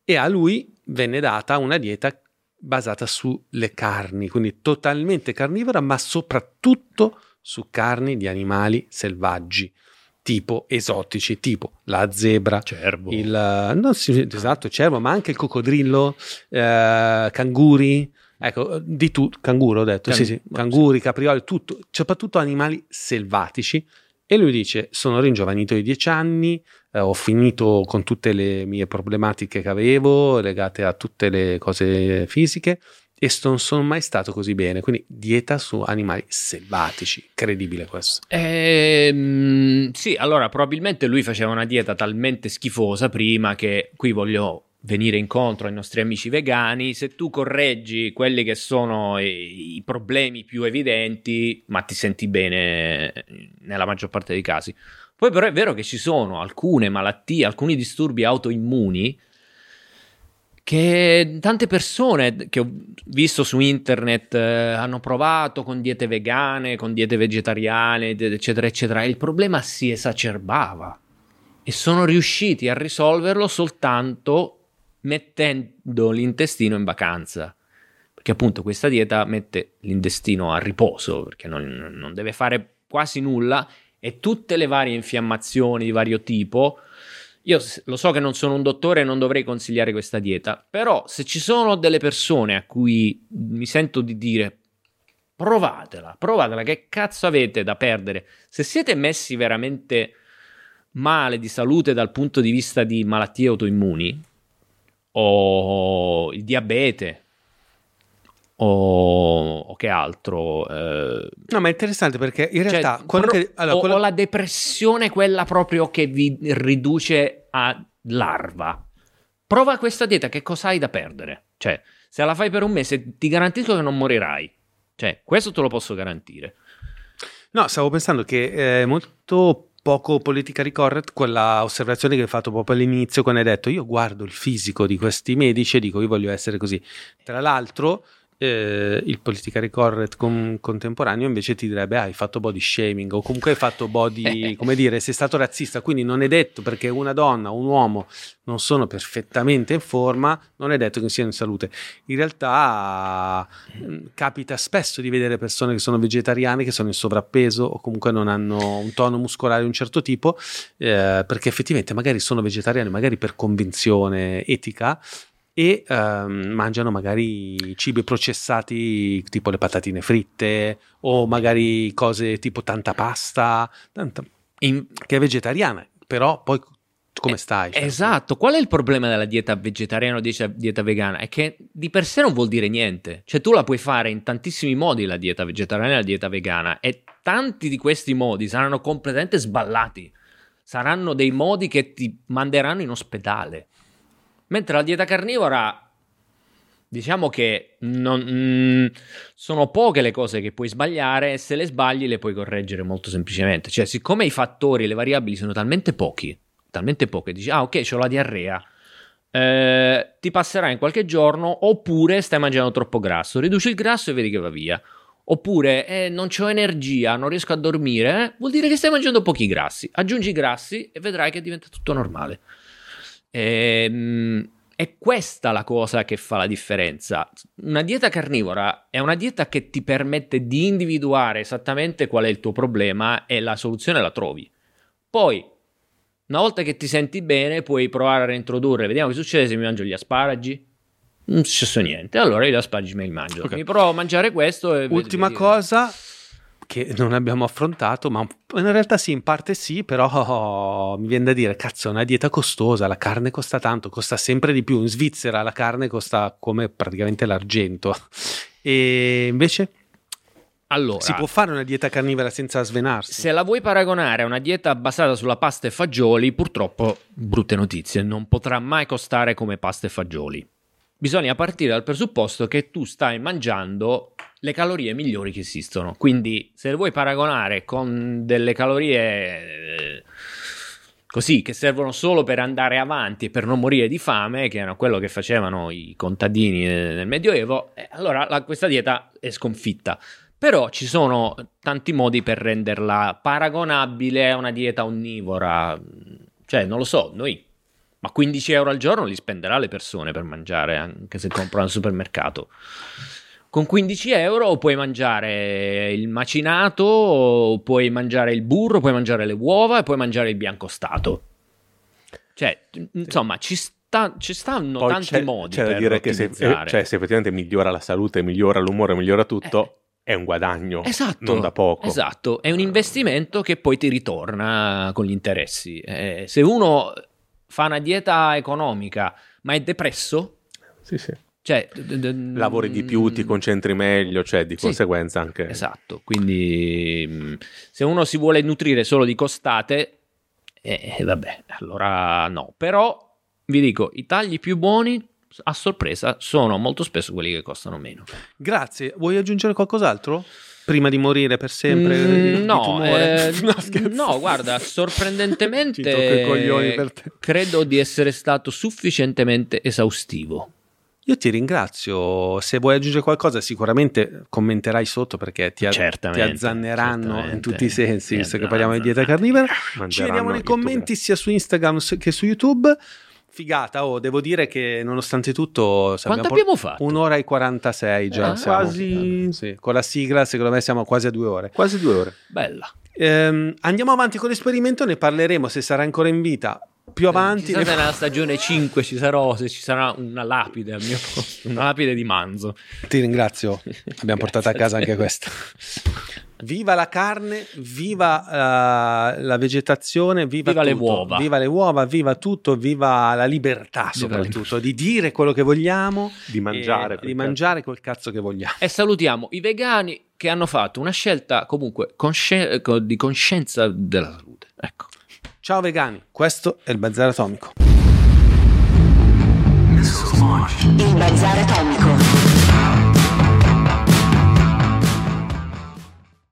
E a lui venne data una dieta basata sulle carni, quindi totalmente carnivora, ma soprattutto su carni di animali selvaggi tipo esotici, tipo la zebra, cervo. il non si, esatto, cervo, ma anche il coccodrillo, eh, canguri, ecco, di tutto, canguro ho detto, Can- sì, sì, canguri, caprioli, tutto, soprattutto animali selvatici. E lui dice: Sono ringiovanito di dieci anni, eh, ho finito con tutte le mie problematiche che avevo legate a tutte le cose fisiche e non sono mai stato così bene. Quindi dieta su animali selvatici, credibile questo. Ehm, sì, allora probabilmente lui faceva una dieta talmente schifosa prima che qui voglio venire incontro ai nostri amici vegani, se tu correggi quelli che sono i, i problemi più evidenti, ma ti senti bene nella maggior parte dei casi. Poi però è vero che ci sono alcune malattie, alcuni disturbi autoimmuni che tante persone che ho visto su internet eh, hanno provato con diete vegane, con diete vegetariane, eccetera, eccetera, il problema si esacerbava e sono riusciti a risolverlo soltanto mettendo l'intestino in vacanza. Perché appunto questa dieta mette l'intestino a riposo, perché non, non deve fare quasi nulla e tutte le varie infiammazioni di vario tipo io lo so che non sono un dottore e non dovrei consigliare questa dieta, però se ci sono delle persone a cui mi sento di dire provatela, provatela, che cazzo avete da perdere? Se siete messi veramente male di salute dal punto di vista di malattie autoimmuni o il diabete o, o che altro. Eh... No, ma è interessante perché in cioè, realtà cioè, pro, che, allora, o, quello... o la depressione, quella proprio che vi riduce a larva. Prova questa dieta, che cosa hai da perdere? Cioè, se la fai per un mese, ti garantisco che non morirai. Cioè, questo te lo posso garantire. No, stavo pensando che è molto poco politically correct quella osservazione che hai fatto proprio all'inizio quando hai detto io guardo il fisico di questi medici e dico io voglio essere così. Tra l'altro eh, il politically correct con- contemporaneo invece ti direbbe ah, hai fatto body shaming o comunque hai fatto body, come dire, sei stato razzista, quindi non è detto perché una donna o un uomo non sono perfettamente in forma, non è detto che siano in salute. In realtà mh, capita spesso di vedere persone che sono vegetariane, che sono in sovrappeso o comunque non hanno un tono muscolare di un certo tipo, eh, perché effettivamente magari sono vegetariani, magari per convinzione etica, e ehm, mangiano magari cibi processati tipo le patatine fritte o magari cose tipo tanta pasta, tanta, In- che è vegetariana, però poi come Eh, stai? Cioè, Esatto, qual è il problema della dieta vegetariana o dieta, dieta vegana? È che di per sé non vuol dire niente. Cioè tu la puoi fare in tantissimi modi la dieta vegetariana e la dieta vegana e tanti di questi modi saranno completamente sballati. Saranno dei modi che ti manderanno in ospedale. Mentre la dieta carnivora diciamo che non- mm, sono poche le cose che puoi sbagliare e se le sbagli le puoi correggere molto semplicemente. Cioè, siccome i fattori le variabili sono talmente pochi, talmente poche, dici, ah ok, ho la diarrea, eh, ti passerà in qualche giorno, oppure stai mangiando troppo grasso, riduci il grasso e vedi che va via. Oppure eh, non ho energia, non riesco a dormire, eh, vuol dire che stai mangiando pochi grassi. Aggiungi i grassi e vedrai che diventa tutto normale. Ehm, è questa la cosa che fa la differenza. Una dieta carnivora è una dieta che ti permette di individuare esattamente qual è il tuo problema e la soluzione la trovi. Poi, una volta che ti senti bene, puoi provare a reintrodurre. Vediamo che succede se mi mangio gli asparagi. Non è successo niente. Allora io gli asparagi me li mangio. Ok. Mi provo a mangiare questo. E Ultima cosa che non abbiamo affrontato, ma in realtà sì, in parte sì, però mi viene da dire, cazzo, è una dieta costosa, la carne costa tanto, costa sempre di più. In Svizzera la carne costa come praticamente l'argento. E invece Allora, si può fare una dieta carnivora senza svenarsi. Se la vuoi paragonare a una dieta basata sulla pasta e fagioli, purtroppo, brutte notizie, non potrà mai costare come pasta e fagioli. Bisogna partire dal presupposto che tu stai mangiando le calorie migliori che esistono. Quindi, se le vuoi paragonare con delle calorie eh, così che servono solo per andare avanti e per non morire di fame, che era quello che facevano i contadini eh, nel Medioevo, eh, allora la- questa dieta è sconfitta. Però ci sono tanti modi per renderla paragonabile a una dieta onnivora. Cioè, non lo so, noi. Ma 15 euro al giorno li spenderà le persone per mangiare, anche se comprano al supermercato. Con 15 euro puoi mangiare il macinato, puoi mangiare il burro, puoi mangiare le uova e puoi mangiare il biancostato. Cioè, insomma, ci, sta- ci stanno Poi tanti c'è, modi c'è da per dire che se, eh, cioè, se effettivamente migliora la salute, migliora l'umore, migliora tutto, è un guadagno. Esatto, Non da poco. Esatto, è un investimento che poi ti ritorna con gli interessi. Eh, se uno fa una dieta economica ma è depresso, Sì, sì. Cioè... d- d- Lavori di più, ti concentri meglio, cioè di Sì. conseguenza anche... Esatto, quindi mh, se uno si vuole nutrire solo di costate, eh, eh, vabbè, allora no. Però vi dico, i tagli più buoni, a sorpresa, sono molto spesso quelli che costano meno. Grazie, vuoi aggiungere qualcos'altro? Prima di morire per sempre? Mm, no, eh, No, no, guarda, Ci sorprendentemente tocco i coglioni per te. credo di essere stato sufficientemente esaustivo. Io ti ringrazio. Se vuoi aggiungere qualcosa, sicuramente commenterai sotto perché ti, ti azzanneranno in tutti i sensi, visto che parliamo di dieta carnivora. Ci vediamo nei commenti sia su Instagram che su YouTube. Figata, oh, devo dire che nonostante tutto Quanto por- abbiamo fatto? Un'ora e 46 già. Ah, siamo. quasi- Sì, con la sigla secondo me siamo quasi a due ore. Quasi due ore. Bella. Ehm, andiamo avanti con l'esperimento, ne parleremo se sarà ancora in vita più avanti. Chissà nella stagione 5 ci sarò, se ci sarà una lapide al mio posto, una lapide di manzo. Ti ringrazio, abbiamo portato a casa anche questa. Viva la carne, viva eh, la vegetazione, viva, Viva le uova. viva le uova, viva tutto, viva la libertà soprattutto di dire quello che vogliamo, Di mangiare. quel di cazzo. mangiare quel cazzo che vogliamo. E salutiamo i vegani che hanno fatto una scelta comunque consci- co- di coscienza della salute. Ciao vegani, questo è il Bazar Atomico. Il bazar atomico.